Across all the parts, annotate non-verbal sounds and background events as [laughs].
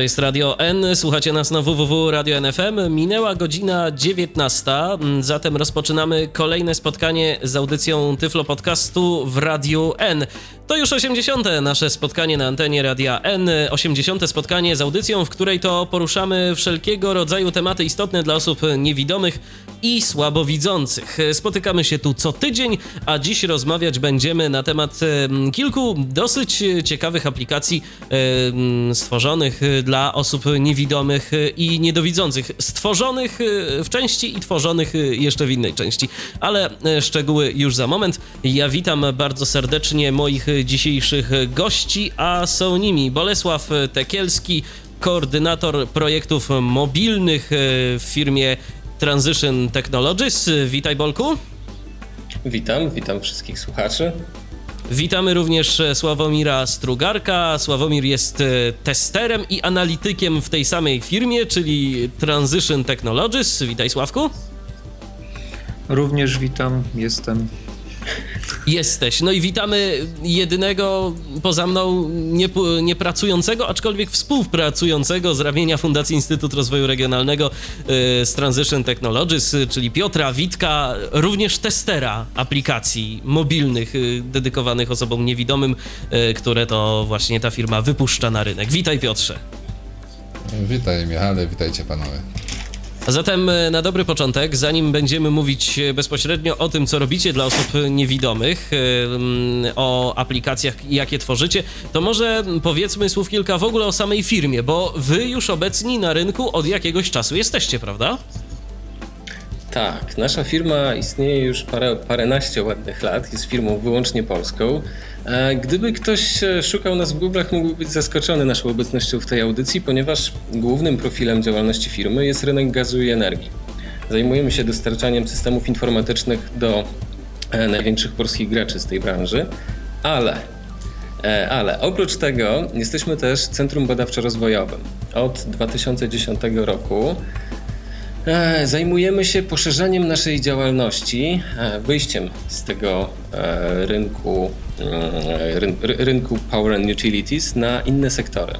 To jest Radio N, słuchacie nas na www.radio.nfm. Minęła godzina 19, zatem rozpoczynamy kolejne spotkanie z audycją Tyflo Podcastu w Radiu N. To już 80. nasze spotkanie na antenie Radia N. 80. spotkanie z audycją, w której to poruszamy wszelkiego rodzaju tematy istotne dla osób niewidomych i słabowidzących. Spotykamy się tu co tydzień, a dziś rozmawiać będziemy na temat kilku dosyć ciekawych aplikacji stworzonych dla osób niewidomych i niedowidzących. Stworzonych w części i tworzonych jeszcze w innej części, ale szczegóły już za moment. Ja witam bardzo serdecznie moich dzisiejszych gości, a są nimi Bolesław Tekielski, koordynator projektów mobilnych w firmie Transition Technologies. Witaj Bolku. Witam, witam wszystkich słuchaczy. Witamy również Sławomira Strugarka. Sławomir jest testerem i analitykiem w tej samej firmie, czyli Transition Technologies. Witaj Sławku. Również witam, jestem Jesteś. No i witamy jedynego poza mną niepracującego, aczkolwiek współpracującego z ramienia Fundacji Instytut Rozwoju Regionalnego y, z Transition Technologies, czyli Piotra Witka, również testera aplikacji mobilnych y, dedykowanych osobom niewidomym, y, które to właśnie ta firma wypuszcza na rynek. Witaj Piotrze. Witaj Michale, witajcie panowie. A zatem e, na dobry początek, zanim będziemy mówić e, bezpośrednio o tym, co robicie dla osób niewidomych, e, o aplikacjach, jakie tworzycie, to może powiedzmy słów kilka w ogóle o samej firmie, bo wy już obecni na rynku od jakiegoś czasu jesteście, prawda? Tak, nasza firma istnieje już parę, paręnaście ładnych lat, jest firmą wyłącznie polską. Gdyby ktoś szukał nas w Google'ach, mógłby być zaskoczony naszą obecnością w tej audycji, ponieważ głównym profilem działalności firmy jest rynek gazu i energii. Zajmujemy się dostarczaniem systemów informatycznych do e, największych polskich graczy z tej branży, ale e, ale oprócz tego jesteśmy też Centrum Badawczo-Rozwojowym. Od 2010 roku E, zajmujemy się poszerzaniem naszej działalności, e, wyjściem z tego e, rynku, rynku Power and Utilities na inne sektory.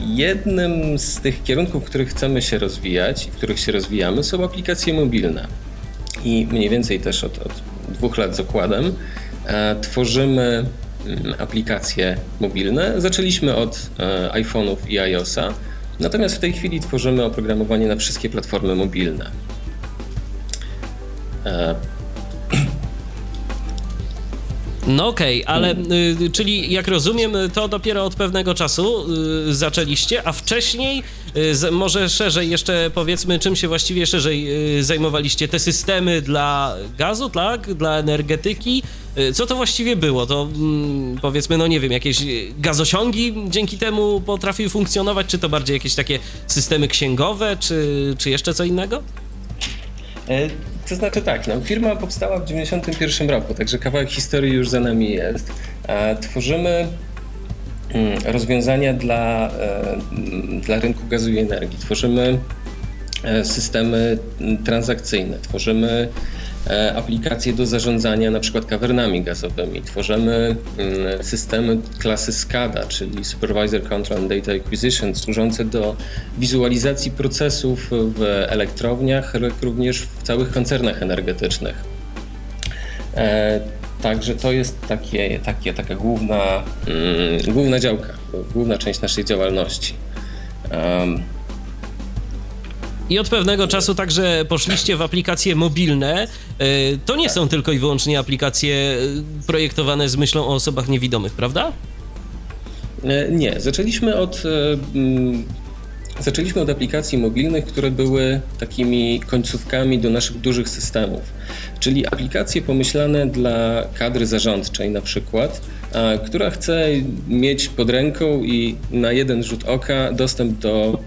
Jednym z tych kierunków, w których chcemy się rozwijać i w których się rozwijamy, są aplikacje mobilne. I mniej więcej też od, od dwóch lat z okładem tworzymy mm, aplikacje mobilne. Zaczęliśmy od iPhone'ów i iOSa. Natomiast w tej chwili tworzymy oprogramowanie na wszystkie platformy mobilne. E, no okej, okay, ale y, czyli jak rozumiem, to dopiero od pewnego czasu y, zaczęliście, a wcześniej y, może szerzej jeszcze powiedzmy, czym się właściwie szerzej y, zajmowaliście? Te systemy dla gazu, tak? Dla energetyki? Y, co to właściwie było? To mm, powiedzmy, no nie wiem, jakieś gazosiągi dzięki temu potrafiły funkcjonować, czy to bardziej jakieś takie systemy księgowe, czy, czy jeszcze co innego? E, to znaczy tak, no, firma powstała w 1991 roku, także kawałek historii już za nami jest. E, tworzymy mm, rozwiązania dla, e, dla rynku gazu i energii. Tworzymy systemy transakcyjne, tworzymy E, aplikacje do zarządzania na przykład kawernami gazowymi. Tworzymy mm, systemy klasy SCADA, czyli Supervisor Control and Data Acquisition, służące do wizualizacji procesów w elektrowniach, ale również w całych koncernach energetycznych. E, także to jest takie, takie, taka główna, mm, główna działka, główna część naszej działalności. I od pewnego czasu także poszliście w aplikacje mobilne. E, to nie są tylko i wyłącznie aplikacje e, projektowane z myślą o osobach niewidomych, prawda? E, nie, zaczęliśmy od, zaczęliśmy od aplikacji mobilnych, które były takimi końcówkami do naszych dużych systemów, czyli aplikacje pomyślane dla kadry zarządczej na przykład, która chce mieć pod ręką i na jeden rzut oka dostęp do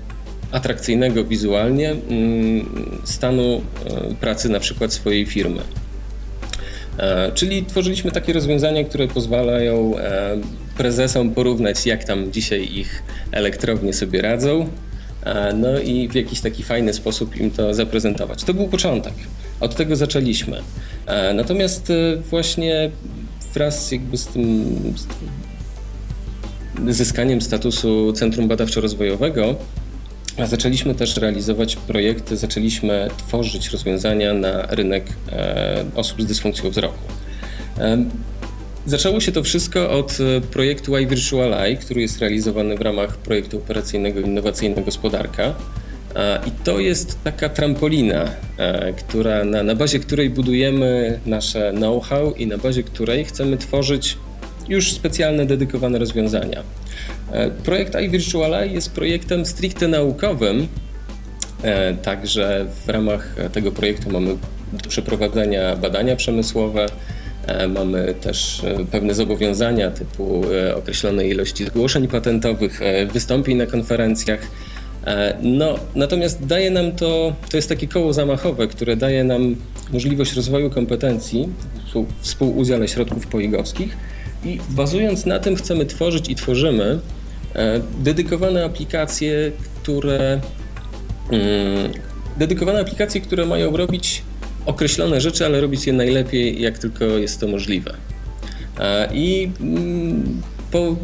atrakcyjnego wizualnie mm, stanu e, pracy na przykład swojej firmy. E, czyli tworzyliśmy takie rozwiązania, które pozwalają e, prezesom porównać, jak tam dzisiaj ich elektrownie sobie radzą, no i w jakiś taki fajny sposób im to zaprezentować. To był początek. Od tego zaczęliśmy. Natomiast właśnie wraz jakby z tym zyskaniem statusu Centrum Badawczo-Rozwojowego zaczęliśmy też realizować projekty, zaczęliśmy tworzyć rozwiązania na rynek e, osób z dysfunkcją wzroku. E, zaczęło się to wszystko od e, projektu iVirtual Eye, który jest realizowany w ramach projektu operacyjnego Innowacyjna Gospodarka. I to jest taka trampolina, która, na, na bazie której budujemy nasze know-how i na bazie której chcemy tworzyć już specjalne, dedykowane rozwiązania. E, projekt iVirtual jest projektem stricte naukowym, e, także w ramach tego projektu mamy do przeprowadzenia badania przemysłowe, e, Mamy też pewne zobowiązania typu określonej ilości zgłoszeń patentowych, wystąpień na konferencjach. No, natomiast daje nam to, to jest takie koło zamachowe, które daje nam możliwość rozwoju kompetencji współudziale środków poigowskich i bazując na tym chcemy tworzyć i tworzymy e, dedykowane aplikacje, które mm, dedykowane aplikacje, które mają robić określone rzeczy, ale robić je najlepiej, jak tylko jest to możliwe. E, I mm, po,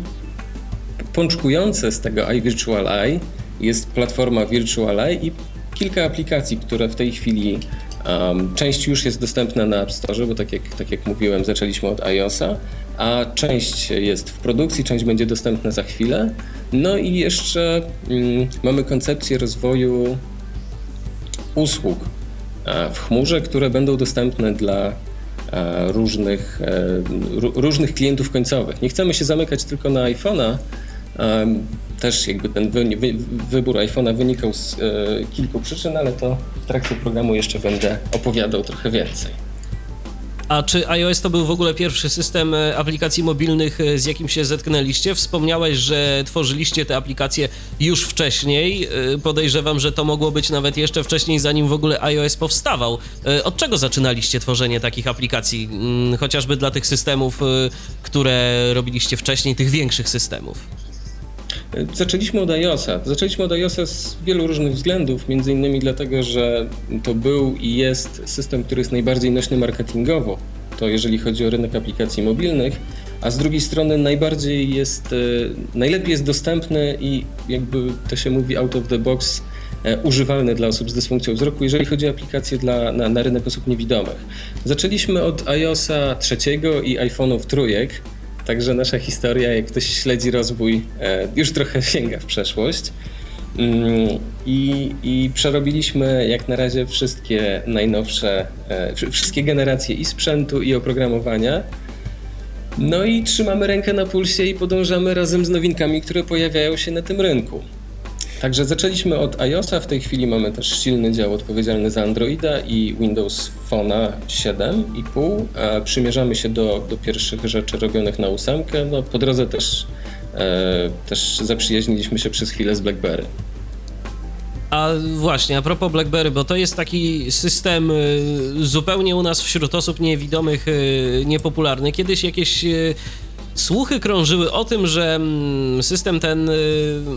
pączkujące z tego iVirtual Eye jest platforma Virtual Eye i kilka aplikacji, które w tej chwili um, część już jest dostępna na App Store, bo tak jak, tak jak mówiłem, zaczęliśmy od iOSa, a część jest w produkcji, część będzie dostępna za chwilę. No i jeszcze mm, mamy koncepcję rozwoju usług e, w chmurze, które będą dostępne dla e, różnych, e, różnych klientów końcowych. Nie chcemy się zamykać tylko na iPhone'a. Też jakby ten wy, wy, wybór iPhone'a wynikał z kilku przyczyn, ale to w trakcie programu jeszcze będę opowiadał trochę więcej. A czy iOS to był w ogóle pierwszy system e, aplikacji mobilnych, e, z jakim się zetknęliście? Wspomniałeś, że tworzyliście te aplikacje już wcześniej. E, podejrzewam, że to mogło być nawet jeszcze wcześniej, zanim w ogóle iOS powstawał. Od czego zaczynaliście tworzenie takich aplikacji? Mm, chociażby dla tych systemów, które robiliście wcześniej, tych większych systemów. Zaczęliśmy od iOSa. Zaczęliśmy od iOSa z wielu różnych względów, między innymi dlatego, że to był i jest system, który jest najbardziej nośny marketingowo, to jeżeli chodzi o rynek aplikacji mobilnych, a z drugiej strony najbardziej jest, e, najlepiej jest dostępny i jakby to się mówi out of the box, e, używalny dla osób z dysfunkcją wzroku, jeżeli chodzi o aplikacje dla, na, na rynek osób niewidomych. Zaczęliśmy od iOSa trzeciego i iPhone'ów trójek, Także nasza historia, jak ktoś śledzi rozwój, e, już trochę [laughs] sięga w przeszłość. Mm, I, I, przerobiliśmy jak na razie wszystkie najnowsze, e, wszystkie generacje i sprzętu, i oprogramowania. No i trzymamy rękę na pulsie i podążamy razem z nowinkami, które pojawiają się na tym rynku. Także zaczęliśmy od iOSa, w tej chwili mamy też silny dział odpowiedzialny za Androida i Windows Phone'a 7,5. A przymierzamy się do, do pierwszych rzeczy robionych na ósemkę. No, po drodze też, e, też zaprzyjaźniliśmy się przez chwilę z BlackBerry. A właśnie, a propos BlackBerry, bo to jest taki system y, zupełnie u nas wśród osób niewidomych y, niepopularny. Kiedyś jakieś y, Słuchy krążyły o tym, że mm, system ten y,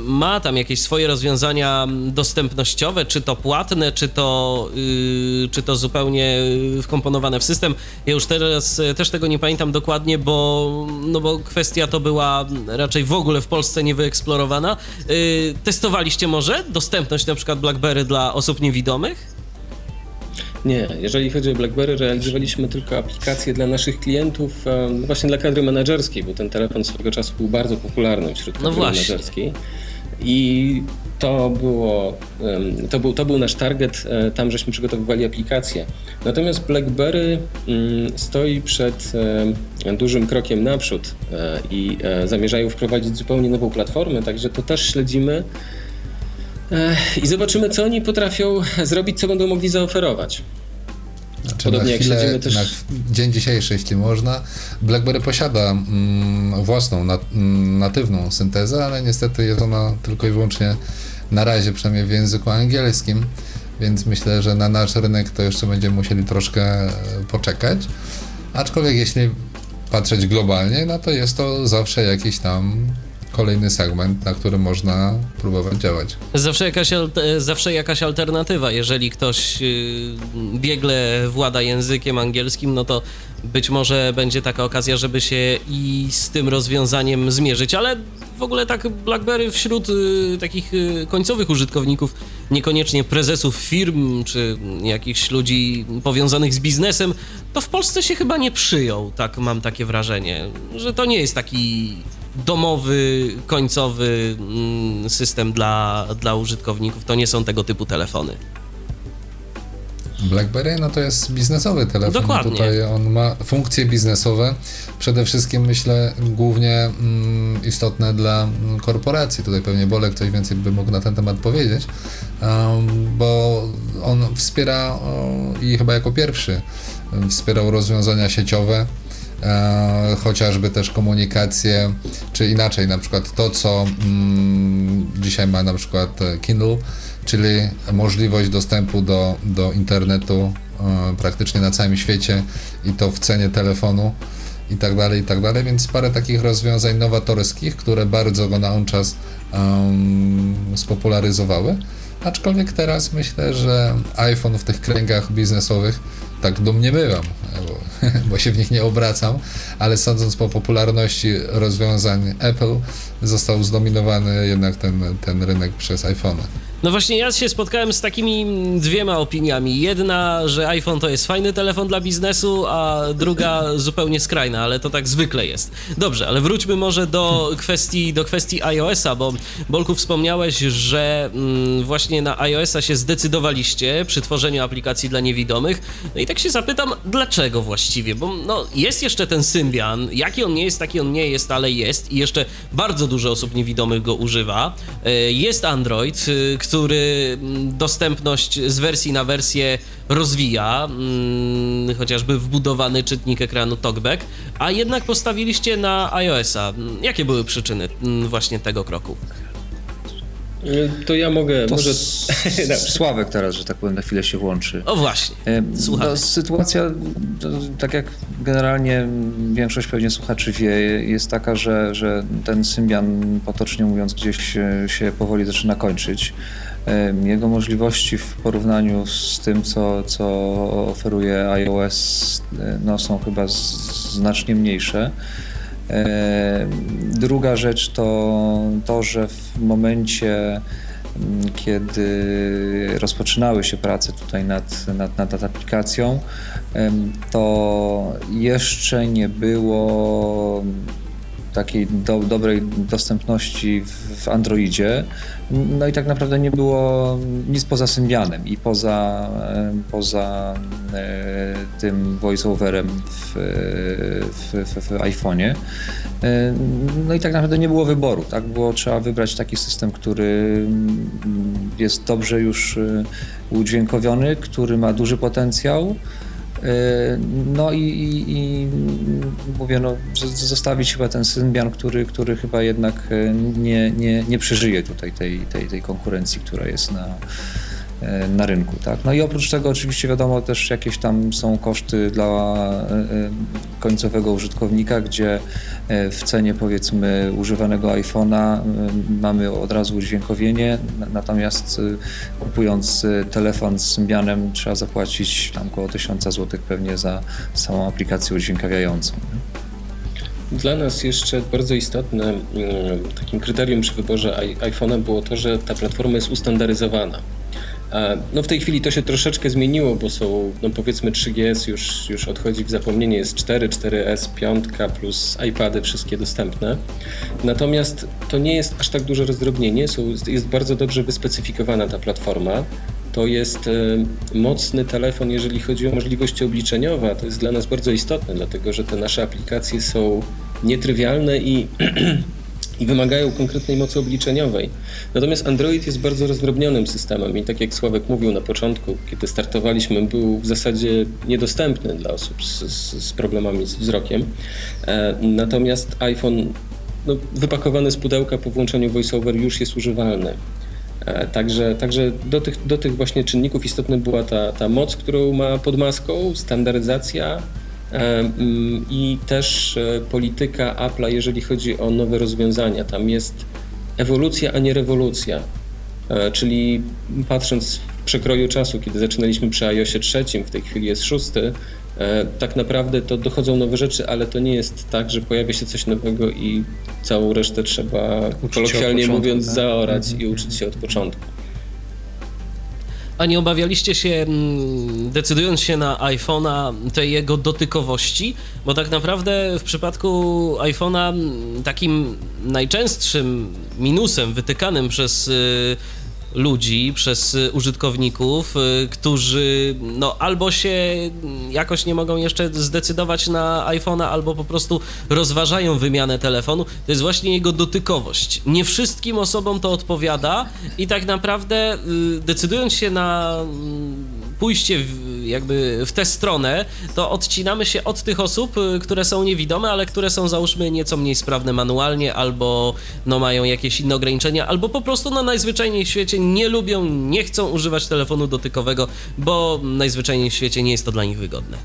ma tam jakieś swoje rozwiązania dostępnościowe, czy to płatne, czy to, y, czy to zupełnie wkomponowane w system. Ja już teraz y, też tego nie pamiętam dokładnie, bo, no bo kwestia to była raczej w ogóle w Polsce niewyeksplorowana. Testowaliście może dostępność na przykład BlackBerry dla osób niewidomych? Nie, jeżeli chodzi o BlackBerry, realizowaliśmy tylko aplikacje dla naszych klientów, właśnie dla kadry menedżerskiej, bo ten telefon swego czasu był bardzo popularny wśród kadry no menedżerskiej. I to, było, to, był, to był nasz target, e, tam żeśmy przygotowywali aplikacje. Natomiast BlackBerry mm, stoi przed dużym krokiem naprzód e, i e, zamierzają wprowadzić zupełnie nową platformę, także to też śledzimy I zobaczymy, co oni potrafią zrobić, co będą mogli zaoferować. Znaczy Podobnie jak chwilę, śledzimy też- na dzień dzisiejszy, jeśli można, BlackBerry posiada mm, własną, nat, mm, natywną syntezę, ale niestety jest ona tylko i wyłącznie na razie, przynajmniej w języku angielskim, więc myślę, że na nasz rynek to jeszcze będziemy musieli troszkę e, poczekać. Aczkolwiek jeśli patrzeć globalnie, no to jest to zawsze jakiś tam kolejny segment, na którym można próbować działać. Zawsze jakaś, al- zawsze jakaś alternatywa. Jeżeli ktoś y, biegle włada językiem angielskim, no to być może będzie taka okazja, żeby się i z tym rozwiązaniem zmierzyć, ale w ogóle tak BlackBerry wśród y, takich y, końcowych użytkowników, niekoniecznie prezesów firm czy jakichś ludzi powiązanych z biznesem, to w Polsce się chyba nie przyjął, tak mam takie wrażenie, że to nie jest taki domowy, końcowy mm, system dla, dla użytkowników. To nie są tego typu telefony. BlackBerry no to jest biznesowy telefon. Dokładnie. Tutaj on ma funkcje biznesowe. Przede wszystkim myślę głównie mm, istotne dla mm, korporacji. Tutaj pewnie Bolek coś więcej by mógł na ten temat powiedzieć, um, bo on wspiera o, i chyba jako pierwszy um, wspierał rozwiązania sieciowe. E, chociażby też komunikację, czy inaczej, na przykład to, co mm, dzisiaj ma na przykład Kindle, czyli możliwość dostępu do, do internetu e, praktycznie na całym świecie i to w cenie telefonu i tak dalej, i tak dalej, więc parę takich rozwiązań nowatorskich, które bardzo go na on czas um, spopularyzowały. Aczkolwiek teraz myślę, że iPhone w tych kręgach biznesowych tak domniemywam, bo, [laughs] bo się w nich nie obracam, ale sądząc po popularności rozwiązań Apple, został zdominowany jednak ten, ten rynek przez iPhone. No właśnie, ja się spotkałem z takimi dwiema opiniami. Jedna, że iPhone to jest fajny telefon dla biznesu, a druga [laughs] zupełnie skrajna, ale to tak zwykle jest. Dobrze, ale wróćmy może do kwestii, do kwestii iOS-a, bo Bolku wspomniałeś, że mm, właśnie na iOS-a się zdecydowaliście przy tworzeniu aplikacji dla niewidomych. No i tak się zapytam, dlaczego właściwie? Bo no, jest jeszcze ten Symbian, jaki on nie jest, taki on nie jest, ale jest i jeszcze bardzo dużo osób niewidomych go używa. E, Jest Android, y, który mm, dostępność z wersji na wersję rozwija, mm, chociażby wbudowany czytnik ekranu TalkBack, a jednak postawiliście na iOS-a. Jakie były przyczyny mm, właśnie tego kroku? Y, To ja mogę, To może... [laughs] Sławek teraz, że tak powiem, na chwilę się włączy. O właśnie, E, Słuchamy. No, sytuacja, tak jak generalnie większość pewnie słuchaczy wie, jest taka, że, że ten Symbian, potocznie mówiąc, gdzieś e, się powoli zaczyna kończyć. Jego możliwości w porównaniu z tym, co, co oferuje iOS, no, są chyba znacznie mniejsze. E, Druga rzecz to to, że w momencie, m, kiedy rozpoczynały się prace tutaj nad, nad, nad, aplikacją, to jeszcze nie było takiej do, dobrej dostępności w, w Androidzie. No i tak naprawdę nie było nic poza Symbianem i poza, em, poza e, tym voiceoverem w, w, w, w iPhone'ie. E, No i tak naprawdę nie było wyboru, tak? Było trzeba wybrać taki system, który mm, jest dobrze już e, udźwiękowiony, który ma duży potencjał. E, No i, i, i mówię, no, zostawić chyba ten Symbian, który, który chyba jednak e, nie, nie, nie przeżyje tutaj tej, tej, tej konkurencji, która jest na, na rynku. Tak? No i oprócz tego oczywiście wiadomo też jakieś tam są koszty dla e, e, końcowego użytkownika, gdzie e, w cenie powiedzmy używanego iPhone'a e, mamy od razu udźwiękowienie, na- natomiast e, kupując e, telefon z Symbianem trzeba zapłacić tam około 1000 zł pewnie za samą aplikację udźwiękawiającą. Dla nas jeszcze bardzo istotne mm, takim kryterium przy wyborze iPhone'a było to, że ta platforma jest ustandaryzowana. E, No w tej chwili to się troszeczkę zmieniło, bo są, no powiedzmy 3GS już, już odchodzi w zapomnienie, jest 4, 4S, 5 plus iPady wszystkie dostępne. Natomiast to nie jest aż tak duże rozdrobnienie, są, jest bardzo dobrze wyspecyfikowana ta platforma. To jest e, mocny telefon, jeżeli chodzi o możliwości obliczeniowe. To jest dla nas bardzo istotne, dlatego że te nasze aplikacje są nietrywialne i [clears throat] i wymagają konkretnej mocy obliczeniowej. Natomiast Android jest bardzo rozdrobnionym systemem i tak jak Sławek mówił na początku, kiedy startowaliśmy, był w zasadzie niedostępny dla osób z, z, z problemami z wzrokiem. E, natomiast iPhone no, wypakowany z pudełka po włączeniu VoiceOver już jest używalny. E, także, także do, tych, do tych właśnie czynników istotna była ta, ta moc, którą ma pod maską, standaryzacja, i też e, polityka Apple'a, jeżeli chodzi o nowe rozwiązania. Tam jest ewolucja, a nie rewolucja. E, czyli patrząc w przekroju czasu, kiedy zaczynaliśmy przy iOSie trzecim, w tej chwili jest szósty, e, tak naprawdę to dochodzą nowe rzeczy, ale to nie jest tak, że pojawia się coś nowego i całą resztę trzeba, Uczyć kolokwialnie początku, mówiąc, tak? zaorać i uczyć się od początku. A nie obawialiście się, mm, decydując się na iPhone'a, tej jego dotykowości? Bo tak naprawdę w przypadku iPhone'a mm, takim najczęstszym minusem wytykanym przez y, ludzi, przez y, użytkowników, y, którzy no albo się jakoś nie mogą jeszcze zdecydować na iPhone'a, albo po prostu rozważają wymianę telefonu, to jest właśnie jego dotykowość. Nie wszystkim osobom to odpowiada i tak naprawdę y, decydując się na mm, pójście w, jakby w tę stronę, to odcinamy się od tych osób, y, które są niewidome, ale które są załóżmy nieco mniej sprawne manualnie, albo no mają jakieś inne ograniczenia, albo po prostu na najzwyczajniej w świecie nie lubią, nie chcą używać telefonu dotykowego, bo najzwyczajniej w świecie nie jest to dla nich wygodne.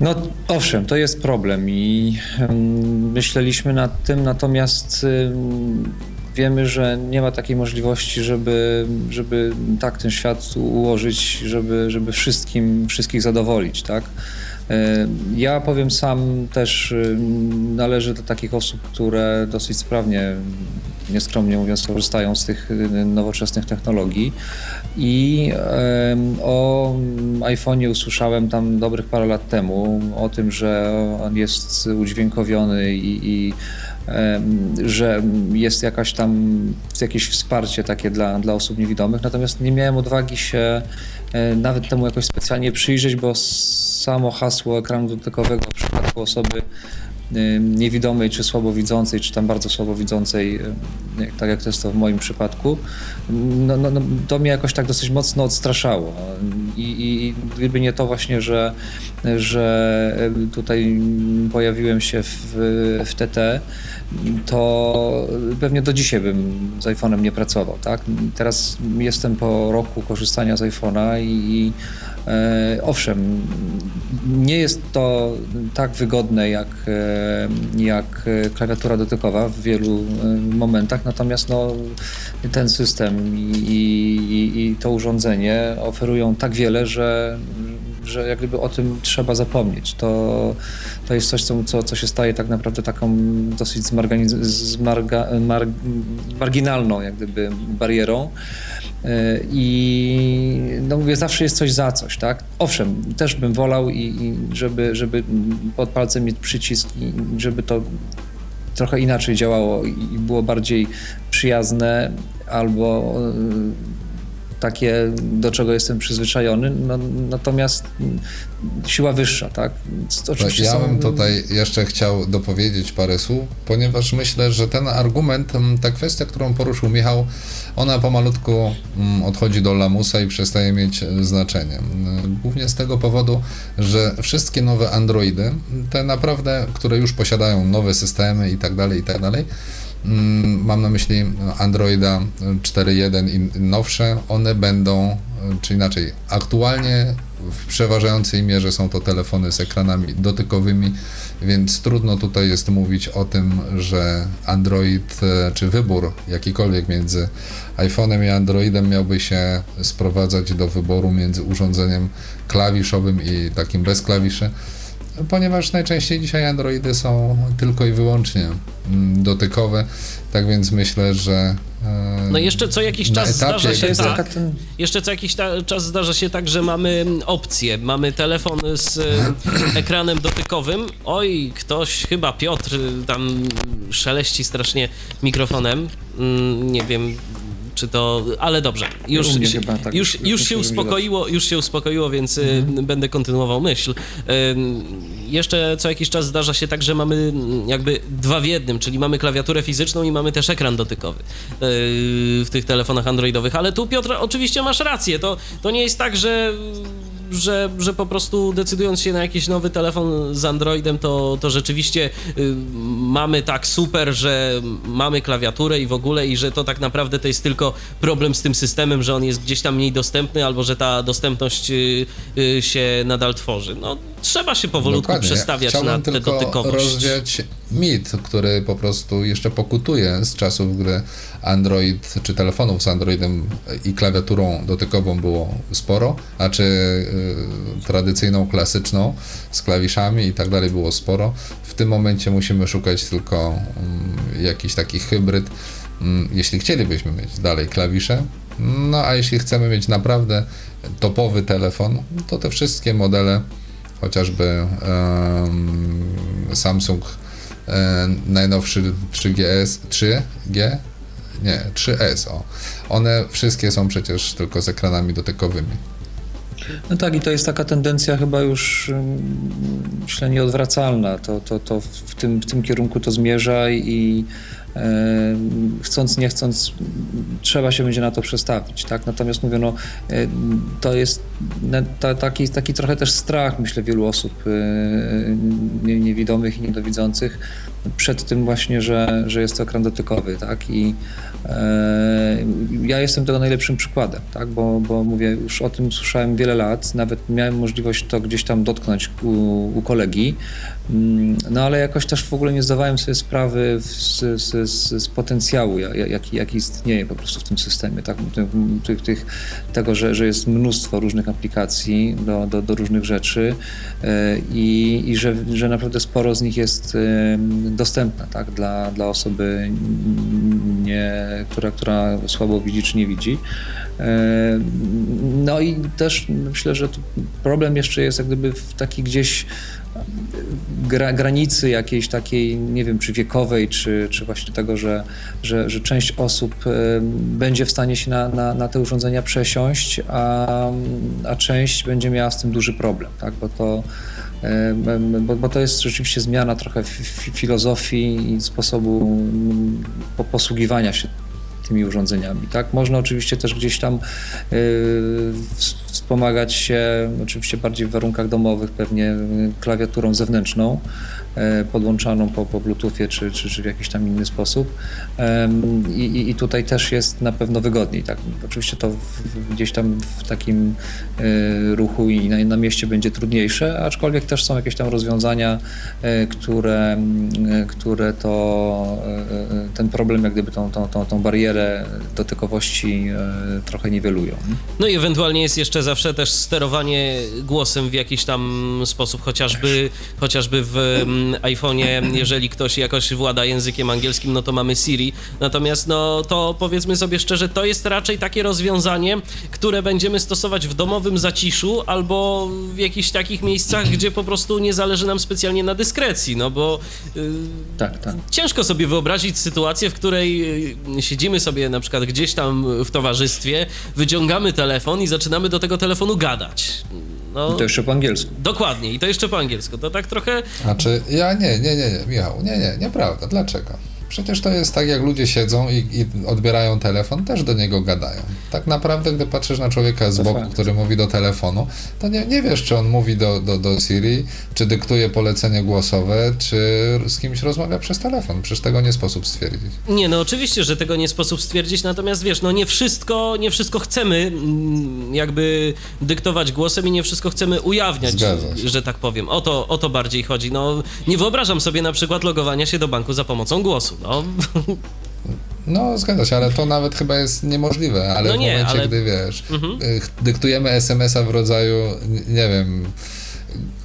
No owszem, to jest problem i ym, myśleliśmy nad tym, natomiast ym, wiemy, że nie ma takiej możliwości, żeby, żeby tak ten świat ułożyć, żeby, żeby wszystkim, wszystkich zadowolić, tak? E, Ja powiem sam też y, należę do takich osób, które dosyć sprawnie, nieskromnie mówiąc, korzystają z tych y, nowoczesnych technologii i o iPhone'ie usłyszałem tam dobrych parę lat temu o tym, że on jest udźwiękowiony i, i że jest jakaś tam jakieś wsparcie takie dla, dla osób niewidomych, natomiast nie miałem odwagi się e, nawet temu jakoś specjalnie przyjrzeć, bo samo hasło ekranu dotykowego w przypadku osoby niewidomej, czy słabowidzącej, czy tam bardzo słabowidzącej, tak jak to jest to w moim przypadku, no, no, no, to mnie jakoś tak dosyć mocno odstraszało. I, i gdyby nie to właśnie, że, że tutaj pojawiłem się w, w TT, to pewnie do dzisiaj bym z iPhone'em nie pracował, tak? Teraz jestem po roku korzystania z iPhone'a i, owszem, nie jest to tak wygodne jak, e, jak klawiatura dotykowa w wielu e, momentach, natomiast no, ten system i, i, i to urządzenie oferują tak wiele, że, że jak gdyby o tym trzeba zapomnieć. To, to jest coś, co, co, się staje tak naprawdę taką dosyć zmarga, mar, marginalną jak gdyby barierą. E, I no mówię, zawsze jest coś za coś, tak? Owszem, też bym wolał, i, i żeby, żeby pod palcem mieć przycisk i żeby to trochę inaczej działało i było bardziej przyjazne albo e, takie, do czego jestem przyzwyczajony, no, natomiast siła wyższa, tak? Tak, oczywiście ja są- bym tutaj jeszcze chciał dopowiedzieć parę słów, ponieważ myślę, że ten argument, ta kwestia, którą poruszył Michał, ona pomalutku odchodzi do lamusa i przestaje mieć e, znaczenie. Głównie z tego powodu, że wszystkie nowe Androidy, te naprawdę, które już posiadają nowe systemy i tak dalej, i tak dalej, mam na myśli Androida 4.1 i nowsze, one będą, e, czy inaczej, aktualnie w przeważającej mierze są to telefony z ekranami dotykowymi, więc trudno tutaj jest mówić o tym, że Android, e, czy wybór jakikolwiek między iPhone'em i Androidem miałby się sprowadzać do wyboru między urządzeniem klawiszowym i takim bez klawiszy, ponieważ najczęściej dzisiaj Androidy są tylko i wyłącznie mm, dotykowe, tak więc myślę, że e, No jeszcze co jakiś czas etapie, zdarza się tak. taka Jeszcze co jakiś ta, czas zdarza się tak, że mamy opcję. Mamy telefon z e, [clears throat] ekranem dotykowym. Oj, ktoś, chyba Piotr, tam szeleści strasznie mikrofonem. Mm, Nie wiem. Czy to. Ale dobrze. Już, się- chyba tak, już, już się uspokoiło, już się uspokoiło, więc y, będę kontynuował myśl. Jeszcze co jakiś czas zdarza się tak, że mamy mm, jakby dwa w jednym, czyli mamy klawiaturę fizyczną i mamy też ekran dotykowy yy, w tych telefonach androidowych. Ale tu, Piotr, oczywiście masz rację. To, to nie jest tak, że że, że po prostu decydując się na jakiś nowy telefon z Androidem, to, to rzeczywiście y, mamy tak super, że mamy klawiaturę i w ogóle, i że to tak naprawdę to jest tylko problem z tym systemem, że on jest gdzieś tam mniej dostępny, albo że ta dostępność y, y, się nadal tworzy. No, trzeba się powolutku Dokładnie. przestawiać Chciałbym na tę dotykowość. rozwiać mit, który po prostu jeszcze pokutuje z czasów, gdy Android, czy telefonów z Androidem i klawiaturą dotykową było sporo, a czy y, tradycyjną, klasyczną z klawiszami i tak dalej było sporo. W tym momencie musimy szukać tylko mm, jakiś taki hybryd, mm, jeśli chcielibyśmy mieć dalej klawisze, no a jeśli chcemy mieć naprawdę topowy telefon, to te wszystkie modele, chociażby Samsung e, najnowszy 3GS, 3G, nie, 3S, o. One wszystkie są przecież tylko z ekranami dotykowymi. No tak, i to jest taka tendencja chyba już, myślę, nieodwracalna. To, to, to w, tym, w tym kierunku to zmierza i e, chcąc, nie chcąc, trzeba się będzie na to przestawić, tak? Natomiast mówię, no, e, to jest ta, taki, taki trochę też strach, myślę, wielu osób e, nie- niewidomych i niedowidzących przed tym właśnie, że, że jest to ekran dotykowy, tak? I e, ja jestem tego najlepszym przykładem, tak? Bo, bo mówię, już o tym słyszałem wiele lat, nawet miałem możliwość to gdzieś tam dotknąć u, u kolegi, Mm, no ale jakoś też w ogóle nie zdawałem sobie sprawy z, z, z, z potencjału, ja- ja- jaki, jaki istnieje po prostu w tym systemie, tak? Tych, tych, tego, że, że jest mnóstwo różnych aplikacji do, do, do różnych rzeczy e, i, i że, że naprawdę sporo z nich jest dostępna tak? dla, dla osoby, nie, która, która słabo widzi czy nie widzi. E, No i też myślę, że problem jeszcze jest jak gdyby w taki gdzieś gra, granicy jakiejś takiej, nie wiem, czy wiekowej, czy, czy właśnie tego, że, że, że część osób e, będzie w stanie się na, na, na te urządzenia przesiąść, a, a część będzie miała z tym duży problem, tak? bo to bo, bo to jest rzeczywiście zmiana trochę fi- fi- filozofii i sposobu mm, po- posługiwania się tymi urządzeniami. Tak? Można oczywiście też gdzieś tam ws- wspomagać się, oczywiście bardziej w warunkach domowych, pewnie yy, klawiaturą zewnętrzną, podłączaną po, po Bluetoothie czy, czy, czy w jakiś tam inny sposób. I, i- tutaj też jest na pewno wygodniej. Tak? Oczywiście to w, gdzieś tam w takim yy, ruchu i na, na mieście będzie trudniejsze, aczkolwiek też są jakieś tam rozwiązania, yy, które, które to ten problem, jak gdyby tą, tą, tą, tą barierę dotykowości trochę niwelują. No i ewentualnie jest jeszcze zawsze też sterowanie głosem w jakiś tam sposób, chociażby, chociażby w iPhone'ie, jeżeli ktoś jakoś włada językiem angielskim, no to mamy Siri. Natomiast no to powiedzmy sobie szczerze, to jest raczej takie rozwiązanie, które będziemy stosować w domowym zaciszu albo w jakichś takich miejscach, gdzie po prostu nie zależy nam specjalnie na dyskrecji, no bo y, Tak, tak. ciężko sobie wyobrazić sytuację, w której y, siedzimy sobie na przykład gdzieś tam w towarzystwie, wyciągamy telefon i zaczynamy do tego telefonu gadać. No, To jeszcze po angielsku. dokładnie, i to jeszcze po angielsku. To tak trochę. Znaczy, ja nie, nie, nie, nie, Michał, nie, nie, nieprawda. Dlaczego? Przecież to jest tak, jak ludzie siedzą i, i odbierają telefon, też do niego gadają. Tak naprawdę, gdy patrzysz na człowieka z boku, fakt. który mówi do telefonu, to nie, nie wiesz, czy on mówi do, do, do Siri, czy dyktuje polecenie głosowe, czy z kimś rozmawia przez telefon. Przecież tego nie sposób stwierdzić. Nie, no oczywiście, że tego nie sposób stwierdzić, natomiast wiesz, no nie wszystko, nie wszystko chcemy mm, jakby dyktować głosem i nie wszystko chcemy ujawniać, że tak powiem. O to, o to bardziej chodzi. No nie wyobrażam sobie na przykład logowania się do banku za pomocą głosu. No. No, zgadza się, ale to nawet chyba jest niemożliwe, ale No w nie, momencie, ale- gdy wiesz, Mhm. y, dyktujemy SMS-a w rodzaju, nie wiem,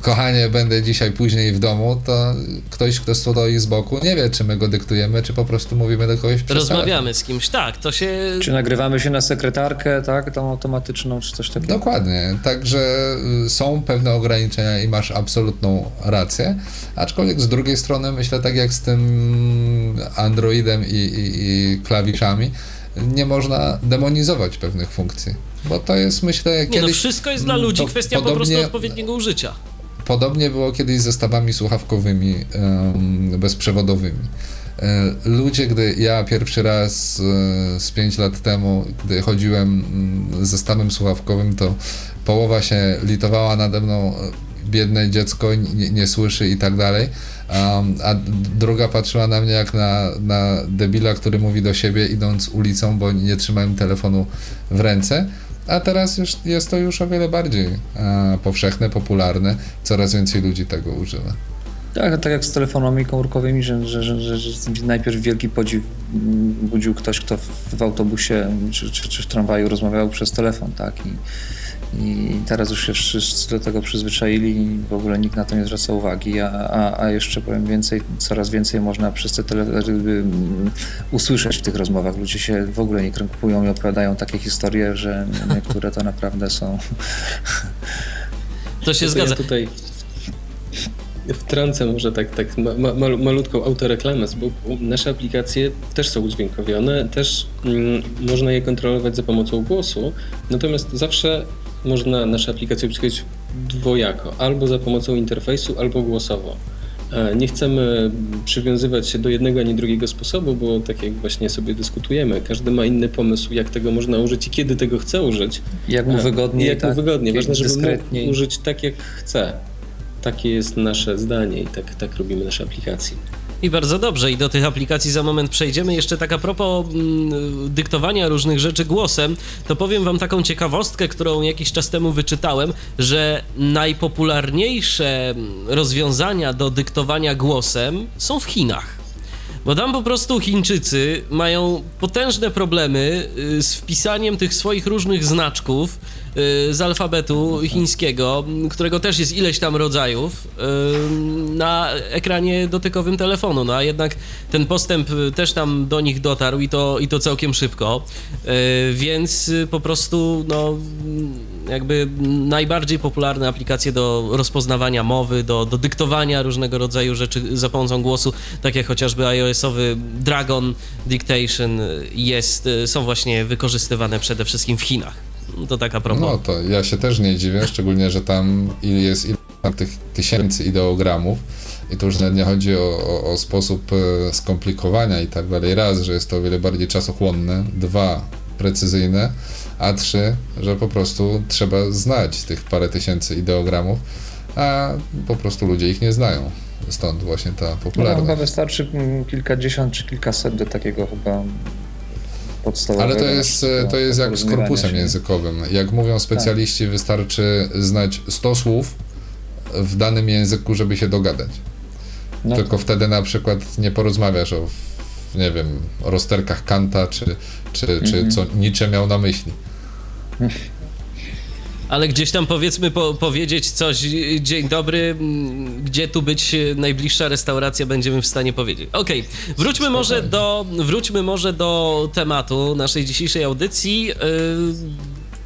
kochanie, będę dzisiaj później w domu, to ktoś, kto stoi z boku, nie wie, czy my go dyktujemy, czy po prostu mówimy do kogoś przez Rozmawiamy z kimś, tak, to się Czy nagrywamy się na sekretarkę, tak, tą automatyczną, czy coś takiego? Dokładnie, także y, są pewne ograniczenia i masz absolutną rację, aczkolwiek z drugiej strony myślę tak jak z tym Androidem i, i, i klawiszami, nie można demonizować pewnych funkcji, bo to jest myślę Nie, kiedyś... no wszystko jest dla mm, ludzi, kwestia po podobnie- prostu odpowiedniego użycia. podobnie było kiedyś ze stawami słuchawkowymi bezprzewodowymi. E, ludzie, gdy ja pierwszy raz e, z 5 lat temu, gdy chodziłem mm, ze stawem słuchawkowym, to połowa się litowała nade mną, biedne dziecko nie, nie słyszy i tak dalej, a druga patrzyła na mnie jak na, na debila, który mówi do siebie idąc ulicą, bo nie trzymałem telefonu w ręce. A teraz już jest to już o wiele bardziej e, powszechne, popularne, coraz więcej ludzi tego używa. Tak, tak jak z telefonami komórkowymi, że, że, że, że, najpierw wielki podziw budził ktoś, kto w, w autobusie czy, czy, czy, w tramwaju rozmawiał przez telefon, tak? I, i teraz już się wszyscy do tego przyzwyczaili i w ogóle nikt na to nie zwraca uwagi, a, a, a jeszcze powiem więcej, coraz więcej można przez te tele, usłyszeć w tych rozmowach. Ludzie się w ogóle nie krępują i opowiadają takie historie, że niektóre to naprawdę są... To się zgadza. Ja tutaj wtrącę może tak, tak ma, ma, malutką autoreklamę z boku. Nasze aplikacje też są udźwiękowione, też mm, można je kontrolować za pomocą głosu, natomiast zawsze można nasze aplikacje obsługiwać dwojako, albo za pomocą interfejsu, albo głosowo. E, nie chcemy przywiązywać się do jednego ani drugiego sposobu, bo tak jak właśnie sobie dyskutujemy, każdy ma inny pomysł, jak tego można użyć i kiedy tego chce użyć. Jak mu wygodnie. Jak tak, mu wygodnie. Ważne, żeby mógł użyć tak, jak chce. Takie jest nasze zdanie i tak, tak robimy nasze aplikacje. I bardzo dobrze, i do tych aplikacji za moment przejdziemy. Jeszcze tak a propos mm, dyktowania różnych rzeczy głosem, to powiem Wam taką ciekawostkę, którą jakiś czas temu wyczytałem, że najpopularniejsze rozwiązania do dyktowania głosem są w Chinach. Bo tam po prostu Chińczycy mają potężne problemy y, z wpisaniem tych swoich różnych znaczków z alfabetu chińskiego, którego też jest ileś tam rodzajów, y, na ekranie dotykowym telefonu. No a jednak ten postęp też tam do nich dotarł i to, i to całkiem szybko. Więc po prostu, no jakby najbardziej popularne aplikacje do rozpoznawania mowy, do, do dyktowania różnego rodzaju rzeczy za pomocą głosu, tak jak chociażby iOS-owy Dragon Dictation jest, są właśnie wykorzystywane przede wszystkim w Chinach. To taka propos. No to ja się też nie dziwię, szczególnie, że tam jest ile tych tysięcy ideogramów i to już nie chodzi o, o, o sposób e, skomplikowania i tak dalej. Raz, że jest to o wiele bardziej czasochłonne, dwa, precyzyjne, a trzy, że po prostu trzeba znać tych parę tysięcy ideogramów, a po prostu ludzie ich nie znają. Stąd właśnie ta popularność. No, chyba wystarczy kilkadziesiąt czy kilkaset do takiego chyba Ale to jest, to jest jak z korpusem się. językowym. Jak mówią specjaliści, tak. wystarczy znać 100 słów w danym języku, żeby się dogadać. No Tylko to... wtedy na przykład nie porozmawiasz o nie wiem, rozterkach Kanta, czy, czy, czy mhm. co Nietzsche miał na myśli. [laughs] Ale gdzieś tam powiedzmy po, powiedzieć coś, dzień dobry, gdzie tu być najbliższa restauracja, będziemy w stanie powiedzieć. Okej, okay. wróćmy może do, wróćmy może do tematu naszej dzisiejszej audycji. Yy,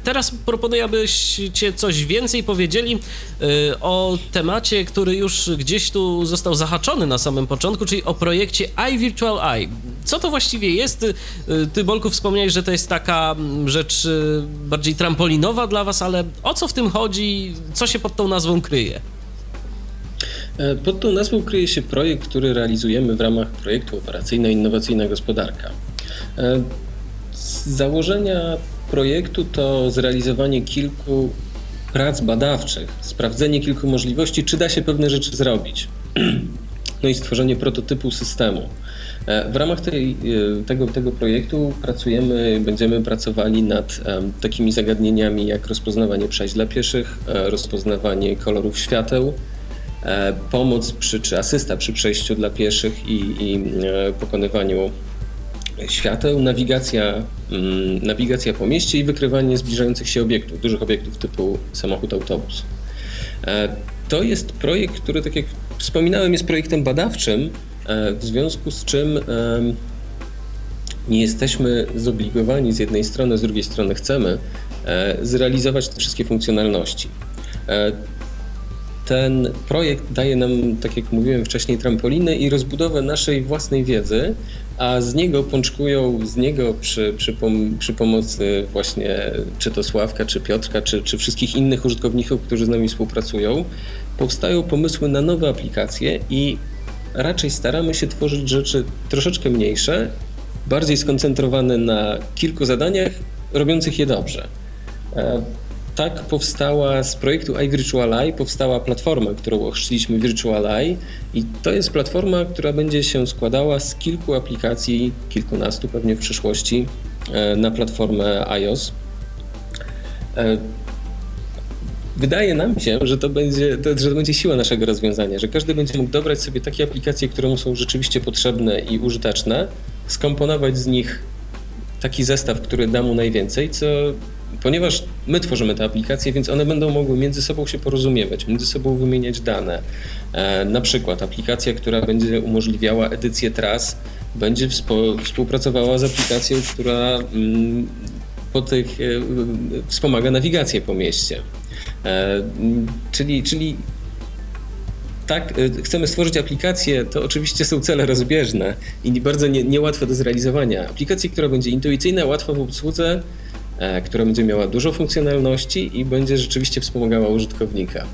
teraz proponuję, abyście coś więcej powiedzieli y, o temacie, który już gdzieś tu został zahaczony na samym początku, czyli o projekcie iVirtual Eye. Co to właściwie jest? Y, ty, Bolku, wspomniałeś, że to jest taka rzecz y, bardziej trampolinowa dla was, ale o co w tym chodzi? Co się pod tą nazwą kryje? E, pod tą nazwą kryje się projekt, który realizujemy w ramach projektu operacyjno-innowacyjna gospodarka. E, z założenia projektu to zrealizowanie kilku prac badawczych, sprawdzenie kilku możliwości, czy da się pewne rzeczy zrobić. [clears throat] No i stworzenie prototypu systemu. E, w ramach tej, e, tego, tego projektu pracujemy, będziemy pracowali nad takimi zagadnieniami jak rozpoznawanie przejść dla pieszych, rozpoznawanie kolorów świateł, pomoc przy, czy asysta przy przejściu dla pieszych i, i pokonywaniu świateł, nawigacja, mm, nawigacja po mieście i wykrywanie zbliżających się obiektów, dużych obiektów typu samochód, autobus. E, to jest projekt, który, tak jak wspominałem, jest projektem badawczym, e, w związku z czym nie jesteśmy zobligowani z jednej strony, z drugiej strony chcemy e, zrealizować te wszystkie funkcjonalności. Ten projekt daje nam, tak jak mówiłem wcześniej, trampoliny i rozbudowę naszej własnej wiedzy a z niego pączkują, z niego przy, przy, pom przy pomocy właśnie czy to Sławka, czy Piotrka, czy, czy wszystkich innych użytkowników, którzy z nami współpracują, powstają pomysły na nowe aplikacje i raczej staramy się tworzyć rzeczy troszeczkę mniejsze, bardziej skoncentrowane na kilku zadaniach, robiących je dobrze. Tak powstała z projektu iVirtualEye powstała platforma, którą ochrzciliśmy VirtualEye i to jest platforma, która będzie się składała z kilku aplikacji, kilkunastu pewnie w przyszłości e, na platformę iOS. E, wydaje nam się, że to, będzie, że to będzie siła naszego rozwiązania, że każdy będzie mógł dobrać sobie takie aplikacje, które mu są rzeczywiście potrzebne i użyteczne, skomponować z nich taki zestaw, który da mu najwięcej, co ponieważ my tworzymy te aplikacje, więc one będą mogły między sobą się porozumiewać, między sobą wymieniać dane. E, na przykład aplikacja, która będzie umożliwiała edycję tras, będzie współpracowała z aplikacją, która mm, po tych, e, wspomaga nawigację po mieście. E, czyli, czyli tak, chcemy stworzyć aplikację, to oczywiście są cele rozbieżne i bardzo nie, niełatwe do zrealizowania. Aplikację, która będzie intuicyjna, łatwa w obsłudze, E, która będzie miała dużo funkcjonalności i będzie rzeczywiście wspomagała użytkownika.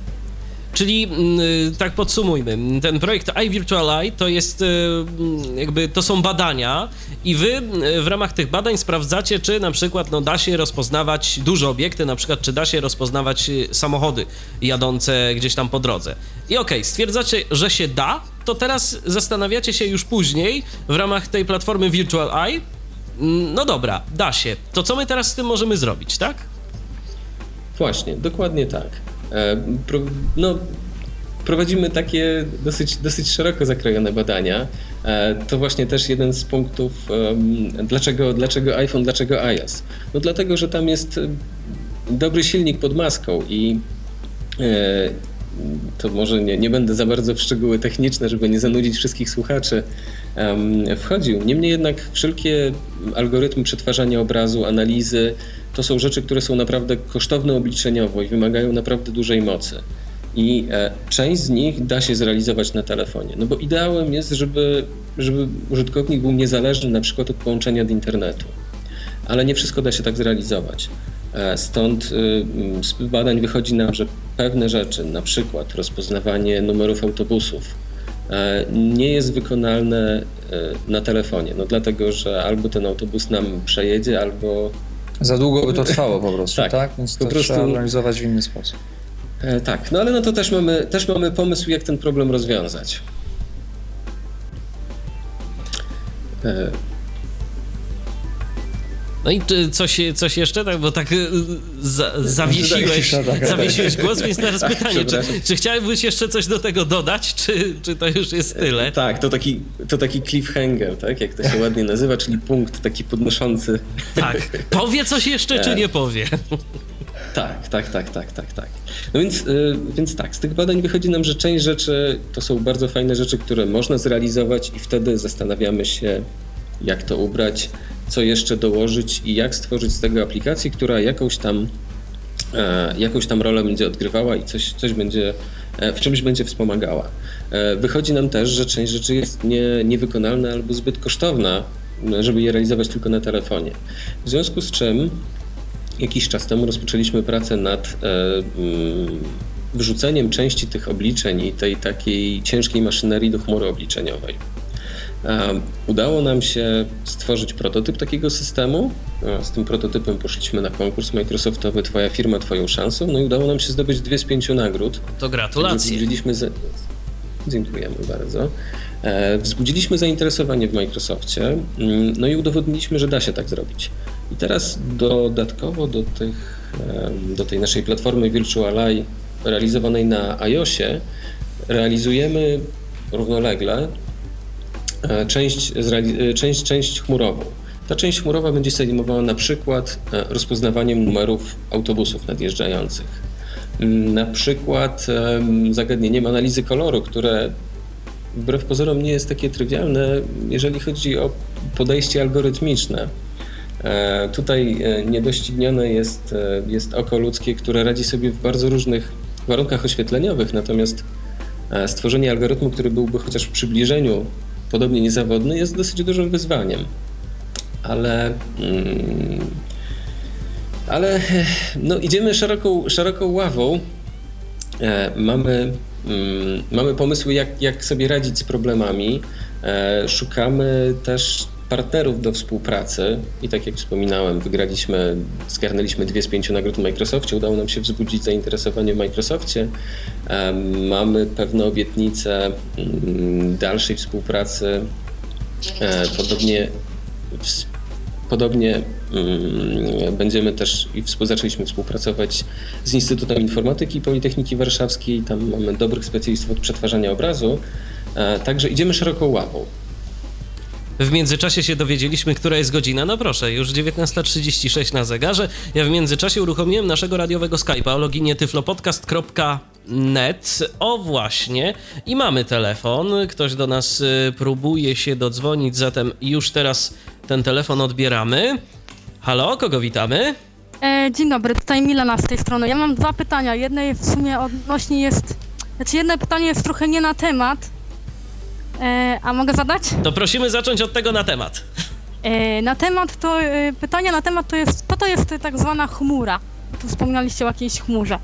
Czyli mm, y, tak podsumujmy, ten projekt iVirtualEye to jest y, mm, jakby to są badania i wy y, w ramach tych badań sprawdzacie, czy na przykład no, da się rozpoznawać duże obiekty, na przykład czy da się rozpoznawać samochody jadące gdzieś tam po drodze. I okej, okay, stwierdzacie, że się da, to teraz zastanawiacie się już później w ramach tej platformy Virtual Eye, no dobra, da się. To co my teraz z tym możemy zrobić, tak? Właśnie, dokładnie tak. E, no, prowadzimy takie dosyć, dosyć szeroko zakrojone badania. E, to właśnie też jeden z punktów, dlaczego, dlaczego iPhone, dlaczego iOS. No dlatego, że tam jest dobry silnik pod maską i e, to może nie, nie będę za bardzo w szczegóły techniczne, żeby nie zanudzić wszystkich słuchaczy, wchodził. Niemniej jednak wszelkie algorytmy przetwarzania obrazu, analizy, to są rzeczy, które są naprawdę kosztowne obliczeniowo i wymagają naprawdę dużej mocy. I e, część z nich da się zrealizować na telefonie. No bo ideałem jest, żeby, żeby użytkownik był niezależny na przykład od połączenia do internetu. Ale nie wszystko da się tak zrealizować. E, stąd y, z badań wychodzi nam, że pewne rzeczy, na przykład rozpoznawanie numerów autobusów, nie jest wykonalne e, na telefonie. No dlatego, że albo ten autobus nam przejedzie, albo. Za długo by to trwało po prostu, [laughs] tak? tak? Więc po to prostu... trzeba organizować w inny sposób. Tak, no ale no to też mamy, też mamy pomysł, jak ten problem rozwiązać. No i coś, coś jeszcze, tak, bo tak y, za, zawiesiłeś, zawiesiłeś głos, więc teraz pytanie, czy, czy chciałbyś jeszcze coś do tego dodać, czy, czy to już jest tyle? Tak, to taki, to taki cliffhanger, tak, jak to się ładnie nazywa, czyli punkt taki podnoszący. Tak, powie coś jeszcze, czy nie powie? Tak, tak, tak, tak, tak, tak. No więc, yy, więc tak, z tych badań wychodzi nam, że część rzeczy to są bardzo fajne rzeczy, które można zrealizować i wtedy zastanawiamy się, jak to ubrać, co jeszcze dołożyć i jak stworzyć z tego aplikację, która jakąś tam, e, jakąś tam rolę będzie odgrywała i coś, coś będzie, e, w czymś będzie wspomagała. E, wychodzi nam też, że część rzeczy jest nie, niewykonalna albo zbyt kosztowna, żeby je realizować tylko na telefonie. W związku z czym jakiś czas temu rozpoczęliśmy pracę nad mm, wrzuceniem części tych obliczeń i tej takiej ciężkiej maszynerii do chmury obliczeniowej. Udało nam się stworzyć prototyp takiego systemu. Z tym prototypem poszliśmy na konkurs Microsoftowy Twoja firma, Twoją szansą. No i udało nam się zdobyć dwie z pięciu nagród. To gratulacje. Wzbudziliśmy za... Dziękujemy bardzo. E, wzbudziliśmy zainteresowanie w Microsoftie, mm, no i udowodniliśmy, że da się tak zrobić. I teraz dodatkowo do, tych, do tej naszej platformy Virtual realizowanej na iOSie realizujemy równolegle część, e, część, część chmurową. Ta część chmurowa będzie zajmowała na przykład e, rozpoznawaniem numerów autobusów nadjeżdżających. Mm, na przykład zagadnieniem analizy koloru, które wbrew pozorom nie jest takie trywialne, jeżeli chodzi o podejście algorytmiczne. Tutaj niedoścignione jest, jest oko ludzkie, które radzi sobie w bardzo różnych warunkach oświetleniowych, natomiast stworzenie algorytmu, który byłby chociaż w przybliżeniu podobnie niezawodny, jest dosyć dużym wyzwaniem. Ale. Mm, ale no, idziemy szeroką, szeroką ławą. E, mamy, mm, mamy pomysły, jak, jak sobie radzić z problemami. E, szukamy też partnerów do współpracy i tak jak wspominałem, wygraliśmy, zgarnęliśmy dwie z pięciu nagród w Microsoftie, udało nam się wzbudzić zainteresowanie w Microsoftie. Mamy pewne obietnice mm, dalszej współpracy. E, podobnie Podobnie mm, będziemy też i zaczęliśmy współpracować z Instytutem Informatyki Politechniki Warszawskiej. Tam mamy dobrych specjalistów od przetwarzania obrazu. E, także idziemy szeroką ławą. W międzyczasie się dowiedzieliśmy, która jest godzina. No proszę, już 19.36 na zegarze. Ja w międzyczasie uruchomiłem naszego radiowego Skype'a o loginie tyflopodcast.net. O właśnie. I mamy telefon. Ktoś do nas y, próbuje się dodzwonić, zatem już teraz ten telefon odbieramy. Halo, kogo witamy? E, dzień dobry, tutaj Milena z tej strony. Ja mam dwa pytania. Jedne w sumie odnośnie jest... Znaczy jedno pytanie jest trochę nie na temat, E, a mogę zadać? To prosimy zacząć od tego na temat. E, na temat to, e, pytania na temat to jest, co to jest tak zwana chmura? Tu wspomnieliście o jakiejś chmurze.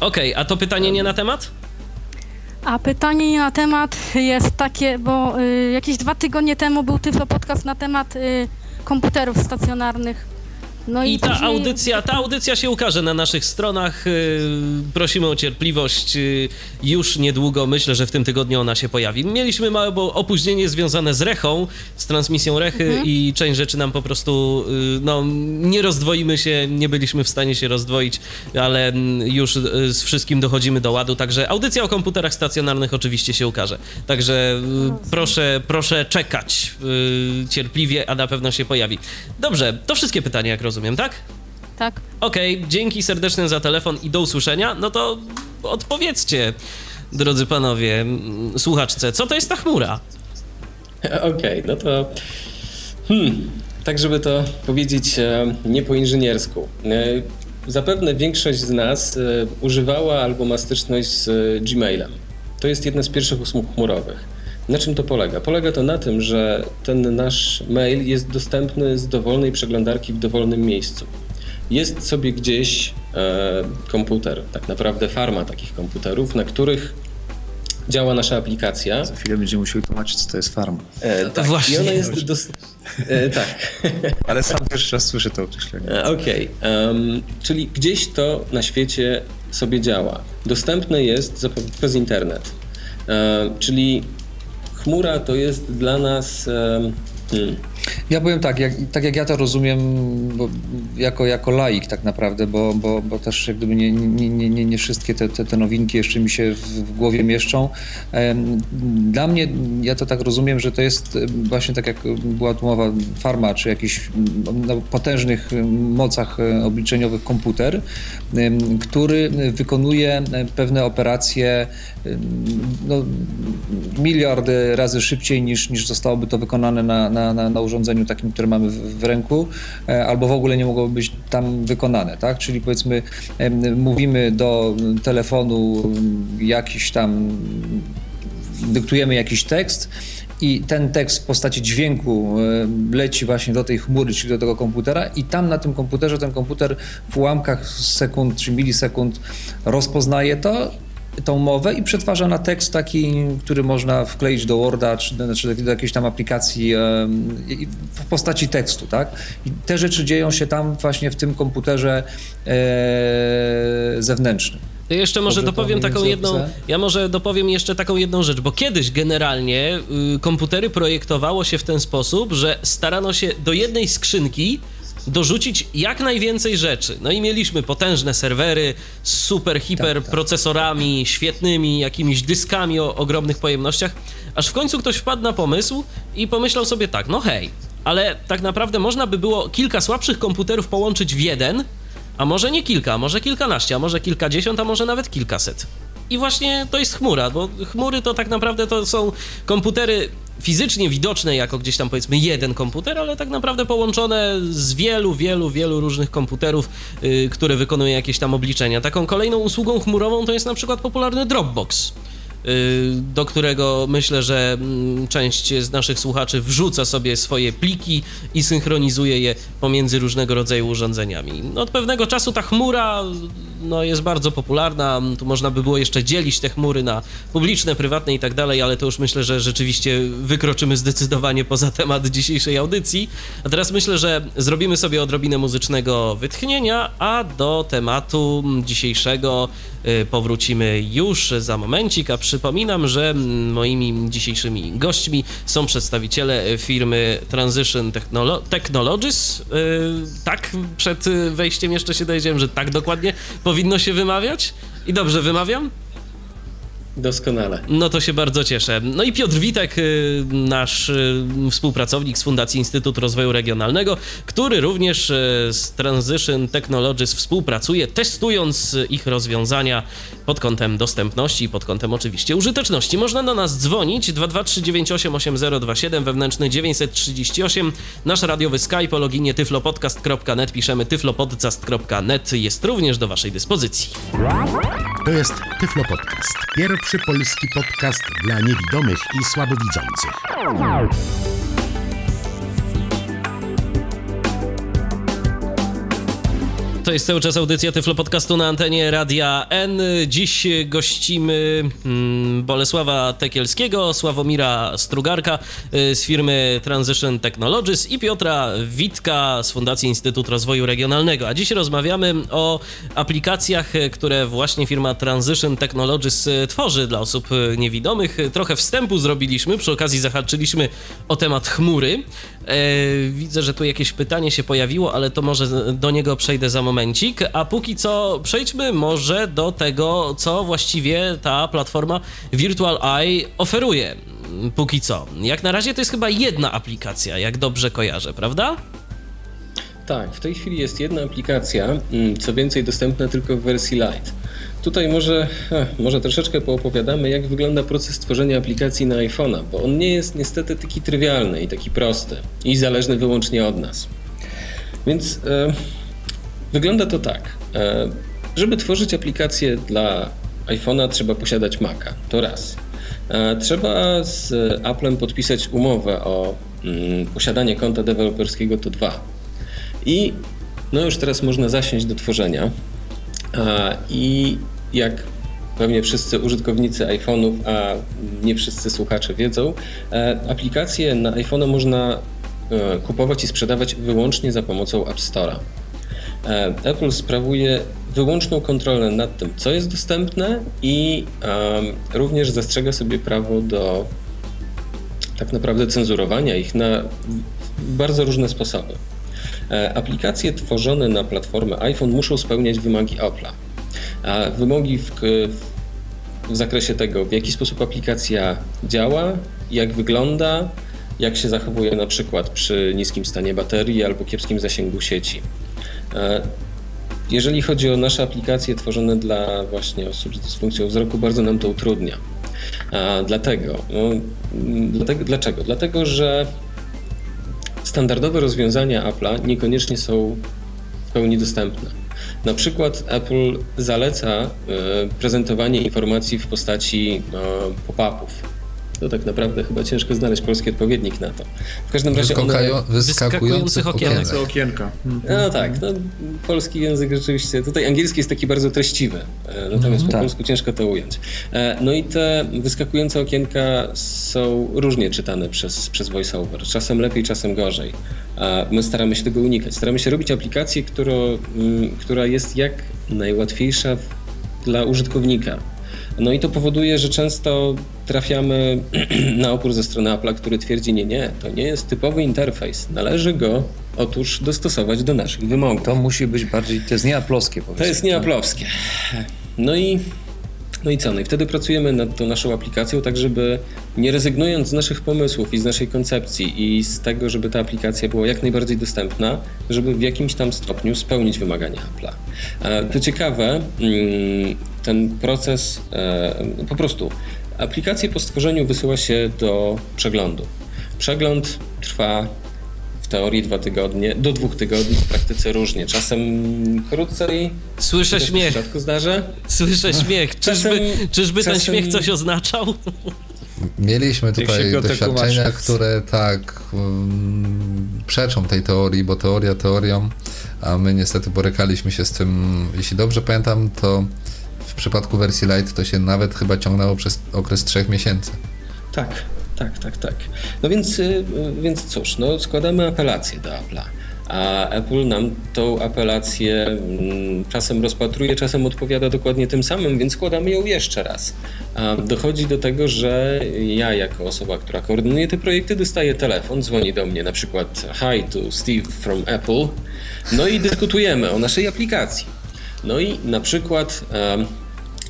Okej, a to pytanie nie na temat? A pytanie nie na temat jest takie, bo y, jakieś dwa tygodnie temu był Tyflo Podcast na temat y, komputerów stacjonarnych no i, I ta później... audycja, ta audycja się ukaże na naszych stronach. Y, prosimy o cierpliwość. Y, już niedługo, myślę, że w tym tygodniu ona się pojawi. Mieliśmy małe opóźnienie związane z Rechą, z transmisją Rechy mhm. i część rzeczy nam po prostu, y, no, nie rozdwoimy się, nie byliśmy w stanie się rozdwoić, ale mm, już z wszystkim dochodzimy do ładu, także audycja o komputerach stacjonarnych oczywiście się ukaże. Także proszę, proszę czekać cierpliwie, a na pewno się pojawi. Dobrze, to wszystkie pytania, jak rozumiem rozumiem, tak? Tak. Okej, okay, dzięki serdeczne za telefon i do usłyszenia. No to odpowiedzcie, drodzy panowie, słuchaczce, co to jest ta chmura? Okej, okay, no to. Hmm, tak, żeby to powiedzieć e, nie po inżyniersku. E, zapewne większość z nas e, używała albo ma styczność z Gmailem. To jest jedna z pierwszych usług chmurowych. Na czym to polega? Polega to na tym, że ten nasz mail jest dostępny z dowolnej przeglądarki w dowolnym miejscu. Jest sobie gdzieś e, komputer, tak naprawdę farma takich komputerów, na których działa nasza aplikacja. Za chwilę będziemy musieli tłumaczyć, co to jest farma. E, tak, Właśnie. I ona jest dos- e, tak. [laughs] Ale sam pierwszy raz słyszę to określenie. E, okej, okay. um, czyli gdzieś to na świecie sobie działa. Dostępne jest przez internet. E, czyli chmura to jest dla nas. Hmm. Ja powiem tak, jak, tak jak ja to rozumiem bo, jako, jako laik tak naprawdę, bo, bo, bo też jak gdyby nie, nie, nie, nie wszystkie te, te, te nowinki jeszcze mi się w, głowie mieszczą. Dla mnie, ja to tak rozumiem, że to jest właśnie tak jak była tu mowa, farma, czy jakiś no, potężnych mocach e, obliczeniowych komputer, który wykonuje pewne operacje no, miliardy razy szybciej niż, niż zostałoby to wykonane na, na, na, na urządzeniu takim, które mamy w, w, ręku, e, albo w ogóle nie mogłoby być tam wykonane, tak? Czyli powiedzmy mówimy do telefonu jakiś tam, dyktujemy jakiś tekst, i ten tekst w postaci dźwięku e, leci właśnie do tej chmury, czyli do tego komputera i tam na tym komputerze ten komputer w ułamkach sekund czy milisekund rozpoznaje to tą mowę i przetwarza na tekst taki, który można wkleić do Worda czy, czy do jakiejś tam aplikacji w postaci tekstu, tak? I te rzeczy dzieją się tam właśnie w tym komputerze e, zewnętrznym. To jeszcze może Dobrze dopowiem taką jedną, ja może dopowiem jeszcze taką jedną rzecz, bo kiedyś generalnie y, komputery projektowało się w ten sposób, że starano się do jednej skrzynki dorzucić jak najwięcej rzeczy. No i mieliśmy potężne serwery z super, hiper tak, tak. procesorami, świetnymi jakimiś dyskami o ogromnych pojemnościach, aż w końcu ktoś wpadł na pomysł i pomyślał sobie tak, no hej, ale tak naprawdę można by było kilka słabszych komputerów połączyć w jeden, a może nie kilka, a może kilkanaście, a może kilkadziesiąt, a może nawet kilkaset. I właśnie to jest chmura, bo chmury to tak naprawdę to są komputery fizycznie widoczne jako gdzieś tam powiedzmy jeden komputer, ale tak naprawdę połączone z wielu, wielu, wielu różnych komputerów, yy, które wykonują jakieś tam obliczenia. Taką kolejną usługą chmurową to jest na przykład popularny Dropbox. do którego myślę, że mm, część z naszych słuchaczy wrzuca sobie swoje pliki i synchronizuje je pomiędzy różnego rodzaju urządzeniami. Od pewnego czasu ta chmura no, jest bardzo popularna. Tu można by było jeszcze dzielić te chmury na publiczne, prywatne i tak dalej, ale to już myślę, że rzeczywiście wykroczymy zdecydowanie poza temat dzisiejszej audycji. A teraz myślę, że zrobimy sobie odrobinę muzycznego wytchnienia, a do tematu dzisiejszego y, powrócimy już za momencik. A przypominam, że moimi dzisiejszymi gośćmi są przedstawiciele firmy Transition Technolo Technologies. Y, tak, przed wejściem jeszcze się dowiedziałem, że tak dokładnie powinno się wymawiać? I dobrze wymawiam? Doskonale. No to się bardzo cieszę. No i Piotr Witek, y, nasz y, współpracownik z Fundacji Instytut Rozwoju Regionalnego, który również y, z Transition Technologies współpracuje, testując ich rozwiązania pod kątem dostępności i pod kątem oczywiście użyteczności. Można do nas dzwonić 223988027 wewnętrzny 938 nasz radiowy Skype o loginie tyflopodcast.net piszemy tyflopodcast.net jest również do waszej dyspozycji. To jest Tyflo Podcast. Pierwszy polski podcast dla niewidomych i słabowidzących. To jest cały czas audycja Tyflo Podcastu na antenie Radia N. Dziś gościmy mm, Bolesława Tekielskiego, Sławomira Strugarka y, z firmy Transition Technologies i Piotra Witka z Fundacji Instytut Rozwoju Regionalnego. A dziś rozmawiamy o aplikacjach, które właśnie firma Transition Technologies y, tworzy dla osób y, niewidomych. Trochę wstępu zrobiliśmy, przy okazji zahaczyliśmy o temat chmury. E, widzę, że tu jakieś pytanie się pojawiło, ale to może do niego przejdę za momencik. A póki co przejdźmy może do tego, co właściwie ta platforma Virtual Eye oferuje. Póki co. Jak na razie to jest chyba jedna aplikacja, jak dobrze kojarzę, prawda? Tak, w tej chwili jest jedna aplikacja, mm, co więcej dostępna tylko w wersji Lite. Tutaj może, może troszeczkę poopowiadamy, jak wygląda proces tworzenia aplikacji na iPhone'a, bo on nie jest niestety taki trywialny i taki prosty i zależny wyłącznie od nas. Więc e, wygląda to tak. E, żeby tworzyć aplikację dla iPhone'a trzeba posiadać Maca, to raz. E, trzeba z Applem podpisać umowę o mm, posiadanie konta deweloperskiego, to dwa. I no już teraz można zasiąść do tworzenia. I jak pewnie wszyscy użytkownicy iPhone'ów, a nie wszyscy słuchacze wiedzą, e, aplikacje na iPhone'a można e, kupować i sprzedawać wyłącznie za pomocą App Store'a. E, Apple sprawuje wyłączną kontrolę nad tym, co jest dostępne i również zastrzega sobie prawo do tak naprawdę cenzurowania ich na bardzo różne sposoby. Aplikacje tworzone na platformę iPhone muszą spełniać wymagi Apple'a. A wymogi w, w zakresie tego, w jaki sposób aplikacja działa, jak wygląda, jak się zachowuje na przykład przy niskim stanie baterii albo kiepskim zasięgu sieci. E, jeżeli chodzi o nasze aplikacje tworzone dla właśnie osób z dysfunkcją wzroku, bardzo nam to utrudnia. Dlatego, no, dlatego, dlaczego? Dlatego, że standardowe rozwiązania Apple'a niekoniecznie są w pełni dostępne. Na przykład Apple zaleca e, prezentowanie informacji w postaci e, pop-upów. To tak naprawdę chyba ciężko znaleźć polski odpowiednik na to. W każdym razie one... wyskakujących okienek. okienka. No tak, no, polski język rzeczywiście, tutaj angielski jest taki bardzo treściwy, e, natomiast mm, po tak. polsku ciężko to ująć. No i te wyskakujące okienka są różnie czytane przez, przez VoiceOver, czasem lepiej, czasem gorzej. My staramy się tego unikać. Staramy się robić aplikację, która, mm, która jest jak najłatwiejsza dla użytkownika. No i to powoduje, że często trafiamy [clears throat] na opór ze strony Apple'a, który twierdzi, nie, nie, to nie jest typowy interfejs. Należy go otóż dostosować do naszych wymogów. To musi być bardziej, to jest nieaplowskie powiedzmy. To jest nieaplowskie. No i no i co? No i wtedy pracujemy nad tą naszą aplikacją, tak żeby nie rezygnując z naszych pomysłów i z naszej koncepcji i z tego, żeby ta aplikacja była jak najbardziej dostępna, żeby w jakimś tam stopniu spełnić wymagania Apple'a. E, to ciekawe, mm, ten proces e, po prostu aplikację po stworzeniu wysyła się do przeglądu. Przegląd trwa w w teorii dwa tygodnie, do dwóch tygodni, w praktyce różnie. Czasem krócej. Słyszę śmiech. rzadko zdarza. Słyszę [laughs] śmiech. Czasem- Czyżby, czyżby ten czasem- śmiech coś oznaczał? Mieliśmy tutaj doświadczenia, tłumaczy. które tak um, przeczą tej teorii, bo teoria teorią, a my niestety borykaliśmy się z tym, jeśli dobrze pamiętam, to w przypadku wersji Lite to się nawet chyba ciągnęło przez okres trzech miesięcy. Tak, tak, tak, tak. No więc, y, y, więc cóż, no składamy apelację do Apple'a. A Apple nam tą apelację mm, czasem rozpatruje, czasem odpowiada dokładnie tym samym, więc składamy ją jeszcze raz. Dochodzi do tego, że ja jako osoba, która koordynuje te projekty, dostaję telefon, dzwoni do mnie na przykład Hi to Steve from Apple, no i dyskutujemy o naszej aplikacji. No i na przykład em,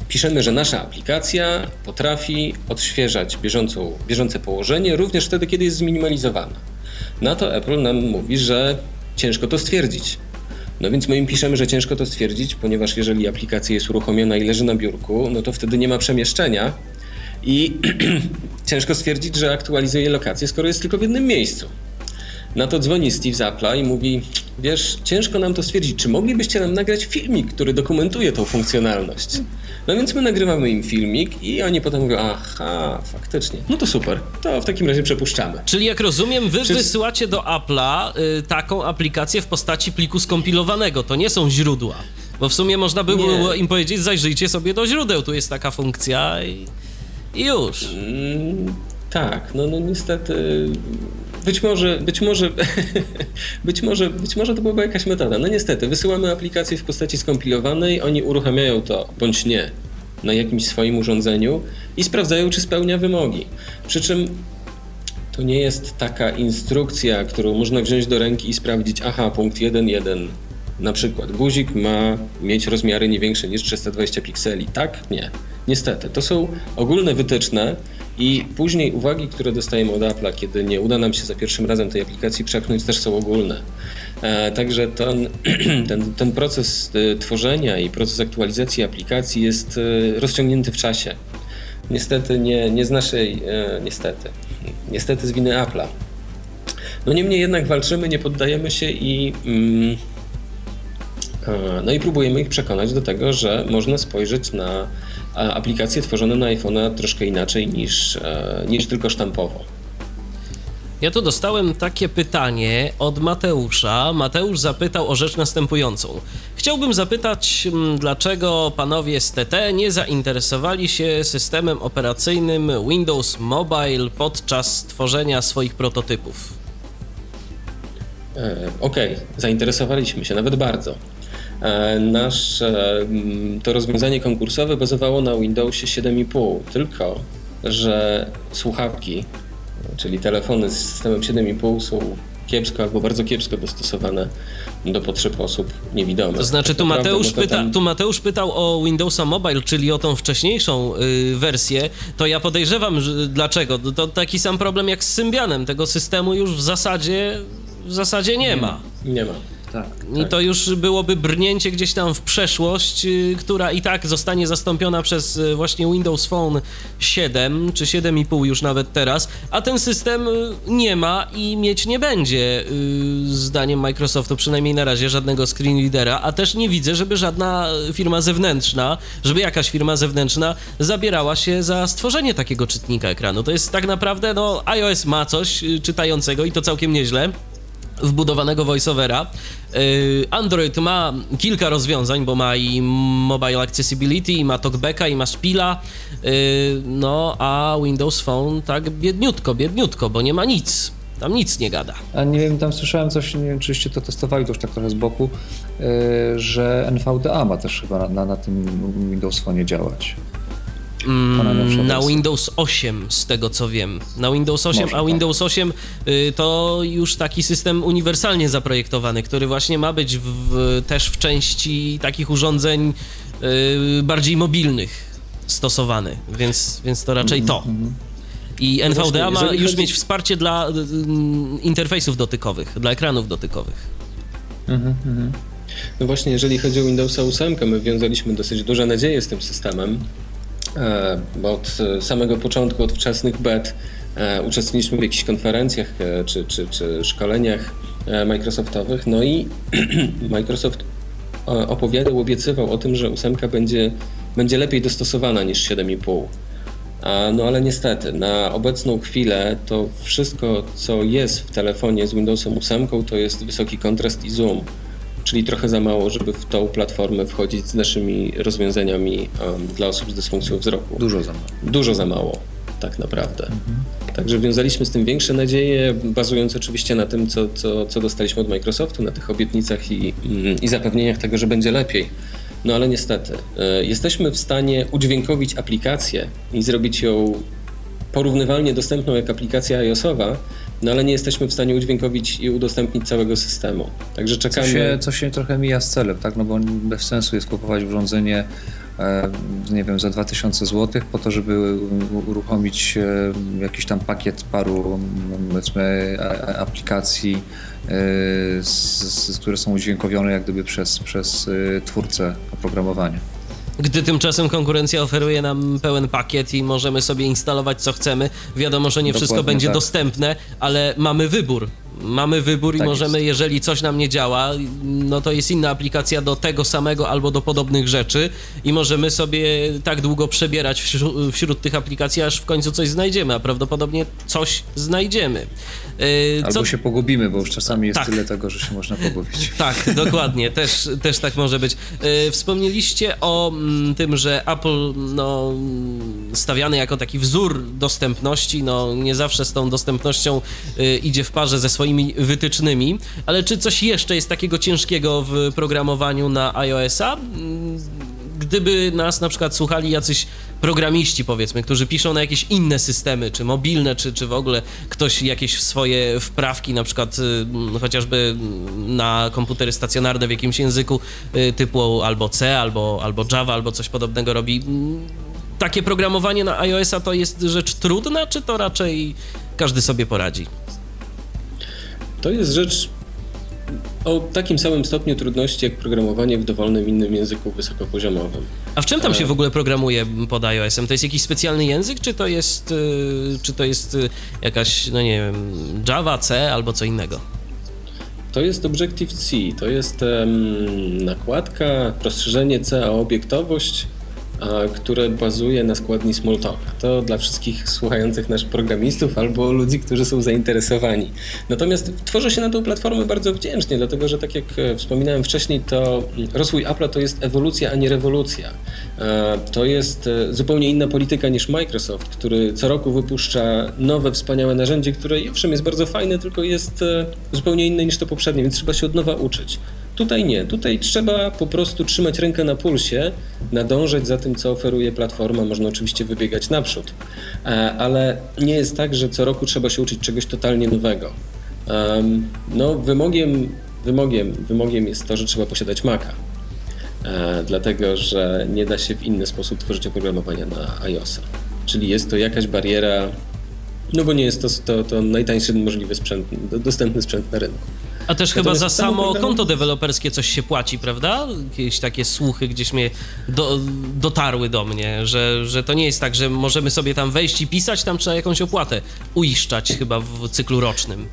piszemy, że nasza aplikacja potrafi odświeżać bieżącą, bieżące położenie również wtedy, kiedy jest zminimalizowana. Na to Apple nam mówi, że ciężko to stwierdzić. No więc my im piszemy, że ciężko to stwierdzić, ponieważ jeżeli aplikacja jest uruchomiona i leży na biurku, no to wtedy nie ma przemieszczenia i [clears throat] ciężko stwierdzić, że aktualizuje lokację, skoro jest tylko w jednym miejscu. Na to dzwoni Steve z Apple'a i mówi: Wiesz, ciężko nam to stwierdzić, czy moglibyście nam nagrać filmik, który dokumentuje tą funkcjonalność? No więc my nagrywamy im filmik i oni potem mówią: Aha, faktycznie. No to super, to w takim razie przepuszczamy. Czyli jak rozumiem, wy Czy- wysyłacie do Apple'a y, taką aplikację w postaci pliku skompilowanego. To nie są źródła. Bo w sumie można by było im powiedzieć, zajrzyjcie sobie do źródeł, tu jest taka funkcja i, i już. Mm, tak, no, no niestety. Być może, być może, [laughs] być może, być może to byłaby jakaś metoda. No niestety, wysyłamy aplikację w postaci skompilowanej, oni uruchamiają to bądź nie na jakimś swoim urządzeniu i sprawdzają, czy spełnia wymogi. Przy czym to nie jest taka instrukcja, którą można wziąć do ręki i sprawdzić, aha, punkt 1.1, na przykład guzik ma mieć rozmiary nie większe niż 320 pikseli. Tak? Nie. Niestety. To są ogólne wytyczne i później uwagi, które dostajemy od Apple'a, kiedy nie uda nam się za pierwszym razem tej aplikacji przepchnąć, też są ogólne. E, także ten, [clears throat] ten, ten proces e, tworzenia i proces aktualizacji aplikacji jest e, rozciągnięty w czasie. Niestety nie, nie z naszej, niestety, niestety z winy Apple'a. No niemniej jednak walczymy, nie poddajemy się i, mm, no i próbujemy ich przekonać do tego, że można spojrzeć na aplikacje tworzone na iPhone'a troszkę inaczej niż, e, niż tylko sztampowo. Ja tu dostałem takie pytanie od Mateusza. Mateusz zapytał o rzecz następującą. Chciałbym zapytać, mm, dlaczego panowie z TT nie zainteresowali się systemem operacyjnym Windows Mobile podczas tworzenia swoich prototypów. E, Okej, zainteresowaliśmy się nawet bardzo. E, Nasze mm, to rozwiązanie konkursowe bazowało na Windowsie 7,5, tylko że słuchawki, czyli telefony z systemem 7,5 są kiepsko albo bardzo kiepsko dostosowane do potrzeb osób niewidomych. To znaczy, Tak tu naprawdę, Mateusz, no to pyta, tam- tu Mateusz pytał o Windowsa Mobile, czyli o tą wcześniejszą y, wersję. To ja podejrzewam, że dlaczego. To, to taki sam problem jak z Symbianem. Tego systemu już w zasadzie, w zasadzie nie ma. Nie ma. Tak. I to już byłoby brnięcie gdzieś tam w przeszłość, y, która i tak zostanie zastąpiona przez y, właśnie Windows Phone 7 czy 7,5 już nawet teraz, a ten system y, nie ma i mieć nie będzie, zdaniem Microsoftu, przynajmniej na razie, żadnego screen readera, a też nie widzę, żeby żadna firma zewnętrzna, żeby jakaś firma zewnętrzna zabierała się za stworzenie takiego czytnika ekranu. To jest tak naprawdę, no, iOS ma coś czytającego i to całkiem nieźle wbudowanego voiceovera. Yy, Android ma kilka rozwiązań, bo ma i Mobile Accessibility, i ma TalkBacka, i ma Spila, yy, no a Windows Phone tak biedniutko, biedniutko, bo nie ma nic. Tam nic nie gada. A nie wiem, tam słyszałem coś, nie wiem, czyście to testowali, to już tak trochę z boku, yy, że NVDA ma też chyba na, na tym Windows Phone działać. Mm, na. Windows 8, z tego co wiem. Na Windows 8, Może, a tak. Windows 8 y, to już taki system uniwersalnie zaprojektowany, który właśnie ma być w, też w części takich urządzeń y, bardziej mobilnych stosowany, więc, więc to raczej to. I NVDA właśnie, ma już mieć wsparcie dla y, y, interfejsów dotykowych, dla ekranów dotykowych. No właśnie, jeżeli chodzi o Windowsa 8, my wiązaliśmy dosyć duże nadzieje z tym systemem, bo od e, samego początku, od wczesnych bet E, uczestniczyliśmy w jakichś konferencjach e, czy, czy, czy szkoleniach e, Microsoftowych, no i [clears throat] Microsoft opowiadał, obiecywał o tym, że ósemka będzie, będzie lepiej dostosowana niż 7,5. No ale niestety, na obecną chwilę to wszystko, co jest w telefonie z Windowsem 8, to jest wysoki kontrast i zoom, czyli trochę za mało, żeby w tą platformę wchodzić z naszymi rozwiązaniami um, dla osób z dysfunkcją wzroku. Dużo za mało. Dużo za mało, tak naprawdę. Mhm. Także wiązaliśmy z tym większe nadzieje, bazując oczywiście na tym, co, co, co dostaliśmy od Microsoftu, na tych obietnicach i, mm, i zapewnieniach tego, że będzie lepiej. No ale niestety, e, jesteśmy w stanie udźwiękowić aplikację i zrobić ją porównywalnie dostępną jak aplikacja iOSowa, no ale nie jesteśmy w stanie udźwiękowić i udostępnić całego systemu. Także czekamy. Co się, co się trochę mija z celem, tak? No bo bez sensu jest kupować urządzenie E, nie wiem, za 2000 zł po to, żeby uruchomić e, jakiś tam pakiet paru powiedzmy aplikacji, e, które są udźwiękowione jak gdyby przez, przez twórcę oprogramowania. Gdy tymczasem konkurencja oferuje nam pełen pakiet i możemy sobie instalować co chcemy, wiadomo, że nie Dokładnie wszystko będzie tak. dostępne, ale mamy wybór. Mamy wybór i tak możemy, jest. jeżeli coś nam nie działa, no to jest inna aplikacja do tego samego albo do podobnych rzeczy i możemy sobie tak długo przebierać wśród, wśród tych aplikacji, aż w końcu coś znajdziemy, a prawdopodobnie coś znajdziemy. Yy, albo co... się pogubimy, bo już czasami jest tak. tyle tego, że się można pogubić. [laughs] Tak, dokładnie, też, też tak może być. Yy, wspomnieliście o mm, tym, że Apple no, stawiany jako taki wzór dostępności, no nie zawsze z tą dostępnością yy, idzie w parze ze swoimi swoimi wytycznymi, ale czy coś jeszcze jest takiego ciężkiego w programowaniu na iOS-a? Gdyby nas na przykład słuchali jacyś programiści, powiedzmy, którzy piszą na jakieś inne systemy, czy mobilne, czy, czy w ogóle ktoś jakieś swoje wprawki, na przykład y, chociażby na komputery stacjonarne w jakimś języku y, typu albo C, albo, albo Java, albo coś podobnego robi. Takie programowanie na iOS-a to jest rzecz trudna, czy to raczej każdy sobie poradzi? To jest rzecz o takim samym stopniu trudności jak programowanie w dowolnym innym języku wysokopoziomowym. A w czym tam się w ogóle programuje pod iOS-em? To jest jakiś specjalny język, czy to jest, y, czy to jest y, jakaś, no nie wiem, Java, C albo co innego? To jest Objective-C, to jest um, nakładka, rozszerzenie C o obiektowość, które bazuje na składni Smalltalka. To dla wszystkich słuchających naszych programistów albo ludzi, którzy są zainteresowani. Natomiast tworzę się na tą platformę bardzo wdzięcznie, dlatego że tak jak e, wspominałem wcześniej, to rozwój Apple'a to jest ewolucja, a nie rewolucja. E, to jest e, zupełnie inna polityka niż Microsoft, który co roku wypuszcza nowe, wspaniałe narzędzie, które owszem jest bardzo fajne, tylko jest zupełnie inne niż to poprzednie, więc trzeba się od nowa uczyć. Tutaj nie, tutaj trzeba po prostu trzymać rękę na pulsie, nadążać za tym, co oferuje platforma. Można oczywiście wybiegać naprzód, e, ale nie jest tak, że co roku trzeba się uczyć czegoś totalnie nowego. No, wymogiem, wymogiem, wymogiem jest to, że trzeba posiadać Maca, e, dlatego że nie da się w inny sposób tworzyć oprogramowania na iOS-a. Czyli jest to jakaś bariera, no bo nie jest to, to, to najtańszy możliwy sprzęt, dostępny sprzęt na rynku. A też chyba za samo konto deweloperskie coś się płaci, prawda? Jakieś takie słuchy gdzieś mnie do, dotarły do mnie, że, że to nie jest tak, że możemy sobie tam wejść i pisać, tam trzeba jakąś opłatę uiszczać chyba w cyklu rocznym.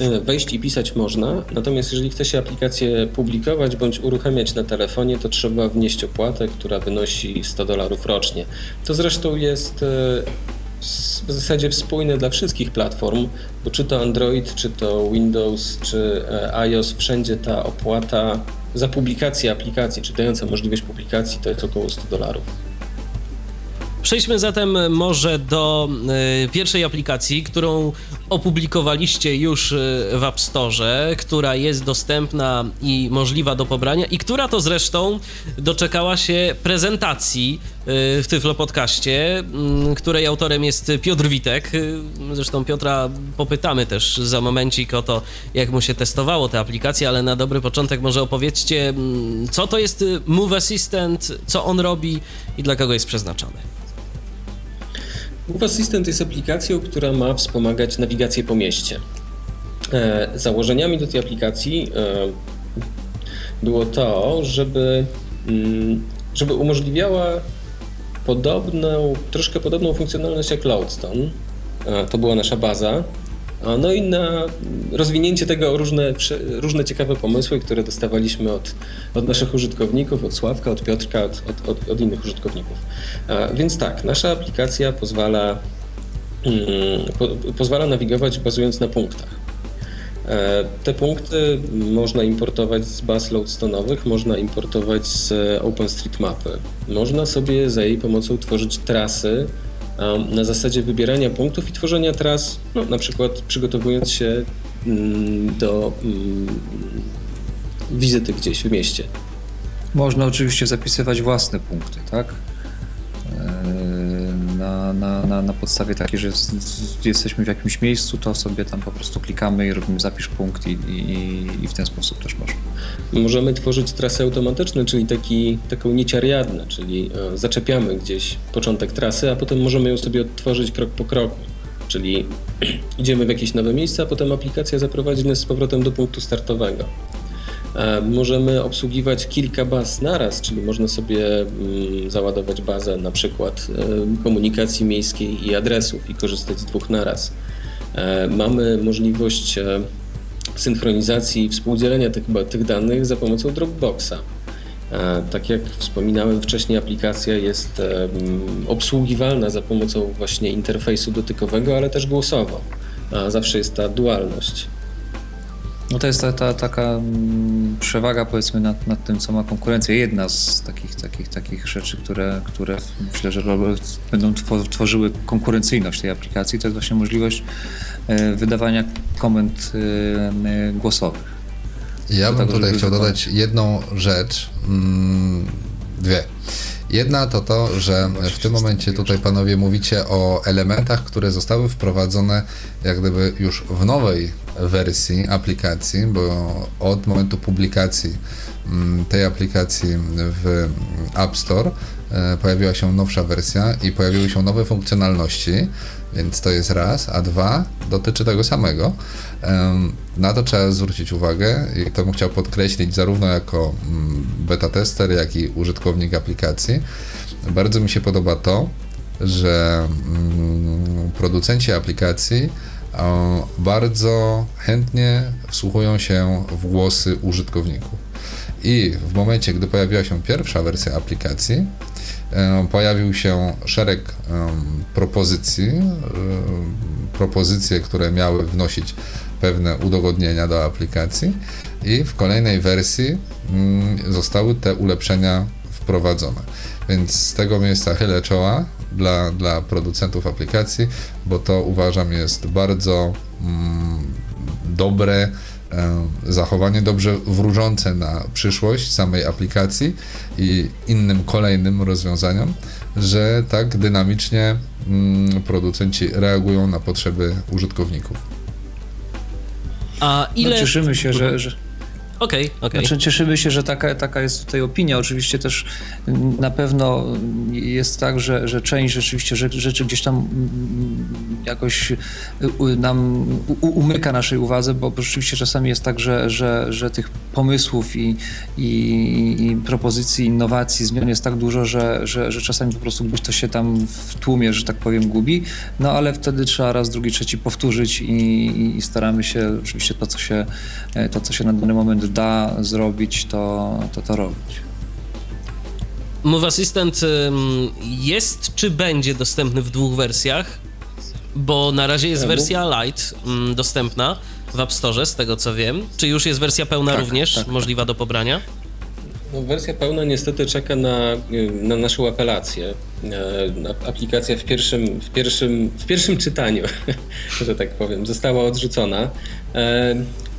E, wejść i pisać można, natomiast jeżeli chce się aplikację publikować bądź uruchamiać na telefonie, to trzeba wnieść opłatę, która wynosi 100 dolarów rocznie. To zresztą jest e, w zasadzie wspólne dla wszystkich platform, bo czy to Android, czy to Windows, czy e, iOS, wszędzie ta opłata za publikację aplikacji, czy dająca możliwość publikacji, to jest około 100 dolarów. Przejdźmy zatem może do y, pierwszej aplikacji, którą opublikowaliście już y, w App Store, która jest dostępna i możliwa do pobrania i która to zresztą doczekała się prezentacji y, w Tyflo Podcaście, y, której autorem jest Piotr Witek. Zresztą Piotra popytamy też za momencik o to, jak mu się testowało te aplikacje, ale na dobry początek może opowiedzcie, co to jest Move Assistant, co on robi i dla kogo jest przeznaczony. Move Assistant jest aplikacją, która ma wspomagać nawigację po mieście. E, założeniami do tej aplikacji e, było to, żeby, mm, żeby umożliwiała podobną, troszkę podobną funkcjonalność jak Loadstone. To była nasza baza. No i na rozwinięcie tego różne, różne ciekawe pomysły, które dostawaliśmy od, od naszych użytkowników, od Sławka, od Piotrka, od, od, od innych użytkowników. Więc tak, nasza aplikacja pozwala, mm, po, pozwala nawigować bazując na punktach. E, te punkty można importować z baz loadstone'owych, można importować z OpenStreetMapy. Można sobie za jej pomocą tworzyć trasy na zasadzie wybierania punktów i tworzenia tras, no, na przykład przygotowując się mm, do mm, wizyty gdzieś w mieście. Można oczywiście zapisywać własne punkty, tak? Na, na, na, na podstawie takiej, że jesteśmy w jakimś miejscu, to sobie tam po prostu klikamy i robimy zapisz punkt i, i, i w ten sposób też można. Możemy tworzyć trasy automatyczne, czyli taki, taką nić ariadnę, czyli e, zaczepiamy gdzieś początek trasy, a potem możemy ją sobie odtworzyć krok po kroku. Czyli [clears throat] idziemy w jakieś nowe miejsce, a potem aplikacja zaprowadzi nas z powrotem do punktu startowego. E, możemy obsługiwać kilka baz naraz, czyli można sobie mm, załadować bazę na przykład e, komunikacji miejskiej i adresów i korzystać z dwóch naraz. E, mamy możliwość synchronizacji i współdzielenia tych, tych danych za pomocą Dropboxa. Tak jak wspominałem wcześniej, aplikacja jest obsługiwalna za pomocą właśnie interfejsu dotykowego, ale też głosowo. Zawsze jest ta dualność. No to jest ta, ta taka mm, przewaga powiedzmy nad, nad tym, co ma konkurencja. Jedna z takich, takich, takich rzeczy, które, które myślę, że będą tworzyły konkurencyjność tej aplikacji, to jest właśnie możliwość e, wydawania komend e, głosowych. Ja bym tutaj chciał dodać jedną rzecz, mm, dwie. Jedna to to, że w tym momencie tutaj panowie mówicie o elementach, które zostały wprowadzone jak gdyby już w nowej wersji aplikacji, bo od momentu publikacji mm, tej aplikacji w App Store e, pojawiła się nowsza wersja i pojawiły się nowe funkcjonalności, więc to jest raz, a dwa dotyczy tego samego. Na to trzeba zwrócić uwagę i to bym chciał podkreślić zarówno jako mm, beta tester, jak i użytkownik aplikacji. Bardzo mi się podoba to, że mm, producenci aplikacji bardzo chętnie wsłuchują się w głosy użytkowników. I w momencie, gdy pojawiła się pierwsza wersja aplikacji, pojawił się szereg propozycji, propozycje, które miały wnosić pewne udogodnienia do aplikacji i w kolejnej wersji mm, zostały te ulepszenia wprowadzone. Więc z tego miejsca chylę czoła dla, dla producentów aplikacji, bo to uważam jest bardzo mm, dobre e, zachowanie, dobrze wróżące na przyszłość samej aplikacji i innym kolejnym rozwiązaniom, że tak dynamicznie mm, producenci reagują na potrzeby użytkowników. A ile... No, cieszymy się, że, że Okej, okay, okej. Okay. Znaczy, cieszymy się, że taka, taka jest tutaj opinia. Oczywiście też na pewno jest tak, że, że część rzeczywiście rzeczy gdzieś tam jakoś nam umyka naszej uwadze, bo rzeczywiście czasami jest tak, że, że, że tych pomysłów i, i, i propozycji, innowacji, zmian jest tak dużo, że, że, że czasami po prostu gdzieś to się tam w tłumie, że tak powiem, gubi. No ale wtedy trzeba raz, drugi, trzeci powtórzyć i, i staramy się oczywiście to, co się, to, co się na dany moment da zrobić, to to, to robić. Move Assistant jest czy będzie dostępny w dwóch wersjach? Bo na razie jest wersja Lite dostępna w App Store, z tego co wiem. Czy już jest wersja pełna tak, również tak, możliwa do pobrania? No, wersja pełna niestety czeka na, na naszą apelację. E, aplikacja w pierwszym, w pierwszym, w pierwszym czytaniu, [laughs] że tak powiem, została odrzucona.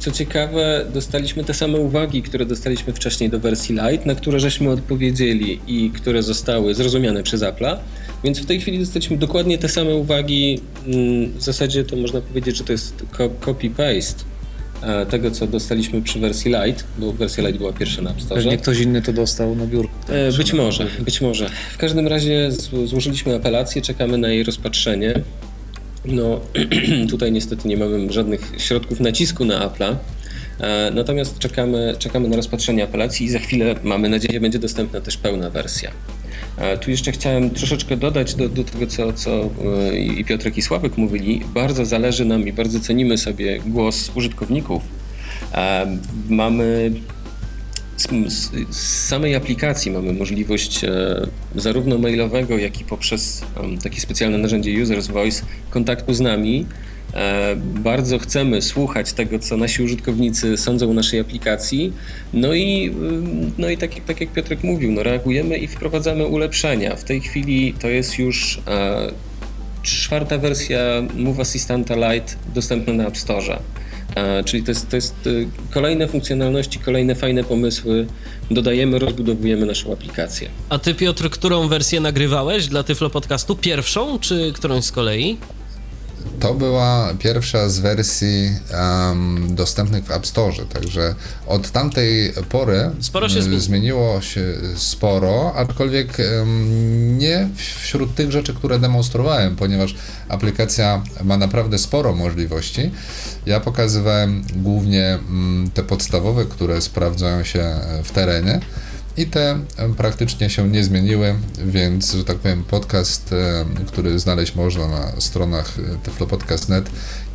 Co ciekawe, dostaliśmy te same uwagi, które dostaliśmy wcześniej do wersji Lite, na które żeśmy odpowiedzieli i które zostały zrozumiane przez Apple'a. Więc w tej chwili dostaliśmy dokładnie te same uwagi. Mm, w zasadzie to można powiedzieć, że to jest copy-paste e, tego, co dostaliśmy przy wersji Lite, bo wersja Lite była pierwsza na App Store. Pewnie ktoś inny to dostał na biurku. E, być może, być może. W każdym razie złożyliśmy apelację, czekamy na jej rozpatrzenie. No, [clears throat] tutaj niestety nie mamy żadnych środków nacisku na Apple'a. E, natomiast czekamy, czekamy na rozpatrzenie apelacji i za chwilę, mamy nadzieję, będzie dostępna też pełna wersja. Tu jeszcze chciałem troszeczkę dodać do, do tego, co, co i Piotrek i Sławek mówili. Bardzo zależy nam i bardzo cenimy sobie głos użytkowników. Mamy z, samej aplikacji mamy możliwość e, zarówno mailowego, jak i poprzez takie specjalne narzędzie Users Voice kontaktu z nami. E, bardzo chcemy słuchać tego, co nasi użytkownicy sądzą o naszej aplikacji. No i, no i tak, tak jak Piotrek mówił, no reagujemy i wprowadzamy ulepszenia. W tej chwili to jest już e, czwarta wersja Move Assistanta Lite dostępna na App Store. E, czyli to jest, to jest e, kolejne funkcjonalności, kolejne fajne pomysły. Dodajemy, rozbudowujemy naszą aplikację. A ty, Piotr, którą wersję nagrywałeś dla Tyflo Podcastu? Pierwszą, czy którąś z kolei? To była pierwsza z wersji um, dostępnych w App Store, także od tamtej pory sporo się zmieniło się sporo, aczkolwiek um, nie wśród tych rzeczy, które demonstrowałem, ponieważ aplikacja ma naprawdę sporo możliwości. Ja pokazywałem głównie um, te podstawowe, które sprawdzają się w terenie i te praktycznie się nie zmieniły, więc, że tak powiem, podcast, który znaleźć można na stronach e, tyflopodcast.net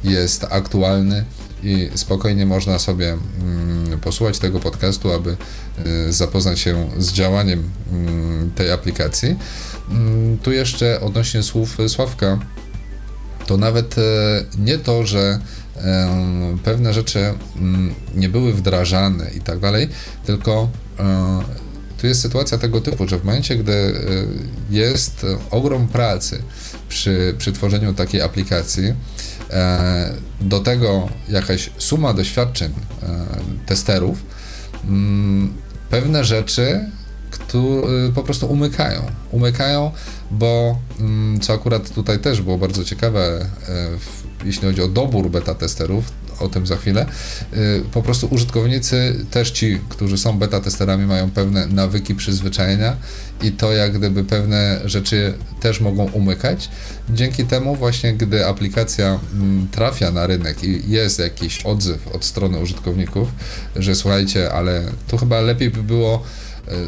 jest aktualny i spokojnie można sobie mm, posłuchać tego podcastu, aby e, zapoznać się z działaniem mm, tej aplikacji. Mm, tu jeszcze odnośnie słów Sławka, to nawet e, nie to, że pewne rzeczy nie były wdrażane i tak dalej, tylko tu jest sytuacja tego typu, że w momencie, gdy e, jest ogrom pracy przy, przy tworzeniu takiej aplikacji, e, do tego jakaś suma doświadczeń e, testerów, mm, pewne rzeczy które po prostu umykają. Umykają, bo mm, co akurat tutaj też było bardzo ciekawe, jeśli chodzi o dobór beta testerów, o tym za chwilę. Y, po prostu użytkownicy, też ci, którzy są beta testerami, mają pewne nawyki, przyzwyczajenia i to jak gdyby pewne rzeczy też mogą umykać. Dzięki temu właśnie, gdy aplikacja mm, trafia na rynek i jest jakiś odzew od strony użytkowników, że słuchajcie, ale tu chyba lepiej by było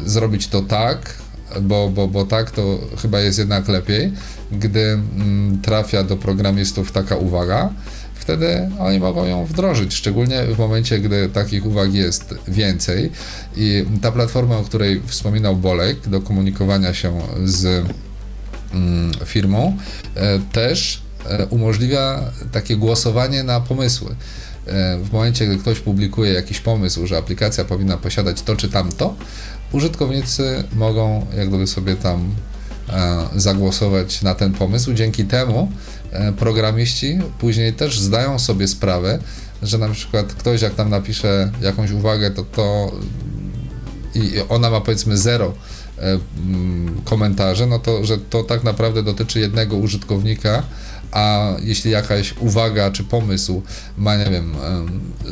y, zrobić to tak, bo, bo, bo tak to chyba jest jednak lepiej, gdy mm, trafia do programistów taka uwaga, wtedy oni mogą ją wdrożyć, szczególnie w momencie, gdy takich uwag jest więcej. I ta platforma, o której wspominał Bolek, do komunikowania się z mm, firmą, e, też e, umożliwia takie głosowanie na pomysły. E, w momencie, gdy ktoś publikuje jakiś pomysł, że aplikacja powinna posiadać to czy tamto, użytkownicy mogą jak gdyby sobie tam zagłosować na ten pomysł. Dzięki temu programiści później też zdają sobie sprawę, że na przykład ktoś jak tam napisze jakąś uwagę, to to i ona ma powiedzmy zero e, mm, komentarzy, no to, że to tak naprawdę dotyczy jednego użytkownika, a jeśli jakaś uwaga czy pomysł ma, nie wiem,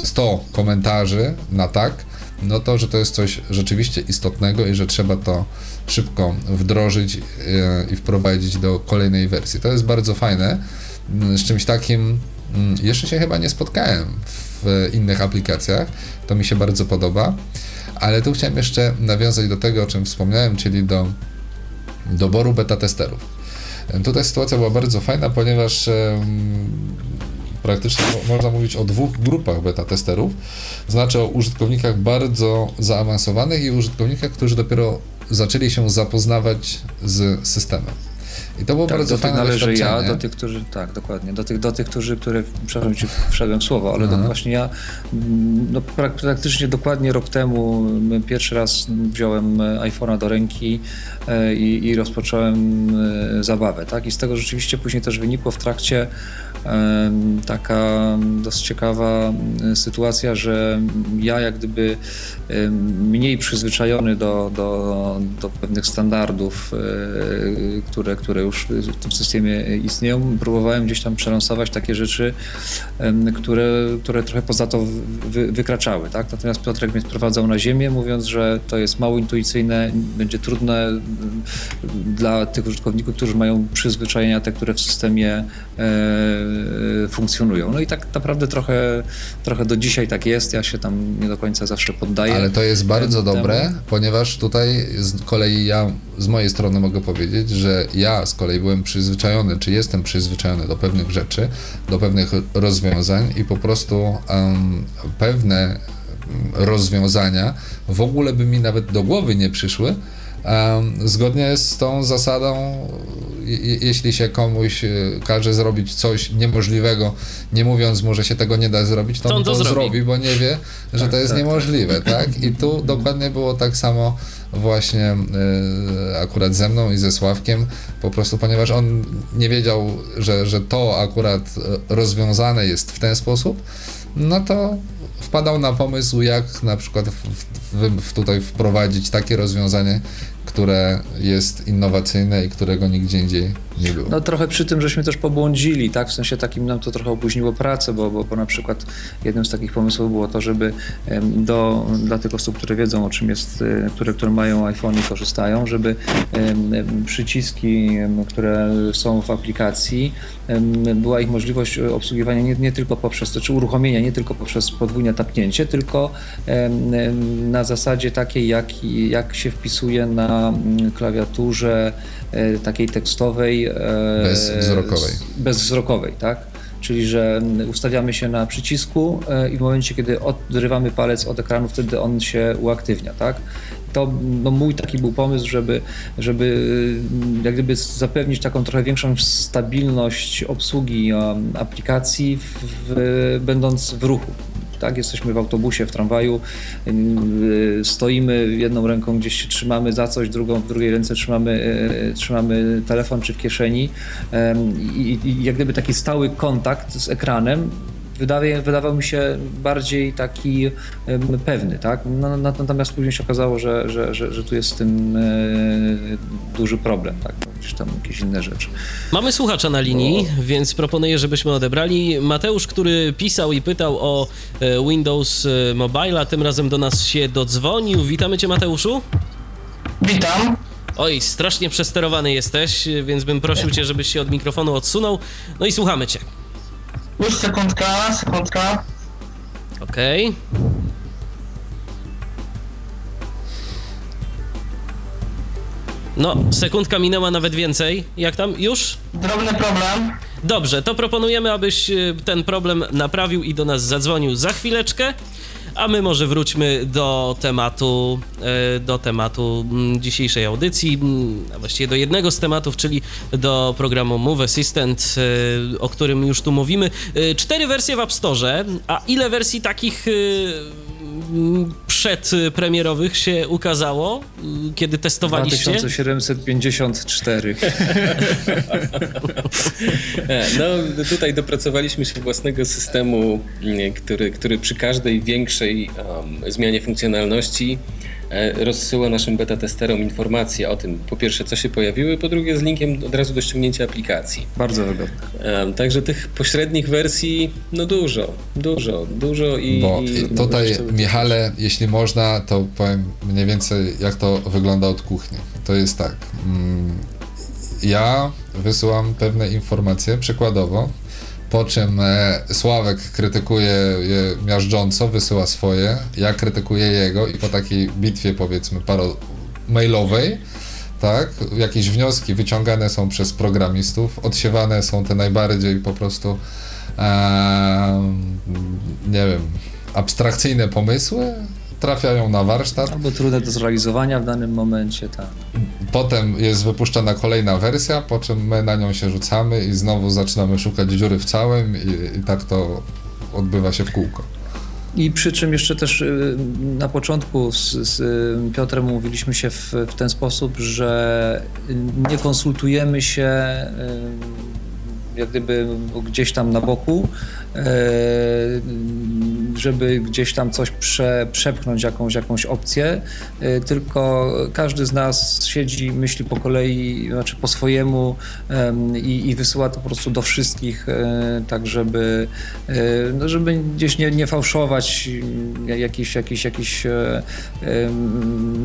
100 komentarzy na tak, no to, że to jest coś rzeczywiście istotnego i że trzeba to szybko wdrożyć e, i wprowadzić do kolejnej wersji. To jest bardzo fajne. Mm, z czymś takim mm, jeszcze się chyba nie spotkałem w innych aplikacjach. To mi się bardzo podoba. Ale tu chciałem jeszcze nawiązać do tego, o czym wspomniałem, czyli do doboru beta testerów. Tutaj sytuacja była bardzo fajna, ponieważ praktycznie można mówić o dwóch grupach beta testerów, znaczy o użytkownikach bardzo zaawansowanych i użytkownikach, którzy dopiero zaczęli się zapoznawać z systemem. I to było tak, bardzo do fajne należy ja, do tych, którzy, tak, dokładnie, do tych, do tych którzy, które, przepraszam, ci wszedłem w słowo, ale właśnie ja mm, no, praktycznie dokładnie rok temu pierwszy raz wziąłem iPhone'a do ręki e, i, i rozpocząłem e, zabawę, tak, i z tego rzeczywiście później też wynikło w trakcie taka dosyć ciekawa sytuacja, że ja jak gdyby mniej przyzwyczajony do, do, do pewnych standardów, e, które, które już w tym systemie istnieją, próbowałem gdzieś tam przelansować takie rzeczy, które, które trochę poza to wy, wykraczały. Tak? Natomiast Piotrek mnie sprowadzał na ziemię, mówiąc, że to jest mało intuicyjne, będzie trudne dla tych użytkowników, którzy mają przyzwyczajenia te, które w systemie e, funkcjonują. No i tak naprawdę trochę, trochę do dzisiaj tak jest. Ja się tam nie do końca zawsze poddaję. Ale to jest bardzo temu. dobre, ponieważ tutaj z kolei ja z mojej strony mogę powiedzieć, że ja z kolei byłem przyzwyczajony, czy jestem przyzwyczajony do pewnych rzeczy, do pewnych rozwiązań i po prostu um, pewne rozwiązania w ogóle by mi nawet do głowy nie przyszły, zgodnie z tą zasadą, je, jeśli się komuś e, każe zrobić coś niemożliwego, nie mówiąc mu, że się tego nie da zrobić, to To on to zrobi. zrobi, bo nie wie, że to jest niemożliwe, tak? I tu dokładnie było tak samo właśnie e, akurat ze mną i ze Sławkiem, po prostu ponieważ on nie wiedział, że, że to akurat e, rozwiązane jest w ten sposób, no to wpadał na pomysł, jak na przykład w, w, tutaj wprowadzić takie rozwiązanie, które jest innowacyjne i którego nigdzie indziej nie było. No trochę przy tym, żeśmy też pobłądzili, tak? W sensie takim nam to trochę opóźniło pracę, bo, bo, bo na przykład jednym z takich pomysłów było to, żeby do, dla tych osób, które wiedzą o czym jest, e, które, które mają iPhone i korzystają, żeby przyciski, które są w aplikacji, była ich możliwość obsługiwania nie, nie tylko poprzez, czy uruchomienia nie tylko poprzez podwójne tapnięcie, tylko na zasadzie takiej, jak, jak się wpisuje na mm, klawiaturze e, takiej tekstowej. e, Bezwzrokowej. Bezwzrokowej, tak? Czyli, że mm, ustawiamy się na przycisku e, i w momencie, kiedy odrywamy palec od ekranu, wtedy on się uaktywnia, tak? To no, mój taki był pomysł, żeby, żeby mm, jak gdyby zapewnić taką trochę większą stabilność obsługi um, aplikacji, w, w, będąc w ruchu. Tak, jesteśmy w autobusie, w tramwaju, yy, stoimy jedną ręką gdzieś się trzymamy za coś, drugą w drugiej ręce trzymamy, yy, trzymamy telefon czy w kieszeni. I, i jak gdyby taki stały kontakt z ekranem wydaje, wydawał mi się bardziej taki pewny, tak? No, na- natomiast później się okazało, że, że, że, że tu jest z tym e, duży problem, tak? Gdzieś tam jakieś inne rzeczy. Mamy słuchacza na linii, więc proponuję, żebyśmy odebrali. Mateusz, który pisał i pytał o e, Windows e, Mobile, a tym razem do nas się dodzwonił. Witamy cię, Mateuszu. Witam. Oj, strasznie przesterowany jesteś, więc bym prosił cię, żebyś się od mikrofonu odsunął. No i słuchamy cię. Już sekundka, sekundka. Okej. No, sekundka minęła nawet więcej. Jak tam? Już? Drobny problem. Dobrze, to proponujemy, abyś y, ten problem naprawił i do nas zadzwonił za chwileczkę, a my może wróćmy do tematu, y, do tematu mm, dzisiejszej audycji, mm, a właściwie do jednego z tematów, czyli do programu Move Assistant, y, o którym już tu mówimy. Cztery wersje w App Store, a ile wersji takich mm, przedpremierowych się ukazało, y, kiedy testowaliście? 2754. [laughs] E, No, tutaj dopracowaliśmy się własnego systemu, mm, który, który przy każdej większej um, zmianie funkcjonalności rozsyła naszym beta testerom informacje o tym, po pierwsze, co się pojawiły, po drugie, z linkiem od razu do ściągnięcia aplikacji. Bardzo wygodne. Także tych pośrednich wersji, no dużo, dużo, dużo i... Bo i tutaj, wreszcie- Michale, jeśli można, to powiem mniej więcej, jak to wygląda od kuchni. To jest tak. mm, Ja wysyłam pewne informacje, przykładowo, po czym e, Sławek krytykuje je miażdżąco, wysyła swoje, ja krytykuję jego i po takiej bitwie, powiedzmy, paro mailowej, tak, jakieś wnioski wyciągane są przez programistów, odsiewane są te najbardziej po prostu em, nie wiem, abstrakcyjne pomysły, trafiają na warsztat, Albo trudne do zrealizowania w danym momencie, tak. potem jest wypuszczana kolejna wersja, po czym my na nią się rzucamy i znowu zaczynamy szukać dziury w całym i, i tak to odbywa się w kółko. I przy czym jeszcze też y, na początku z, z y, Piotrem mówiliśmy się w, w ten sposób, że nie konsultujemy się y, jak gdyby gdzieś tam na boku, y, żeby gdzieś tam coś prze, przepchnąć, jakąś, jakąś opcję, y, tylko każdy z nas siedzi, myśli po kolei, znaczy po swojemu em, i, i wysyła to po prostu do wszystkich, e, tak żeby, e, no żeby gdzieś nie, nie fałszować mm, jakiejś, jakiejś, jakiejś e,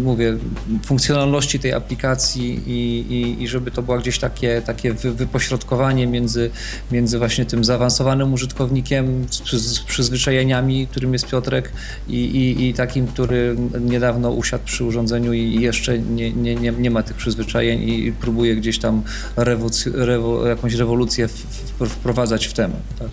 mówię, funkcjonalności tej aplikacji i, i, i żeby to było gdzieś takie, takie wy, wypośrodkowanie między, między właśnie tym zaawansowanym użytkownikiem z, z przyzwyczajeniami, którym jest Piotrek i, i, i takim, który niedawno usiadł przy urządzeniu i jeszcze nie, nie, nie, nie ma tych przyzwyczajeń i próbuje gdzieś tam rewoluc- rewo, jakąś rewolucję w, w, wprowadzać w temat. Tak?